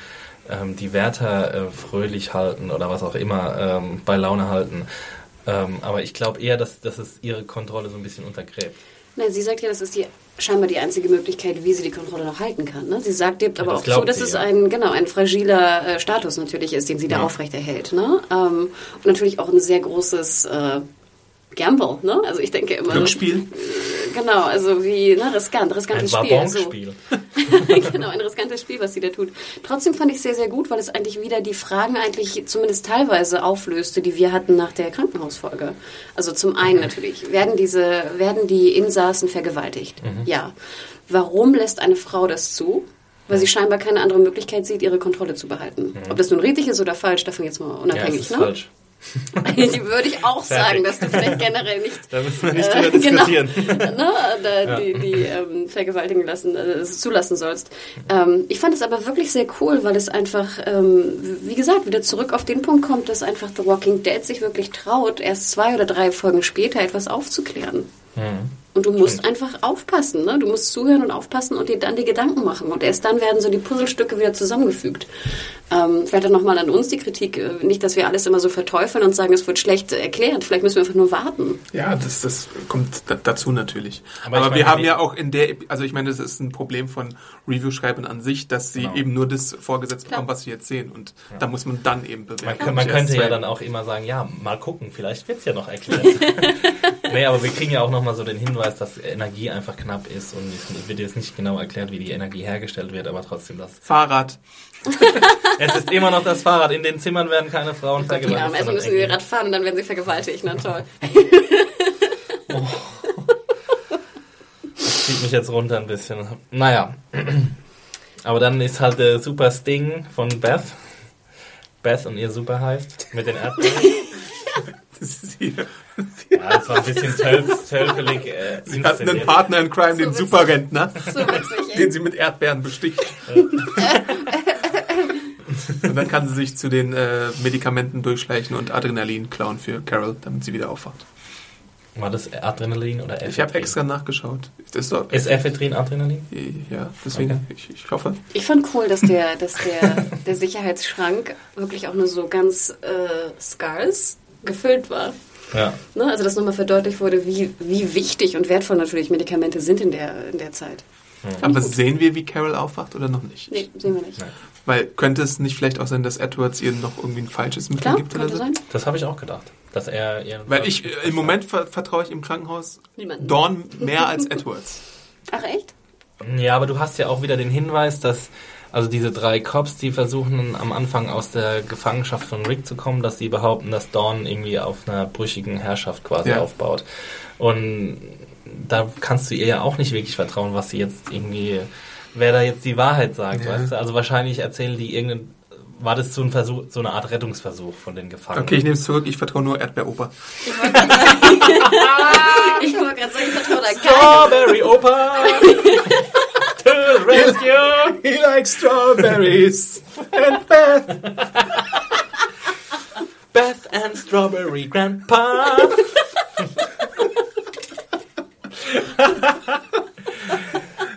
ähm, die Wärter äh, fröhlich halten oder was auch immer ähm, bei Laune halten. Ähm, aber ich glaube eher, dass, dass es ihre Kontrolle so ein bisschen untergräbt. Nein, sie sagt ja, das ist die scheinbar die einzige Möglichkeit, wie sie die Kontrolle noch halten kann. Ne? Sie sagt dir aber das auch zu, dass sie, es ja. ein genau ein fragiler äh, Status natürlich ist, den sie da Ja. aufrechterhält. Ne? Ähm, und natürlich auch ein sehr großes äh, Gamble. Ne? Also ich denke immer Glücksspiel. Genau, also wie ne, riskant, Ein riskantes Spiel. Also. [LAUGHS] genau, ein riskantes Spiel, was sie da tut. Trotzdem fand ich es sehr, sehr gut, weil es eigentlich wieder die Fragen eigentlich zumindest teilweise auflöste, die wir hatten nach der Krankenhausfolge. Also zum einen natürlich, werden diese, werden die Insassen vergewaltigt? Ja. Warum lässt eine Frau das zu? Weil sie scheinbar keine andere Möglichkeit sieht, ihre Kontrolle zu behalten. Ob das nun richtig ist oder falsch, davon jetzt mal Ja, es unabhängig, ist ne? falsch. [LAUGHS] Die würde ich auch sagen, dass du vielleicht generell nicht Da müssen wir nicht äh, drüber [LAUGHS] diskutieren. Genau, ne, da, die, die ähm, vergewaltigen lassen, äh, zulassen sollst. Ähm, ich fand es aber wirklich sehr cool, weil es einfach, ähm, wie gesagt, wieder zurück auf den Punkt kommt, dass einfach The Walking Dead sich wirklich traut, erst zwei oder drei Folgen später etwas aufzuklären. Und du musst einfach aufpassen, ne? Du musst zuhören und aufpassen und dir dann die Gedanken machen. Und erst dann werden so die Puzzlestücke wieder zusammengefügt. Ähm, vielleicht auch nochmal an uns die Kritik. äh, Nicht, dass wir alles immer so verteufeln und sagen, es wird schlecht erklärt. Vielleicht müssen wir einfach nur warten. Ja, das, das kommt da, dazu natürlich. Aber Aber, wir haben ja auch in der, Epi- also ich meine, das ist ein Problem von Review-Schreibern an sich, dass sie Genau. eben nur das vorgesetzt Klar. bekommen, was sie jetzt sehen. Und da muss man dann eben bewerten. Man, man könnte ja dann auch immer sagen, ja, mal gucken, vielleicht wird's ja noch erklärt. [LAUGHS] nee, aber wir kriegen ja auch nochmal so den Hinweis, dass Energie einfach knapp ist und es wird jetzt nicht genau erklärt, wie die Energie hergestellt wird, aber trotzdem das. Fahrrad. [LAUGHS] Es ist immer noch das Fahrrad. In den Zimmern werden keine Frauen Die vergewaltigt. Armen, erstmal müssen sie. Rad fahren und dann werden sie vergewaltigt. Na toll. Das zieht mich jetzt runter ein bisschen. Naja. Aber dann ist halt der Super Sting von Beth. Beth und ihr Super heißt. Mit den Erdbeeren. Das ist hier. Ja, das war ein bisschen tölp, tölpelig äh, Sie hatten einen. Partner in Crime, den witzig. Superrentner, So witzig, den sie mit Erdbeeren besticht. [LAUGHS] und dann kann sie sich zu den äh, Medikamenten durchschleichen und Adrenalin klauen für Carol, damit sie wieder aufwacht. War das Adrenalin oder Ephedrin? Ich habe extra nachgeschaut. Das ist doch, Ist Ephedrin Adrenalin? ja, deswegen, Okay. ich, ich hoffe. Ich fand cool, dass der, dass der, der Sicherheitsschrank wirklich auch nur so ganz äh, Scars gefüllt war. Ja. Ne? Also dass nochmal verdeutlicht wurde, wie, wie wichtig und wertvoll natürlich Medikamente sind in der, in der Zeit. Aber sehen wir, wie Carol aufwacht oder noch nicht? Nee, sehen wir nicht. Nein. Weil könnte es nicht vielleicht auch sein, dass Edwards ihr noch irgendwie ein falsches Mittel Klar, gibt oder so? sein. Das habe ich auch gedacht. Dass er ihr Weil ich, äh, im Moment ver vertraue ich im Krankenhaus Niemanden. Dawn mehr als [LAUGHS] Edwards. Ach echt? Ja, aber du hast ja auch wieder den Hinweis, dass Also diese drei Cops, die versuchen am Anfang aus der Gefangenschaft von Rick zu kommen, dass sie behaupten, dass Dawn irgendwie auf einer brüchigen Herrschaft quasi Ja. aufbaut. Und da kannst du ihr ja auch nicht wirklich vertrauen, was sie jetzt irgendwie, wer da jetzt die Wahrheit sagt, Ja. weißt du? Also wahrscheinlich erzählen die irgendeinen, war das so ein Versuch, so eine Art Rettungsversuch von den Gefangenen? Okay, ich nehme es zurück, ich vertraue nur Erdbeeroper. Ich wollte gerade sagen, [LAUGHS] ich vertraue da Strawberry Opa! [LAUGHS] to the rescue! He likes strawberries and Beth. Beth and Strawberry Grandpa!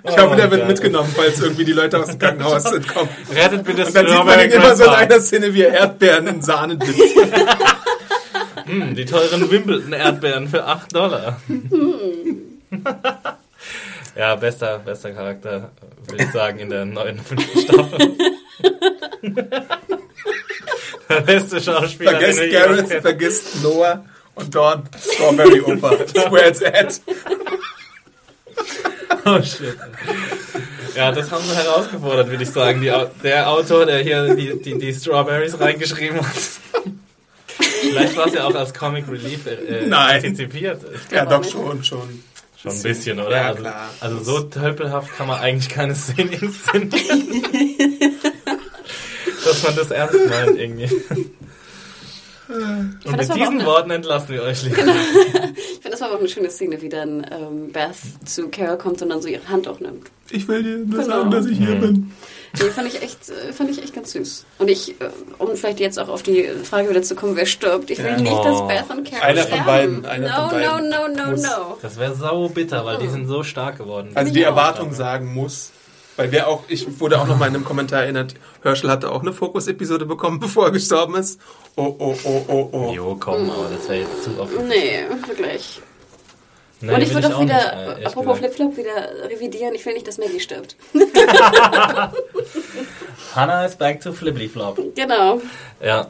Ich hoffe, der wird geil. mitgenommen, falls irgendwie die Leute aus dem Krankenhaus [LAUGHS] entkommen. Rettet bitte Und dann sieht man ihn immer so in einer Szene, wie er Erdbeeren in Sahne dippt. Hm, die teuren Wimbledon-Erdbeeren für 8 Dollar. [LAUGHS] ja, bester, bester Charakter, würde ich sagen, in der neuen fünften Staffel. der beste Schauspieler. Jemals Gareth, kennen. vergisst Noah und Dawn. Strawberry Opa. That's where it's at. [LAUGHS] Oh shit. Ja, das haben sie herausgefordert, würde ich sagen. Die, der Autor, der hier die, die, die Strawberries reingeschrieben hat. Vielleicht war es ja auch als Comic Relief äh, Nein. antizipiert. Ja, doch schon, schon. Schon ein bisschen, oder? Ja, also, klar. also so tölpelhaft kann man eigentlich keine Szene inszenieren. [LAUGHS] Dass man das ernst meint irgendwie. Und mit diesen eine- Worten entlassen wir euch, liebe. Ich finde, das war aber auch eine schöne Szene, wie dann ähm, Beth zu Carol kommt und dann so ihre Hand auch nimmt. Ich will dir nur Genau. sagen, dass ich hier bin. Die fand ich echt, äh, fand ich echt ganz süß. Und ich, äh, um vielleicht jetzt auch auf die Frage wieder zu kommen, wer stirbt. Ich will Ja. nicht, Oh. dass Beth und Carol Einer von sterben. beiden, einer no, von beiden no, no, no, muss. no. Das wäre sau bitter, weil die sind so stark geworden. Also die auch. Erwartung sagen muss. Weil wer auch, ich wurde auch noch mal in einem Kommentar erinnert, Herschel hatte auch eine Fokus-Episode bekommen, bevor er gestorben ist. Oh, oh, oh, oh, oh. Jo, komm, aber das wäre jetzt zu oft. Nee, wirklich. Nee, und ich will würde auch nicht, wieder, äh, ehrlich apropos. Flip-Flop, wieder revidieren. Ich will nicht, dass Maggie stirbt. [LAUGHS] Hannah is back to Flippity Flop. Genau. Ja.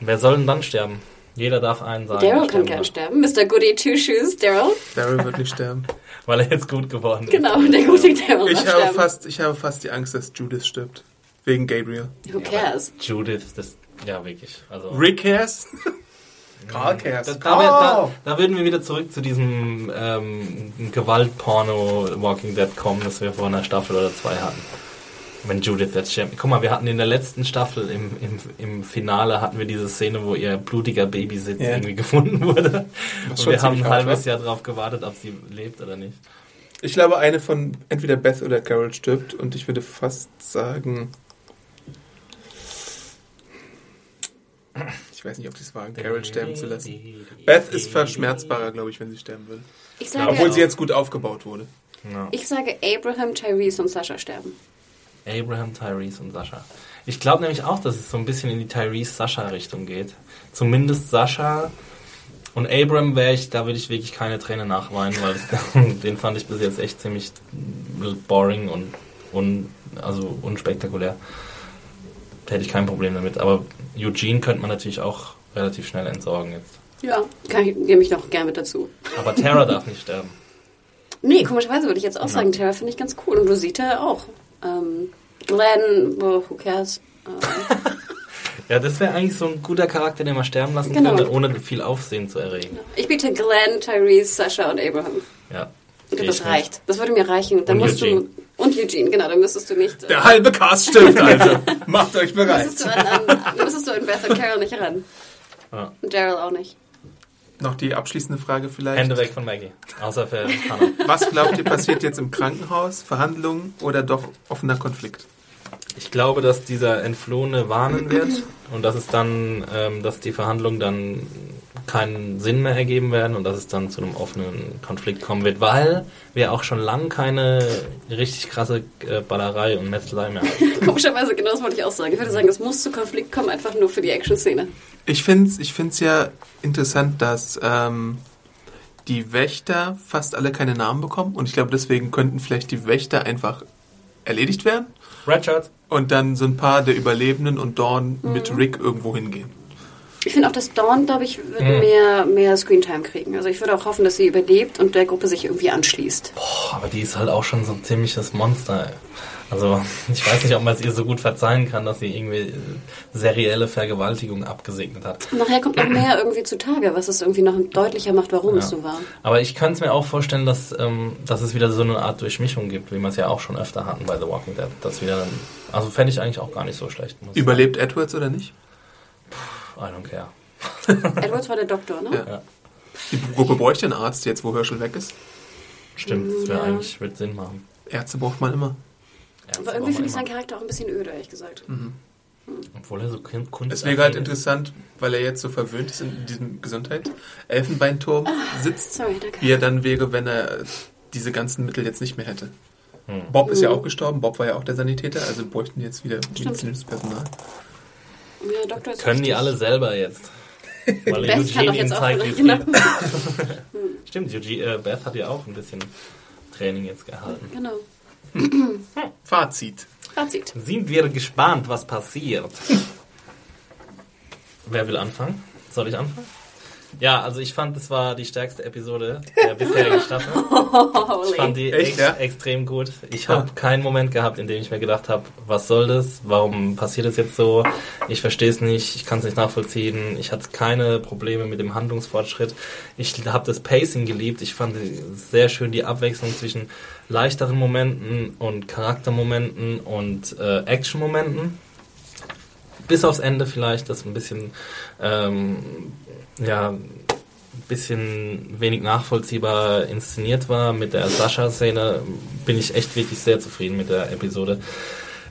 Wer soll denn dann sterben? Jeder darf einen sagen. Daryl kann sterben gern darf. sterben. Mr. Goody Two Shoes, Daryl. Daryl wird nicht sterben. [LAUGHS] Weil er jetzt gut geworden ist. Genau, der gute Daryl Ich habe, sterben. fast, ich habe fast die Angst, dass Judith stirbt. Wegen Gabriel. Who cares? Judith, das, ja wirklich. Also, Rick cares? [LAUGHS] Carl cares. Da, da, da, Carl! da würden wir wieder zurück zu diesem ähm, Gewaltporno Walking Dead kommen, das wir vor einer Staffel oder zwei hatten. Wenn Judith jetzt stirbt. Guck mal, wir hatten in der letzten Staffel im, im, im Finale hatten wir diese Szene, wo ihr blutiger Babysitz Ja. irgendwie gefunden wurde. Und wir haben ein halbes. Jahr drauf gewartet, ob sie lebt oder nicht. Ich glaube, eine von entweder Beth oder Carol stirbt und ich würde fast sagen. Ich weiß nicht, ob sie es wagen, Carol sterben zu lassen. Beth ist verschmerzbarer, glaube ich, wenn sie sterben will. Ich sage, Obwohl sie jetzt gut aufgebaut wurde. Ja. ich sage Abraham, Tyrese und Sascha sterben. Abraham, Tyrese und Sascha. Ich glaube nämlich auch, dass es so ein bisschen in die Tyrese-Sascha-Richtung geht. Zumindest Sascha und Abraham wäre ich, da würde ich wirklich keine Träne nachweinen, weil das, [LAUGHS] den fand ich bis jetzt echt ziemlich boring und un, also unspektakulär. Da hätte ich kein Problem damit. Aber Eugene könnte man natürlich auch relativ schnell entsorgen jetzt. Ja, kann ich, nehme ich noch gerne mit dazu. Aber Tara darf nicht sterben. Nee, komischerweise würde ich jetzt auch Ja. sagen, Tara finde ich ganz cool. Und Rosita auch. Ähm, Glenn, oh, who cares? Ähm, [LAUGHS] Ja, das wäre eigentlich so ein guter Charakter, den man sterben lassen Genau. könnte, ohne viel Aufsehen zu erregen. ich biete Glenn, Tyrese, Sascha und Abraham. Ja. Das reicht. Das würde mir reichen. Dann Und musst Eugene. du. Und Eugene, genau, dann müsstest du nicht. äh, Der halbe Cast stirbt, [LAUGHS] also. Macht euch bereit. müsstest du, an, an, müsstest du an Beth und Carol nicht ran. Ja. Und Daryl auch nicht. Noch die abschließende Frage vielleicht. Hände weg von Maggie. Außer für Hannah. Was glaubt ihr passiert jetzt im Krankenhaus? Verhandlungen oder doch offener Konflikt? Ich glaube, dass dieser Entflohene warnen wird und dass es dann, ähm, dass die Verhandlungen dann keinen Sinn mehr ergeben werden und dass es dann zu einem offenen Konflikt kommen wird, weil wir auch schon lange keine richtig krasse äh, Ballerei und Metzelei mehr haben. [LAUGHS] Komischerweise, genau das wollte ich auch sagen. Ich würde sagen, es muss zu Konflikt kommen, einfach nur für die Action-Szene. Ich finde es ich find's ja interessant, dass ähm, die Wächter fast alle keine Namen bekommen. Und ich glaube, deswegen könnten vielleicht die Wächter einfach erledigt werden. Red Shirts. Und dann so ein paar der Überlebenden und Dawn mit Rick irgendwo hingehen. Ich finde auch, dass Dawn, glaube ich, wird Mhm. mehr, mehr Screentime kriegen. Also ich würde auch hoffen, dass sie überlebt und der Gruppe sich irgendwie anschließt. Boah, aber die ist halt auch schon so ein ziemliches Monster. ey. Also ich weiß nicht, ob man es ihr so gut verzeihen kann, dass sie irgendwie äh, serielle Vergewaltigung abgesegnet hat. Nachher kommt noch mehr irgendwie zutage, was es irgendwie noch deutlicher macht, warum es so war. Aber ich könnte es mir auch vorstellen, dass, ähm, dass es wieder so eine Art Durchmischung gibt, wie wir es ja auch schon öfter hatten bei The Walking Dead. Das wieder, also fände ich eigentlich auch gar nicht so schlecht. Überlebt Edwards oder nicht? sagen. I don't care. [LAUGHS] Edwards war der Doktor, ne? Ja. Die Gruppe bräuchte einen Arzt jetzt, wo Herschel weg ist. Stimmt, das wäre Ja. eigentlich, wird Sinn machen. Ärzte braucht man immer. Aber irgendwie finde ich seinen. Charakter auch ein bisschen öde, ehrlich gesagt. Obwohl er so kun- Kunst Es wäre halt interessant, weil er jetzt so verwöhnt ist in diesem Gesundheit-Elfenbeinturm sitzt, Sorry, danke. wie er dann wäre, wenn er diese ganzen Mittel jetzt nicht mehr hätte. Bob ist ja auch gestorben, Bob war ja auch der Sanitäter, also bräuchten jetzt wieder medizinisches Personal. Ja, Doktor ist Können die wichtig. alle selber jetzt. [LAUGHS] Weil Beth kann Eugene doch ihnen zeigt, wie genau. es geht. Stimmt, Eugene, äh, Beth hat ja auch ein bisschen Training jetzt gehalten. Genau. [CLEARS THROAT] Fazit. Fazit. Sind wir gespannt, was passiert? Wer will anfangen? Soll ich anfangen? Ja, also ich fand, das war die stärkste Episode der bisherigen Staffel. [LAUGHS] Ich fand die Echt, ex ja? extrem gut. Ich habe keinen Moment gehabt, in dem ich mir gedacht habe, was soll das? Warum passiert es jetzt so? Ich verstehe es nicht, ich kann es nicht nachvollziehen. Ich hatte keine Probleme mit dem Handlungsfortschritt. Ich habe das Pacing geliebt. Ich fand sehr schön die Abwechslung zwischen leichteren Momenten und Charaktermomenten und äh, Action-Momenten bis aufs Ende vielleicht, das ein bisschen, ähm, ja, ein bisschen wenig nachvollziehbar inszeniert war. Mit der Sascha-Szene bin ich echt wirklich sehr zufrieden mit der Episode.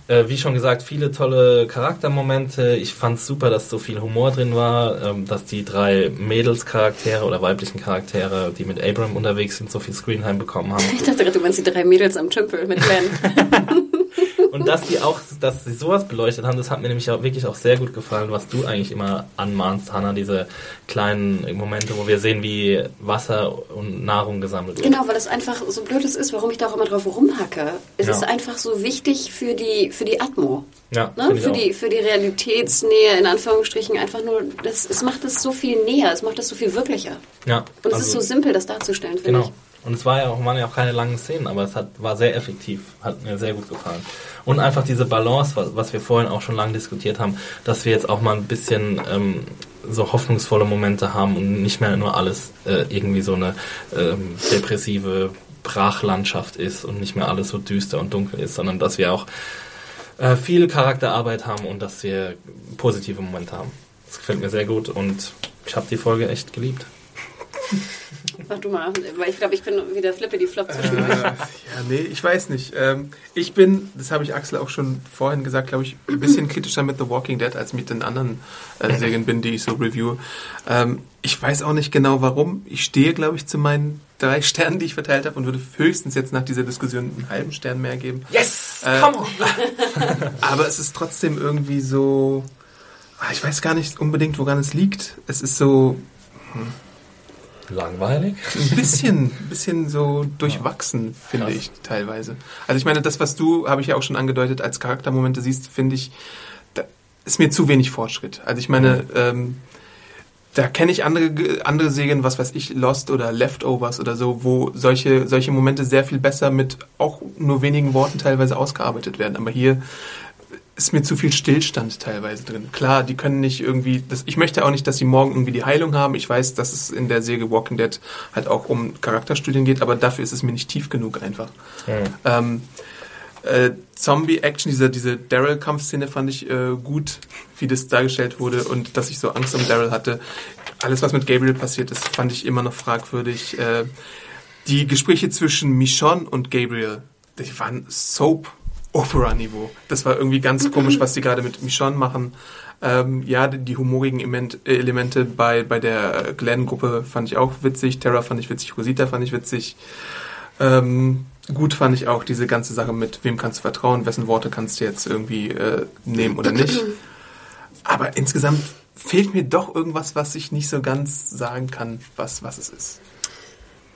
Äh, wie schon gesagt, viele tolle Charaktermomente. Ich fand super, dass so viel Humor drin war, ähm, dass die drei Mädelscharaktere oder weiblichen Charaktere, die mit Abram unterwegs sind, so viel Screentime bekommen haben. [LAUGHS] Ich dachte gerade, du meinst die drei Mädels am Tümpel mit Glenn. [LAUGHS] Und dass die auch, dass sie sowas beleuchtet haben, das hat mir nämlich auch wirklich auch sehr gut gefallen, was du eigentlich immer anmahnst, Hannah, diese kleinen Momente, wo wir sehen, wie Wasser und Nahrung gesammelt wird. Genau, weil es einfach so blöd es ist, warum ich da auch immer drauf rumhacke. Es Ja. ist einfach so wichtig für die, für die Atmo. Ja, Ne? ich Für, auch. die, für die Realitätsnähe, in Anführungsstrichen, einfach nur, das, es macht es so viel näher, es macht es so viel wirklicher. ja, Und es also- ist so simpel, das darzustellen, finde Genau. Und es war ja auch, waren ja auch keine langen Szenen, aber es hat, war sehr effektiv. Hat mir sehr gut gefallen. Und einfach diese Balance, was, was wir vorhin auch schon lange diskutiert haben, dass wir jetzt auch mal ein bisschen ähm, so hoffnungsvolle Momente haben und nicht mehr nur alles äh, irgendwie so eine ähm, depressive Brachlandschaft ist und nicht mehr alles so düster und dunkel ist, sondern dass wir auch äh, viel Charakterarbeit haben und dass wir positive Momente haben. Das gefällt mir sehr gut und ich habe die Folge echt geliebt. [LAUGHS] Mach du mal, weil ich glaube, ich bin wieder flippe die Flop zwischen Äh, euch. ja, nee, ich weiß nicht. Ähm, ich bin, das habe ich Axel auch schon vorhin gesagt, glaube ich, ein bisschen kritischer mit The Walking Dead als mit den anderen äh, Serien bin, die ich so review. Ähm, ich weiß auch nicht genau warum. Ich stehe, glaube ich, zu meinen drei Sternen, die ich verteilt habe und würde höchstens jetzt nach dieser Diskussion einen halben Stern mehr geben. Yes! Äh, Come on! [LAUGHS] Aber es ist trotzdem irgendwie so. ah, Ich weiß gar nicht unbedingt, woran es liegt. Es ist so Langweilig? ein bisschen, bisschen so durchwachsen, finde ich teilweise. Also ich meine, das, was du, habe ich ja auch schon angedeutet, als Charaktermomente siehst, finde ich, ist mir zu wenig Fortschritt. Also ich meine, ähm, da kenne ich andere, andere Serien, was weiß ich, Lost oder Leftovers oder so, wo solche, solche Momente sehr viel besser mit auch nur wenigen Worten teilweise ausgearbeitet werden. Aber hier ist mir zu viel Stillstand teilweise drin. Klar, die können nicht irgendwie, das, ich möchte auch nicht, dass sie morgen irgendwie die Heilung haben. Ich weiß, dass es in der Serie Walking Dead halt auch um Charakterstudien geht, aber dafür ist es mir nicht tief genug einfach. Ähm, äh, Zombie-Action, diese, diese Daryl-Kampfszene fand ich äh, gut, wie das dargestellt wurde und dass ich so Angst um Daryl hatte. Alles, was mit Gabriel passiert ist, fand ich immer noch fragwürdig. Äh, die Gespräche zwischen Michonne und Gabriel, die waren Soap-Opera-Niveau. Das war irgendwie ganz komisch, was die gerade mit Michonne machen. Ähm, ja, die, die humorigen äh, Elemente bei, bei der Glenn-Gruppe fand ich auch witzig. Terra fand ich witzig, Rosita fand ich witzig. Ähm, gut fand ich auch diese ganze Sache mit, wem kannst du vertrauen, wessen Worte kannst du jetzt irgendwie äh, nehmen oder nicht. Aber insgesamt fehlt mir doch irgendwas, was ich nicht so ganz sagen kann, was, was es ist.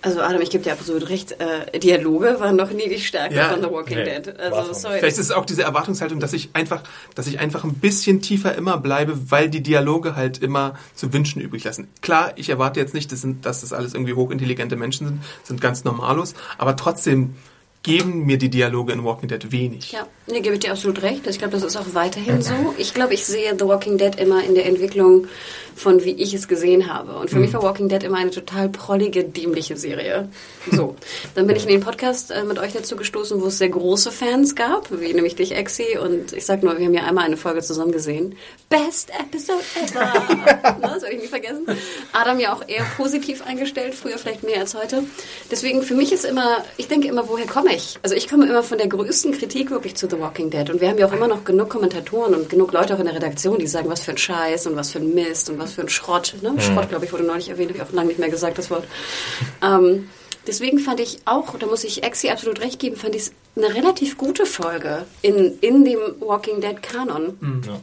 Also Adam, ich gebe dir absolut recht. Äh, Dialoge waren noch nie die Stärke Ja. von The Walking Nee, Dead. Also sorry. Vielleicht ist es auch diese Erwartungshaltung, dass ich einfach, dass ich einfach ein bisschen tiefer immer bleibe, weil die Dialoge halt immer zu wünschen übrig lassen. Klar, ich erwarte jetzt nicht, dass, sind, dass das alles irgendwie hochintelligente Menschen sind, sind ganz normalos, aber trotzdem geben mir die Dialoge in Walking Dead wenig. Ja, nee, gebe ich dir absolut recht. Ich glaube, das ist auch weiterhin so. Ich glaube, ich sehe The Walking Dead immer in der Entwicklung von wie ich es gesehen habe. Und für mich war Walking Dead immer eine total prollige, dämliche Serie. So. Dann bin ich in den Podcast äh, mit euch dazu gestoßen, wo es sehr große Fans gab, wie nämlich dich, Exi. Und ich sag nur, wir haben ja einmal eine Folge zusammen gesehen. Best Episode ever! [LAUGHS] ne, das werde ich nie vergessen. Adam ja auch eher positiv eingestellt, früher vielleicht mehr als heute. Deswegen für mich ist immer, ich denke immer, woher komme ich? Also ich komme immer von der größten Kritik wirklich zu The Walking Dead. Und wir haben ja auch immer noch genug Kommentatoren und genug Leute auch in der Redaktion, die sagen, was für ein Scheiß und was für ein Mist und was für ein Schrott. Ne? Schrott, glaube ich, wurde neulich erwähnt, habe ich auch lange nicht mehr gesagt, das Wort. Ähm, deswegen fand ich auch, da muss ich Exi absolut recht geben, fand ich es eine relativ gute Folge in, in dem Walking Dead Kanon. Ja.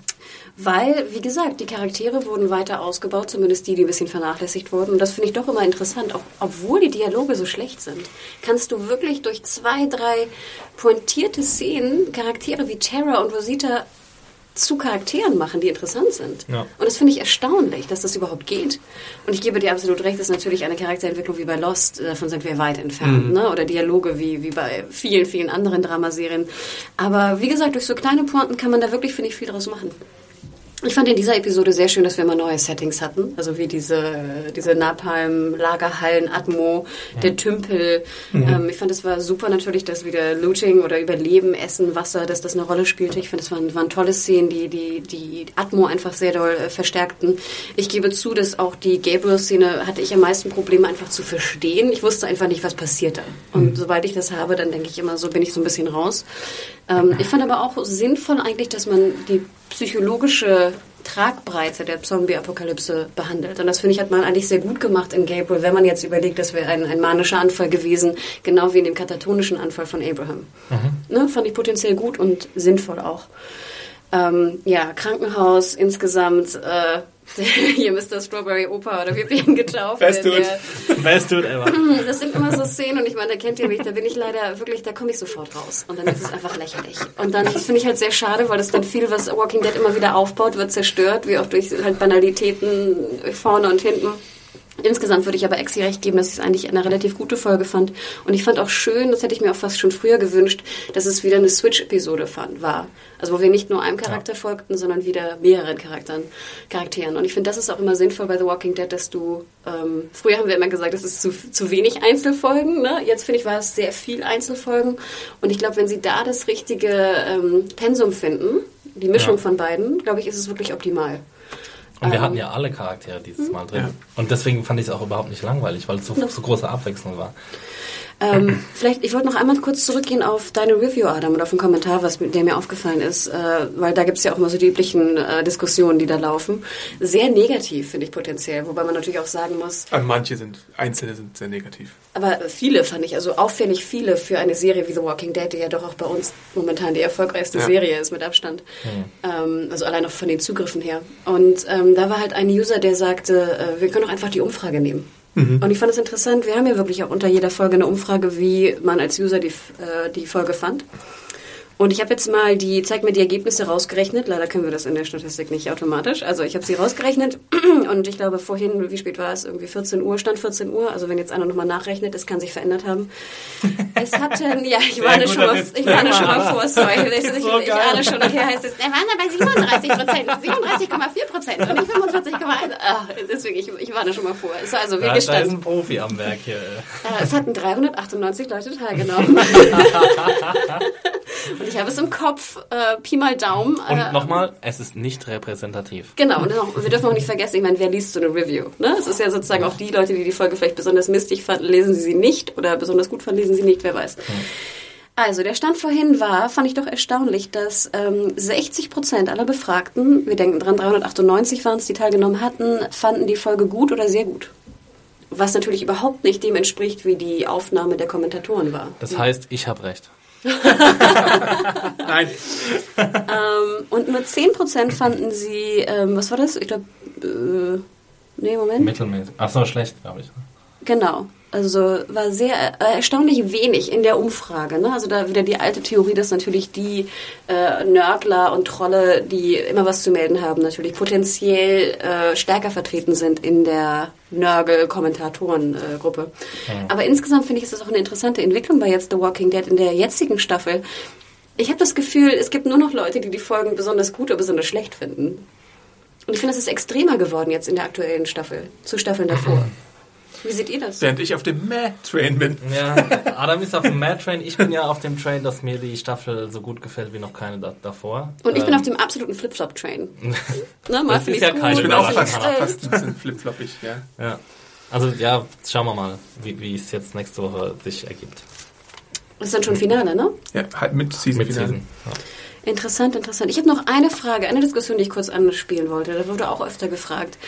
Weil, wie gesagt, die Charaktere wurden weiter ausgebaut, zumindest die, die ein bisschen vernachlässigt wurden. Und das finde ich doch immer interessant. Auch, obwohl die Dialoge so schlecht sind, kannst du wirklich durch zwei, drei pointierte Szenen Charaktere wie Tara und Rosita zu Charakteren machen, die interessant sind. Ja. Und das finde ich erstaunlich, dass das überhaupt geht. Und ich gebe dir absolut recht, das ist natürlich eine Charakterentwicklung wie bei Lost, davon sind wir weit entfernt, ne? oder Dialoge wie, wie bei vielen, vielen anderen Dramaserien. Aber wie gesagt, durch so kleine Pointen kann man da wirklich, finde ich, viel draus machen. Ich fand in dieser Episode sehr schön, dass wir mal neue Settings hatten. Also wie diese, diese Napalm-Lagerhallen-Atmo, der Tümpel. Ähm, ich fand, es war super natürlich, dass wieder Looting oder Überleben, Essen, Wasser, dass das eine Rolle spielte. Ich finde, es waren, waren tolle Szenen, die, die die Atmo einfach sehr doll äh, verstärkten. Ich gebe zu, dass auch die Gabriel-Szene hatte ich am meisten Probleme einfach zu verstehen. Ich wusste einfach nicht, was passierte. Und sobald ich das habe, dann denke ich immer, so bin ich so ein bisschen raus. Ähm, ich fand aber auch sinnvoll eigentlich, dass man die psychologische Tragbreite der Zombie-Apokalypse behandelt. Und das finde ich, hat man eigentlich sehr gut gemacht in Gabriel, wenn man jetzt überlegt, das wäre ein, ein manischer Anfall gewesen, genau wie in dem katatonischen Anfall von Abraham. Ne, fand ich potenziell gut und sinnvoll auch. Ähm, ja, Krankenhaus insgesamt, äh, [LAUGHS] hier Mr. Strawberry Opa oder wie wir ihn getauft. Best Dude. Best Dude ever. das sind immer so Szenen und ich meine, da kennt ihr mich, da bin ich leider wirklich, da komme ich sofort raus. Und dann ist es einfach lächerlich. Und dann finde ich halt sehr schade, weil das dann viel, was Walking Dead immer wieder aufbaut, wird zerstört, wie auch durch halt Banalitäten vorne und hinten. Insgesamt würde ich aber Exi recht geben, dass ich es eigentlich eine relativ gute Folge fand. Und ich fand auch schön, das hätte ich mir auch fast schon früher gewünscht, dass es wieder eine Switch-Episode war. Also wo wir nicht nur einem Charakter folgten, sondern wieder mehreren Charakteren, Charakteren. Und ich finde, das ist auch immer sinnvoll bei The Walking Dead, dass du, ähm, früher haben wir immer gesagt, es ist zu, zu wenig Einzelfolgen. Ne? Jetzt finde ich, war es sehr viel Einzelfolgen. Und ich glaube, wenn sie da das richtige ähm, Pensum finden, die Mischung Ja. von beiden, glaube ich, ist es wirklich optimal. Und wir Ähm, hatten ja alle Charaktere dieses Mal drin. Und deswegen fand ich es auch überhaupt nicht langweilig, weil es so, so große Abwechslung war. Ähm, vielleicht, ich wollte noch einmal kurz zurückgehen auf deine Review, Adam, und auf einen Kommentar, was mit, der mir aufgefallen ist, äh, weil da gibt es ja auch immer so die üblichen äh, Diskussionen, die da laufen. Sehr negativ, finde ich potenziell, wobei man natürlich auch sagen muss, Aber manche sind, einzelne sind sehr negativ. aber viele fand ich, also auffällig viele für eine Serie wie The Walking Dead, die ja doch auch bei uns momentan die erfolgreichste Ja. Serie ist mit Abstand. Ähm, also allein auch von den Zugriffen her. Und ähm, da war halt ein User, der sagte, äh, wir können doch einfach die Umfrage nehmen. Und ich fand es interessant, wir haben ja wirklich auch unter jeder Folge eine Umfrage, wie man als User die, äh, die Folge fand. Und ich habe jetzt mal die, zeig mir die Ergebnisse rausgerechnet. Leider können wir das in der Statistik nicht automatisch. Also ich habe sie rausgerechnet [CLEARS THROAT] und ich glaube vorhin, wie spät war es? Irgendwie 14 Uhr, stand 14 Uhr. Also wenn jetzt einer nochmal nachrechnet, das kann sich verändert haben. [LAUGHS] Es hatten, ja, ich warne schon mal, ich warne schon mal vor, sorry. Ich, ich, so ich geil. ahne schon, okay, heißt es, er war bei 37 Prozent, 37,4 Prozent und nicht 45,1. Ah, deswegen, ich, ich warne schon mal vor. Es war also wie Da, da ist ein Profi am Werk hier. Äh, Es hatten 398 Leute teilgenommen. [LAUGHS] [LAUGHS] und ich habe es im Kopf, äh, Pi mal Daumen. Und Äh, nochmal, es ist nicht repräsentativ. Genau, und auch, wir dürfen auch nicht vergessen, ich meine, wer liest so eine Review? Ne? Es ist ja sozusagen auch die Leute, die die Folge vielleicht besonders mistig fanden, lesen sie sie nicht oder besonders gut fanden, lesen sie nicht, wer weiß. Also, der Stand vorhin war, fand ich doch erstaunlich, dass ähm, 60 Prozent aller Befragten, wir denken dran, 398 waren es, die teilgenommen hatten, fanden die Folge gut oder sehr gut. Was natürlich überhaupt nicht dem entspricht, wie die Aufnahme der Kommentatoren war. Das heißt, ich habe recht. [LAUGHS] Nein, Ähm, und nur 10% fanden sie, ähm, was war das? Ich glaube, äh, nee, Moment. Mittelmäßig. Ach so, schlecht, glaube ich. Genau. Also war sehr äh, erstaunlich wenig in der Umfrage. Ne? Also da wieder die alte Theorie, dass natürlich die äh, Nörgler und Trolle, die immer was zu melden haben, natürlich potenziell äh, stärker vertreten sind in der Nörgel-Kommentatoren-Gruppe. Aber insgesamt finde ich, ist das auch eine interessante Entwicklung bei jetzt The Walking Dead in der jetzigen Staffel. Ich habe das Gefühl, es gibt nur noch Leute, die die Folgen besonders gut oder besonders schlecht finden. Und ich finde, es ist extremer geworden jetzt in der aktuellen Staffel, zu Staffeln davor. [LAUGHS] Wie seht ihr das? Während ich auf dem Mad-Train bin. Ja, Adam ist auf dem Mad Train. Ich bin ja auf dem Train, dass mir die Staffel so gut gefällt wie noch keine da, davor. Und ich bin Ähm, auf dem absoluten Flip-Flop-Train. [LAUGHS] ne, mal Das finde ist ja kein Ich bin auch fast ein bisschen flipfloppig, ja. Ja. Also ja, schauen wir mal, wie, wie es jetzt nächste Woche sich ergibt. Das ist dann schon Finale, ne? Ja, halt mit Season. Mit Season. Ja. Interessant, interessant. Ich habe noch eine Frage, eine Diskussion, die ich kurz anspielen wollte. Da wurde auch öfter gefragt.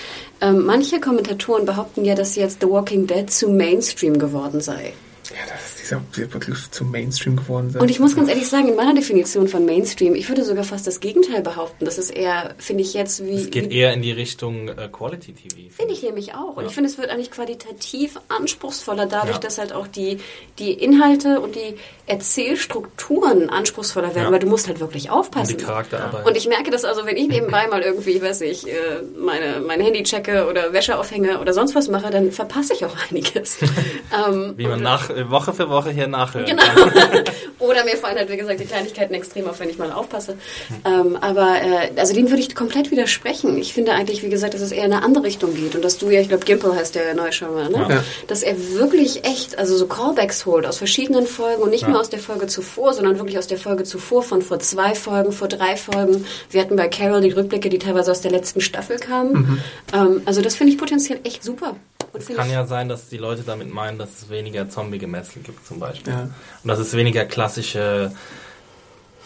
Ähm, manche Kommentatoren behaupten ja, dass jetzt The Walking Dead zu Mainstream geworden sei. Ja, das ist dieser dieser Begriff zum Mainstream geworden sein. Und ich muss ganz ehrlich sagen, in meiner Definition von Mainstream, ich würde sogar fast das Gegenteil behaupten. Das ist eher, finde ich jetzt wie... Es geht wie eher in die Richtung äh, Quality TV. Finde ich nämlich auch. Und Ja. ich finde, es wird eigentlich qualitativ anspruchsvoller dadurch, Ja. dass halt auch die, die Inhalte und die Erzählstrukturen anspruchsvoller werden, Ja. weil du musst halt wirklich aufpassen. Und die Charakterarbeit. Und ich merke das also, wenn ich [LAUGHS] nebenbei mal irgendwie, ich weiß nicht, äh, meine, mein Handy checke oder Wäsche aufhänge oder sonst was mache, dann verpasse ich auch [LAUGHS] einiges. [LAUGHS] ähm, Wie man nach, äh, Woche für Woche hier nachhört. Genau. [LAUGHS] Oder mir fallen halt, wie gesagt, die Kleinigkeiten extrem auf, wenn ich mal aufpasse. Ähm, aber äh, also dem würde ich komplett widersprechen. Ich finde eigentlich, wie gesagt, dass es eher in eine andere Richtung geht. Und dass du ja, ich glaube, Gimple heißt der neue Showrunner, ne? Ja. dass er wirklich echt, also so Callbacks holt aus verschiedenen Folgen und nicht nur aus der Folge zuvor, sondern wirklich aus der Folge zuvor, von vor zwei Folgen, vor drei Folgen. Wir hatten bei Carol die Rückblicke, die teilweise aus der letzten Staffel kamen. Ähm, also das finde ich potenziell echt super. Und finde Kann ja sein, dass die Leute damit meinen, dass es weniger Zombie-Gemetzel gibt zum Beispiel. Ja. Und dass es weniger klassische...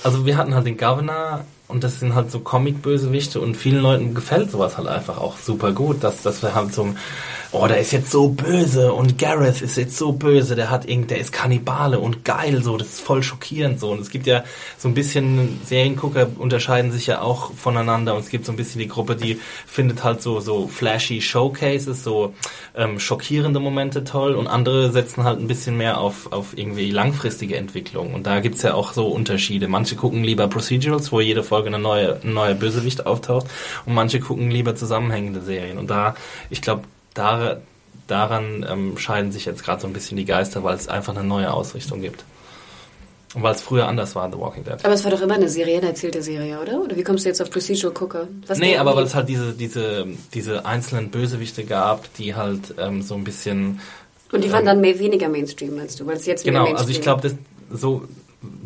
Also wir hatten halt den Governor und das sind halt so Comic-Bösewichte und vielen Leuten gefällt sowas halt einfach auch super gut, dass, dass wir halt so... Oh, der ist jetzt so böse und Gareth ist jetzt so böse, der hat irgend, der ist Kannibale und geil, so, das ist voll schockierend so. Und es gibt ja so ein bisschen, Seriengucker unterscheiden sich ja auch voneinander und es gibt so ein bisschen die Gruppe, die findet halt so, so flashy Showcases, so ähm, schockierende Momente toll und andere setzen halt ein bisschen mehr auf, auf irgendwie langfristige Entwicklung. Und da gibt's ja auch so Unterschiede. Manche gucken lieber Procedurals, wo jede Folge eine neue, ein neuer Bösewicht auftaucht und manche gucken lieber zusammenhängende Serien. Und da, ich glaube, da, daran ähm, scheiden sich jetzt gerade so ein bisschen die Geister, weil es einfach eine neue Ausrichtung gibt. Und weil es früher anders war, The Walking Dead. Aber es war doch immer eine Serie, eine erzählte Serie, oder? Oder wie kommst du jetzt auf Procedural Gucker? Was Nee, aber weil es halt diese, diese, diese einzelnen Bösewichte gab, die halt ähm, so ein bisschen Und die waren dann mehr, weniger Mainstream, meinst du? Weil es jetzt Genau, also ich glaube, so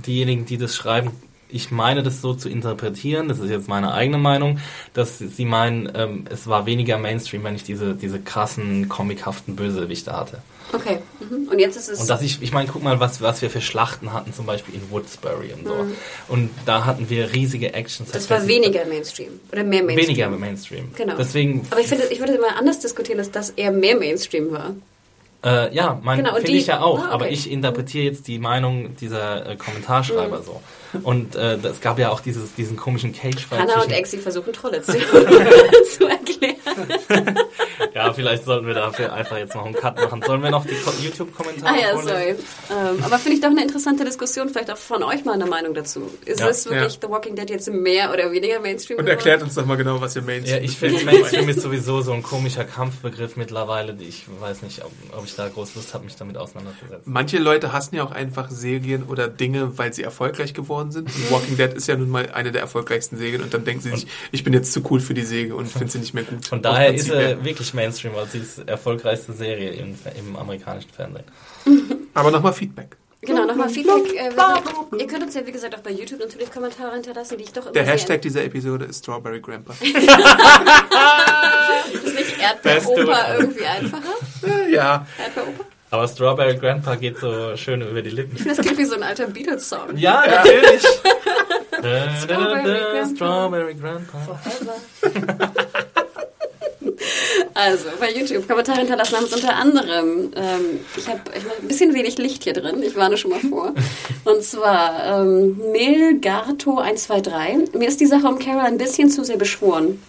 diejenigen, die das schreiben, ich meine das so zu interpretieren, das ist jetzt meine eigene Meinung, dass sie meinen, ähm, es war weniger Mainstream, wenn ich diese, diese krassen, comichaften Bösewichte hatte. Okay. Mhm. Und jetzt ist es. Und dass ich, ich meine, guck mal, was, was wir für Schlachten hatten, zum Beispiel in Woodsbury und so. Und da hatten wir riesige Action. Mhm. das war weniger Mainstream. Oder mehr Mainstream. Weniger Mainstream. Genau. Deswegen, Aber ich, finde, ich würde mal anders diskutieren, dass das eher mehr Mainstream war. Äh, ja, mein, Genau, finde ich ja auch, Ah, okay. aber ich interpretiere jetzt die Meinung dieser äh, Kommentarschreiber so. Und äh, es gab ja auch dieses, diesen komischen Cage-Fight. Hannah und Exi versuchen Trolle [LAUGHS] zu, [LAUGHS] zu erklären. [LAUGHS] Ja, vielleicht sollten wir dafür einfach jetzt noch einen Cut machen. Sollen wir noch die Ko- YouTube-Kommentare Ah ja, sorry. Ähm, aber finde ich doch eine interessante Diskussion, vielleicht auch von euch mal eine Meinung dazu. Ist Ja. es wirklich Ja. The Walking Dead jetzt mehr oder weniger Mainstream Und geworden? erklärt uns doch mal genau, was ihr Ja, Mainstream ich finde, Mainstream ist sowieso so ein komischer Kampfbegriff mittlerweile. Ich weiß nicht, ob, ob ich da groß Lust habe, mich damit auseinanderzusetzen. Manche Leute hassen ja auch einfach Serien oder Dinge, weil sie erfolgreich geworden sind. Und Walking Dead ist ja nun mal eine der erfolgreichsten Serien und dann denken sie sich, ich bin jetzt zu cool für die Serie und finde sie nicht mehr gut. Von daher ist er her. Wirklich Mainstream, weil sie ist die erfolgreichste Serie im, im amerikanischen Fernsehen. [LAUGHS] Aber nochmal Feedback. Genau, nochmal Feedback. Äh, ihr könnt uns ja, wie gesagt, auch bei YouTube natürlich Kommentare hinterlassen, die ich doch immer Der sehr- Hashtag dieser Episode ist Strawberry Grandpa. [LAUGHS] Ist nicht oder? irgendwie einfacher? ja. Erdbeeroper? Aber Strawberry Grandpa geht so schön über die Lippen. Ich finde, das klingt wie so ein alter Beatles-Song. Ja, [LAUGHS] natürlich. Strawberry Grandpa. Strawberry Grandpa. Also, bei YouTube Kommentare hinterlassen haben uns unter anderem, ähm, ich habe ein bisschen wenig Licht hier drin, ich warne schon mal vor. Und zwar ähm, Milgarto123. Mir ist die Sache um Carol ein bisschen zu sehr beschworen.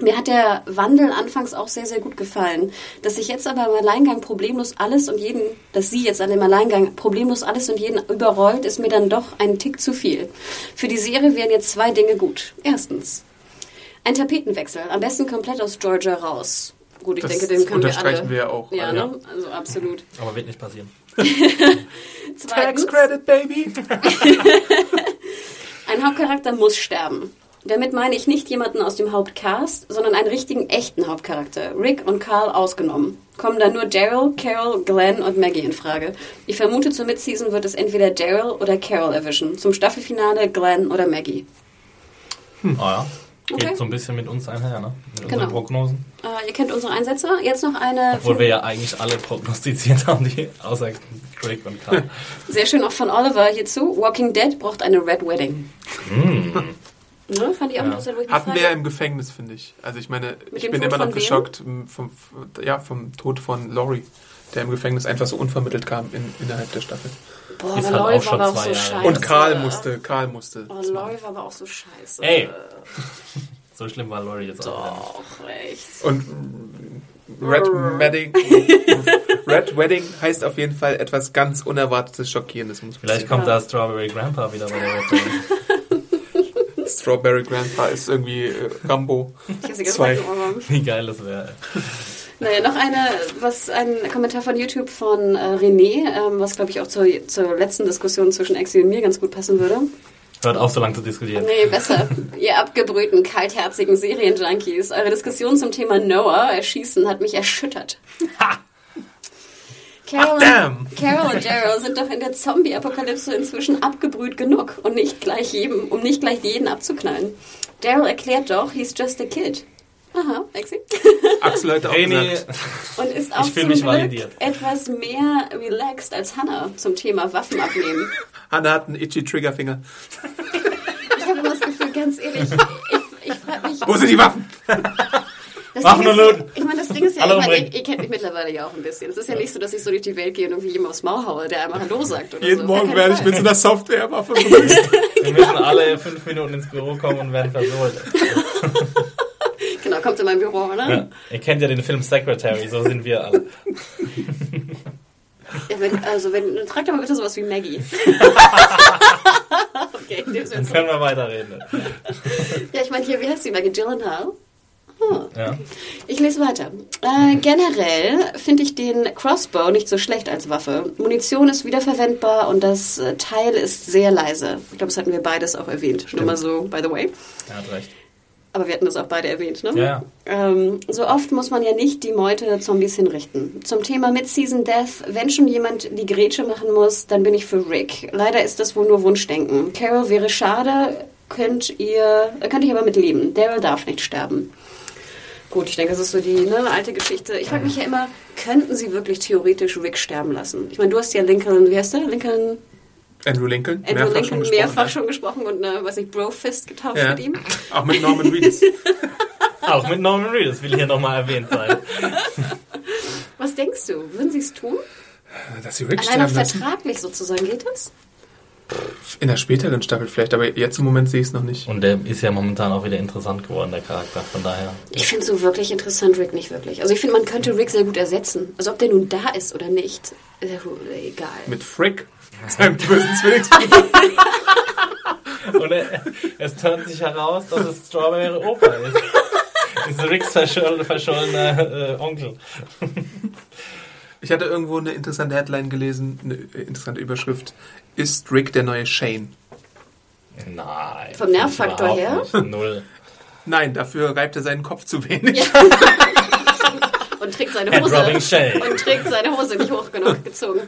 Mir hat der Wandel anfangs auch sehr, sehr gut gefallen. Dass sich jetzt aber im Alleingang problemlos alles und jeden, dass sie jetzt an dem Alleingang problemlos alles und jeden überrollt, ist mir dann doch ein Tick zu viel. Für die Serie wären jetzt zwei Dinge gut. Erstens, ein Tapetenwechsel. Am besten komplett aus Georgia raus. Gut, ich Das denke, den können wir alle. unterstreichen wir ja auch. Ja, Ja. ne? Also absolut. Aber wird nicht passieren. [LAUGHS] Zweitens, credit, baby. [LAUGHS] Ein Hauptcharakter muss sterben. Damit meine ich nicht jemanden aus dem Hauptcast, sondern einen richtigen, echten Hauptcharakter. Rick und Carl ausgenommen. Kommen dann nur Daryl, Carol, Glenn und Maggie in Frage. Ich vermute, zur Midseason wird es entweder Daryl oder Carol erwischen. Zum Staffelfinale Glenn oder Maggie. Ah ja. Geht Okay. so ein bisschen mit uns einher, ne? Mit Genau. unseren Prognosen. Äh, ihr kennt unsere Einsätze. Jetzt noch eine Obwohl wir ja eigentlich alle prognostiziert [LAUGHS] haben, die außer Craig und Carl. [LAUGHS] sehr schön auch von Oliver hierzu. Walking Dead braucht eine Red Wedding. [LAUGHS] Ne, fand ich auch interessant, ich mich Hatten wir ja im Gefängnis, finde ich. Also ich meine, ich dem bin Tod immer noch geschockt vom, ja, vom Tod von Laurie, der im Gefängnis einfach so unvermittelt kam in, innerhalb der Staffel. Boah, Ist halt auch schon war aber auch zwei so Jahre. scheiße. Und Karl musste, Karl musste. Oh, Laurie war aber auch so scheiße. Ey! [LAUGHS] So schlimm war Laurie jetzt auch. Doch, echt. Und Red Wedding, Red Wedding heißt auf jeden Fall etwas ganz Unerwartetes, Schockierendes. Muss man Vielleicht kommt da Strawberry Grandpa wieder bei der sagen. [LAUGHS] Strawberry Grandpa ist irgendwie äh, Rambo Ich ganze 2. Zeit im Ohr. Wie geil das wäre. Naja, noch eine, was ein Kommentar von YouTube von äh, René, ähm, was glaube ich auch zur, zur letzten Diskussion zwischen Exi und mir ganz gut passen würde. Hört auf, so lange zu diskutieren. Nee, besser. [LAUGHS] Ihr abgebrühten, kaltherzigen Serienjunkies. Eure Diskussion zum Thema Noah, Erschießen, hat mich erschüttert. Carol, damn. Carol und Daryl sind doch in der Zombie-Apokalypse inzwischen abgebrüht genug und nicht gleich jedem, um nicht gleich jeden abzuknallen. Daryl erklärt doch, he's just a kid. Aha, Exi. Axel heute auch René, gesagt. Und ist auch zum mich Glück validiert. etwas mehr relaxed als Hannah zum Thema Waffen abnehmen. Hannah hat einen itchy Triggerfinger. Ich habe immer das Gefühl, ganz ehrlich, ich, ich frage mich... Wo sind die Waffen? Das Waffen und Looten. ich meine, das Ding ist ja, Alle ich meine, ihr, ihr kennt mich mittlerweile ja auch ein bisschen. Es ist ja nicht so, dass ich so durch die Welt gehe und irgendwie jemand aufs Maul haue, der einmal Hallo sagt oder Jeden so. Morgen werde ich mit so einer Softwarewaffe [LAUGHS] begrüßt. wir müssen alle fünf Minuten ins Büro kommen und werden versohlt. [LAUGHS] Genau, kommt in mein Büro, oder? Ja. Ihr kennt ja den Film Secretary, so sind wir alle. Ja, wenn, also, wenn, dann tragt doch mal bitte sowas wie Maggie. [LAUGHS] okay, in dem Sinne. Dann können wir weiterreden. Ja, ich meine, hier, wie heißt die Maggie Gyllenhaal? Ja. Ich lese weiter. Äh, generell finde ich den Crossbow nicht so schlecht als Waffe. Munition ist wiederverwendbar und das äh, Teil ist sehr leise. Ich glaube, das hatten wir beides auch erwähnt. Nur mal so, by the way. Er hat recht. Aber wir hatten das auch beide erwähnt, ne? Ja. Ähm, so oft muss man ja nicht die Meute Zombies hinrichten. Zum Thema Mid-Season Death, wenn schon jemand die Grätsche machen muss, dann bin ich für Rick. Leider ist das wohl nur Wunschdenken. Carol wäre schade, könnt ihr, könnte ich aber mit leben. Daryl darf nicht sterben. Gut, ich denke, das ist so die ne, alte Geschichte. Ich frage mich ja immer, könnten sie wirklich theoretisch Rick sterben lassen? Ich meine, du hast ja Lincoln, wie heißt der? Lincoln, Andrew Lincoln, Andrew mehrfach Lincoln schon gesprochen. mehrfach schon gesprochen und eine, was ich, Bro-Fist getauft Ja. mit ihm. Auch mit Norman Reedus. [LAUGHS] Auch mit Norman Reedus will hier nochmal erwähnt sein. [LAUGHS] Was denkst du? Würden sie es tun? Dass sie Rick Allein auch vertraglich sozusagen geht das? In der späteren Staffel vielleicht, aber jetzt im Moment sehe ich es noch nicht. Und der ist ja momentan auch wieder interessant geworden, der Charakter. Von daher. Ich finde so wirklich interessant Rick nicht wirklich. Also ich finde, man könnte Rick sehr gut ersetzen. Also ob der nun da ist oder nicht, äh, egal. Mit Frick, seinem bösen Zwillingsbruder. [LAUGHS] Und er, es turnt sich heraus, dass es Strawberry Opa ist. Das ist Ricks verscholl, verschollener äh, Onkel. Ich hatte irgendwo eine interessante Headline gelesen, eine äh, interessante Überschrift. Ist Rick der neue Shane? Nein. Vom Nervfaktor her? Nicht. Null. Nein, dafür reibt er seinen Kopf zu wenig. Ja. Und trägt seine Hose. Shane. Und trägt seine Hose nicht hoch genug gezogen.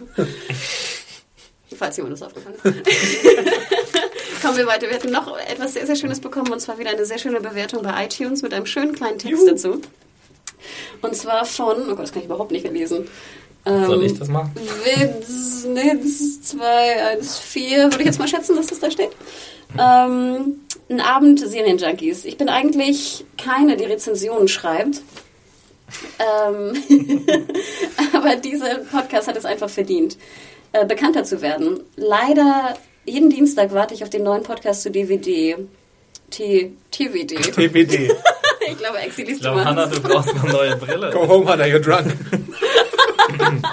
Falls jemand das aufgefallen ist. [LAUGHS] Kommen wir weiter. Wir hatten noch etwas sehr, sehr Schönes bekommen und zwar wieder eine sehr schöne Bewertung bei iTunes mit einem schönen kleinen Text dazu. Und zwar von, oh Gott, das kann ich überhaupt nicht mehr lesen. Soll Ähm, ich das machen? Witz, Nitz 214, würde ich jetzt mal schätzen, dass das da steht. Ähm, ein Abend Serienjunkies. Ich bin eigentlich keine, die Rezensionen schreibt. Ähm, [LAUGHS] aber dieser Podcast hat es einfach verdient, äh, bekannter zu werden. Leider, jeden Dienstag warte ich auf den neuen Podcast zu DVD. T TVD. TBD. [LAUGHS] Ich glaube, Exi Ich liest du glaube, Hannah, du brauchst eine neue Brille. Go home, Hannah, you're drunk. [LAUGHS]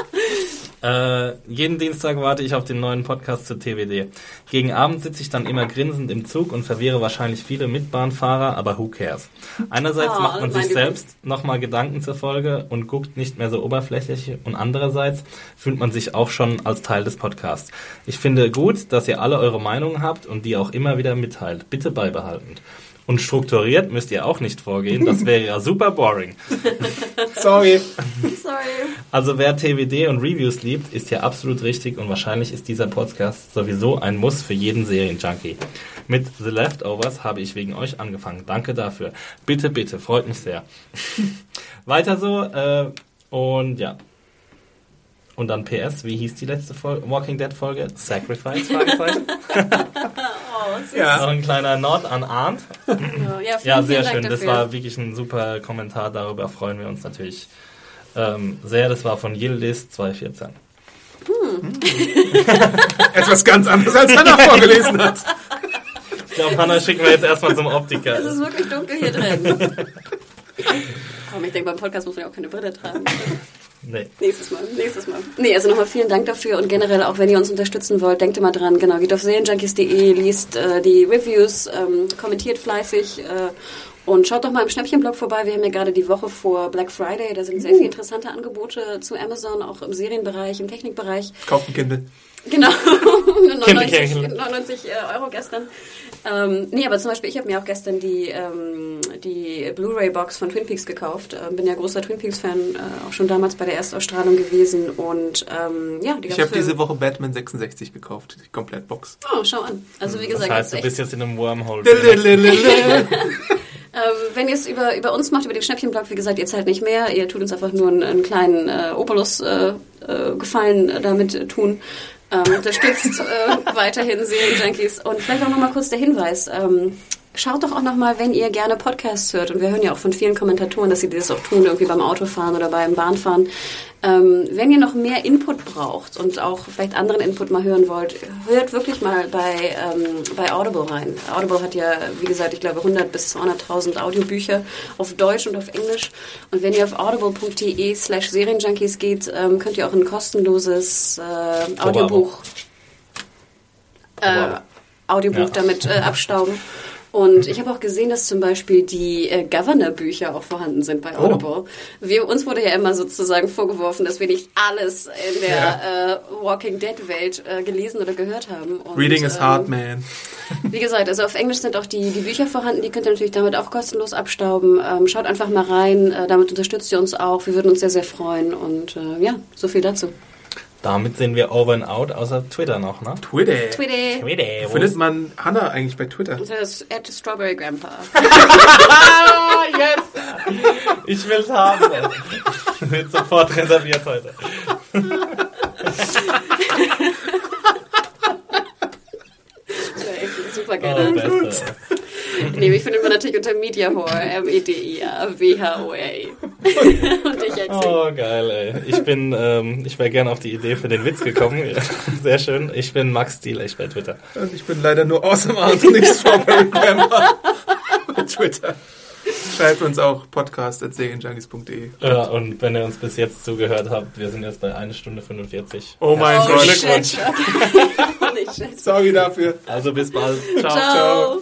Äh, jeden Dienstag warte ich auf den neuen Podcast zur TWD. Gegen Abend sitze ich dann immer grinsend im Zug und verwirre wahrscheinlich viele Mitbahnfahrer, aber who cares? Einerseits Oh, macht man sich selbst nochmal Gedanken zur Folge und guckt nicht mehr so oberflächlich und andererseits fühlt man sich auch schon als Teil des Podcasts. Ich finde gut, dass ihr alle eure Meinungen habt und die auch immer wieder mitteilt. Bitte beibehalten. Und strukturiert müsst ihr auch nicht vorgehen, das wäre ja super boring. [LAUGHS] Sorry. Sorry. Also wer TWD und Reviews liebt, ist hier absolut richtig und wahrscheinlich ist dieser Podcast sowieso ein Muss für jeden Serienjunkie. Mit The Leftovers habe ich wegen euch angefangen. Danke dafür. Bitte, bitte, freut mich sehr. [LAUGHS] Weiter so äh, und ja. Und dann PS, wie hieß die letzte Folge, Walking Dead Folge? Sacrifice? Fragezeichen. [LAUGHS] [LAUGHS] Noch Ja. ein kleiner Nord an Arndt. Ja, ja, sehr schön. Dank Das dafür. war wirklich ein super Kommentar. Darüber freuen wir uns natürlich ähm, sehr. Das war von Yildiz 214. [LAUGHS] Etwas ganz anderes, als Hannah vorgelesen hat. Ich glaube, Hannah schicken wir jetzt erstmal zum Optiker. Es ist wirklich dunkel hier drin. Komm, ich denke, beim Podcast muss man ja auch keine Brille tragen. Nee. Nächstes Mal, nächstes Mal. Nee, also nochmal vielen Dank dafür und generell auch, wenn ihr uns unterstützen wollt, denkt immer dran, genau, geht auf serienjunkies.de, liest äh, die Reviews, ähm, kommentiert fleißig äh, und schaut doch mal im Schnäppchenblog vorbei. Wir haben ja gerade die Woche vor Black Friday, da sind sehr viele interessante Angebote zu Amazon, auch im Serienbereich, im Technikbereich. Kauft ein Kindle. Genau, Nur 99, Kinderkärchen. 99 äh, Euro gestern. Ähm, nee, aber zum Beispiel, ich habe mir auch gestern die, ähm, die Blu-ray-Box von Twin Peaks gekauft. Ähm, bin ja großer Twin Peaks-Fan, äh, auch schon damals bei der Erstausstrahlung gewesen. Und ähm, ja, die Ich habe diese Woche Batman 66 gekauft, die Komplettbox. Oh, schau an. Also wie Das gesagt, heißt, ist du bist jetzt in einem Wormhole. [LAUGHS] Ähm, wenn ihr es über, über uns macht, über den Schnäppchenblog, wie gesagt, ihr zahlt nicht mehr. Ihr tut uns einfach nur einen, einen kleinen äh, Obolus äh, äh, Gefallen äh, damit tun. Ähm, unterstützt äh, weiterhin Serienjunkies. Und vielleicht auch nochmal kurz der Hinweis. Ähm, Schaut doch auch nochmal, wenn ihr gerne Podcasts hört, und wir hören ja auch von vielen Kommentatoren, dass sie das auch tun, irgendwie beim Autofahren oder beim Bahnfahren. Ähm, wenn ihr noch mehr Input braucht und auch vielleicht anderen Input mal hören wollt, hört wirklich mal bei, ähm, bei Audible rein. Audible hat ja, wie gesagt, ich glaube 100 bis 200.000 Audiobücher auf Deutsch und auf Englisch. Und wenn ihr auf audible.de slash Serienjunkies geht, ähm, könnt ihr auch ein kostenloses äh, Audiobuch äh, Audiobuch Ja. damit äh, abstauben. [LAUGHS] Und ich habe auch gesehen, dass zum Beispiel die äh, Governor-Bücher auch vorhanden sind bei Audible. Wir, uns wurde ja immer sozusagen vorgeworfen, dass wir nicht alles in der äh, Walking Dead-Welt äh, gelesen oder gehört haben. Und, Reading is ähm, hard, man. [LAUGHS] Wie gesagt, also auf Englisch sind auch die, die Bücher vorhanden, die könnt ihr natürlich damit auch kostenlos abstauben. Ähm, schaut einfach mal rein, äh, damit unterstützt ihr uns auch. Wir würden uns sehr, sehr freuen. Und äh, ja, so viel dazu. Damit sind wir over and out, außer Twitter noch, ne? Twitter. Twitter. Twitter. Wo findet man Hannah eigentlich bei Twitter? Das ist at Strawberry Grandpa. Ah, [LAUGHS] yes! Ich will's haben. Wird sofort reserviert heute. [LAUGHS] Das wäre echt super Oh, geil. beste. Nee, mich findet man natürlich unter Mediahore, M-E-D-I-A-W-H-O-R-E. [LAUGHS] Und ich erzähle. Oh, geil, ey. Ich bin, ähm, ich wäre gerne auf die Idee für den Witz gekommen. Sehr schön. Ich bin Max Stiel, ich bei Twitter. Und ich bin leider nur Awesome Art und nicht Strawberry Grandma [LAUGHS] bei Twitter. Schreibt uns auch podcast.serienjunkies.de. Ja, und wenn ihr uns bis jetzt zugehört habt, wir sind jetzt bei 1 Stunde 45. Oh mein Oh, Gott. Nicht schlecht. [LAUGHS] Sorry dafür. Also bis bald. Ciao. Ciao.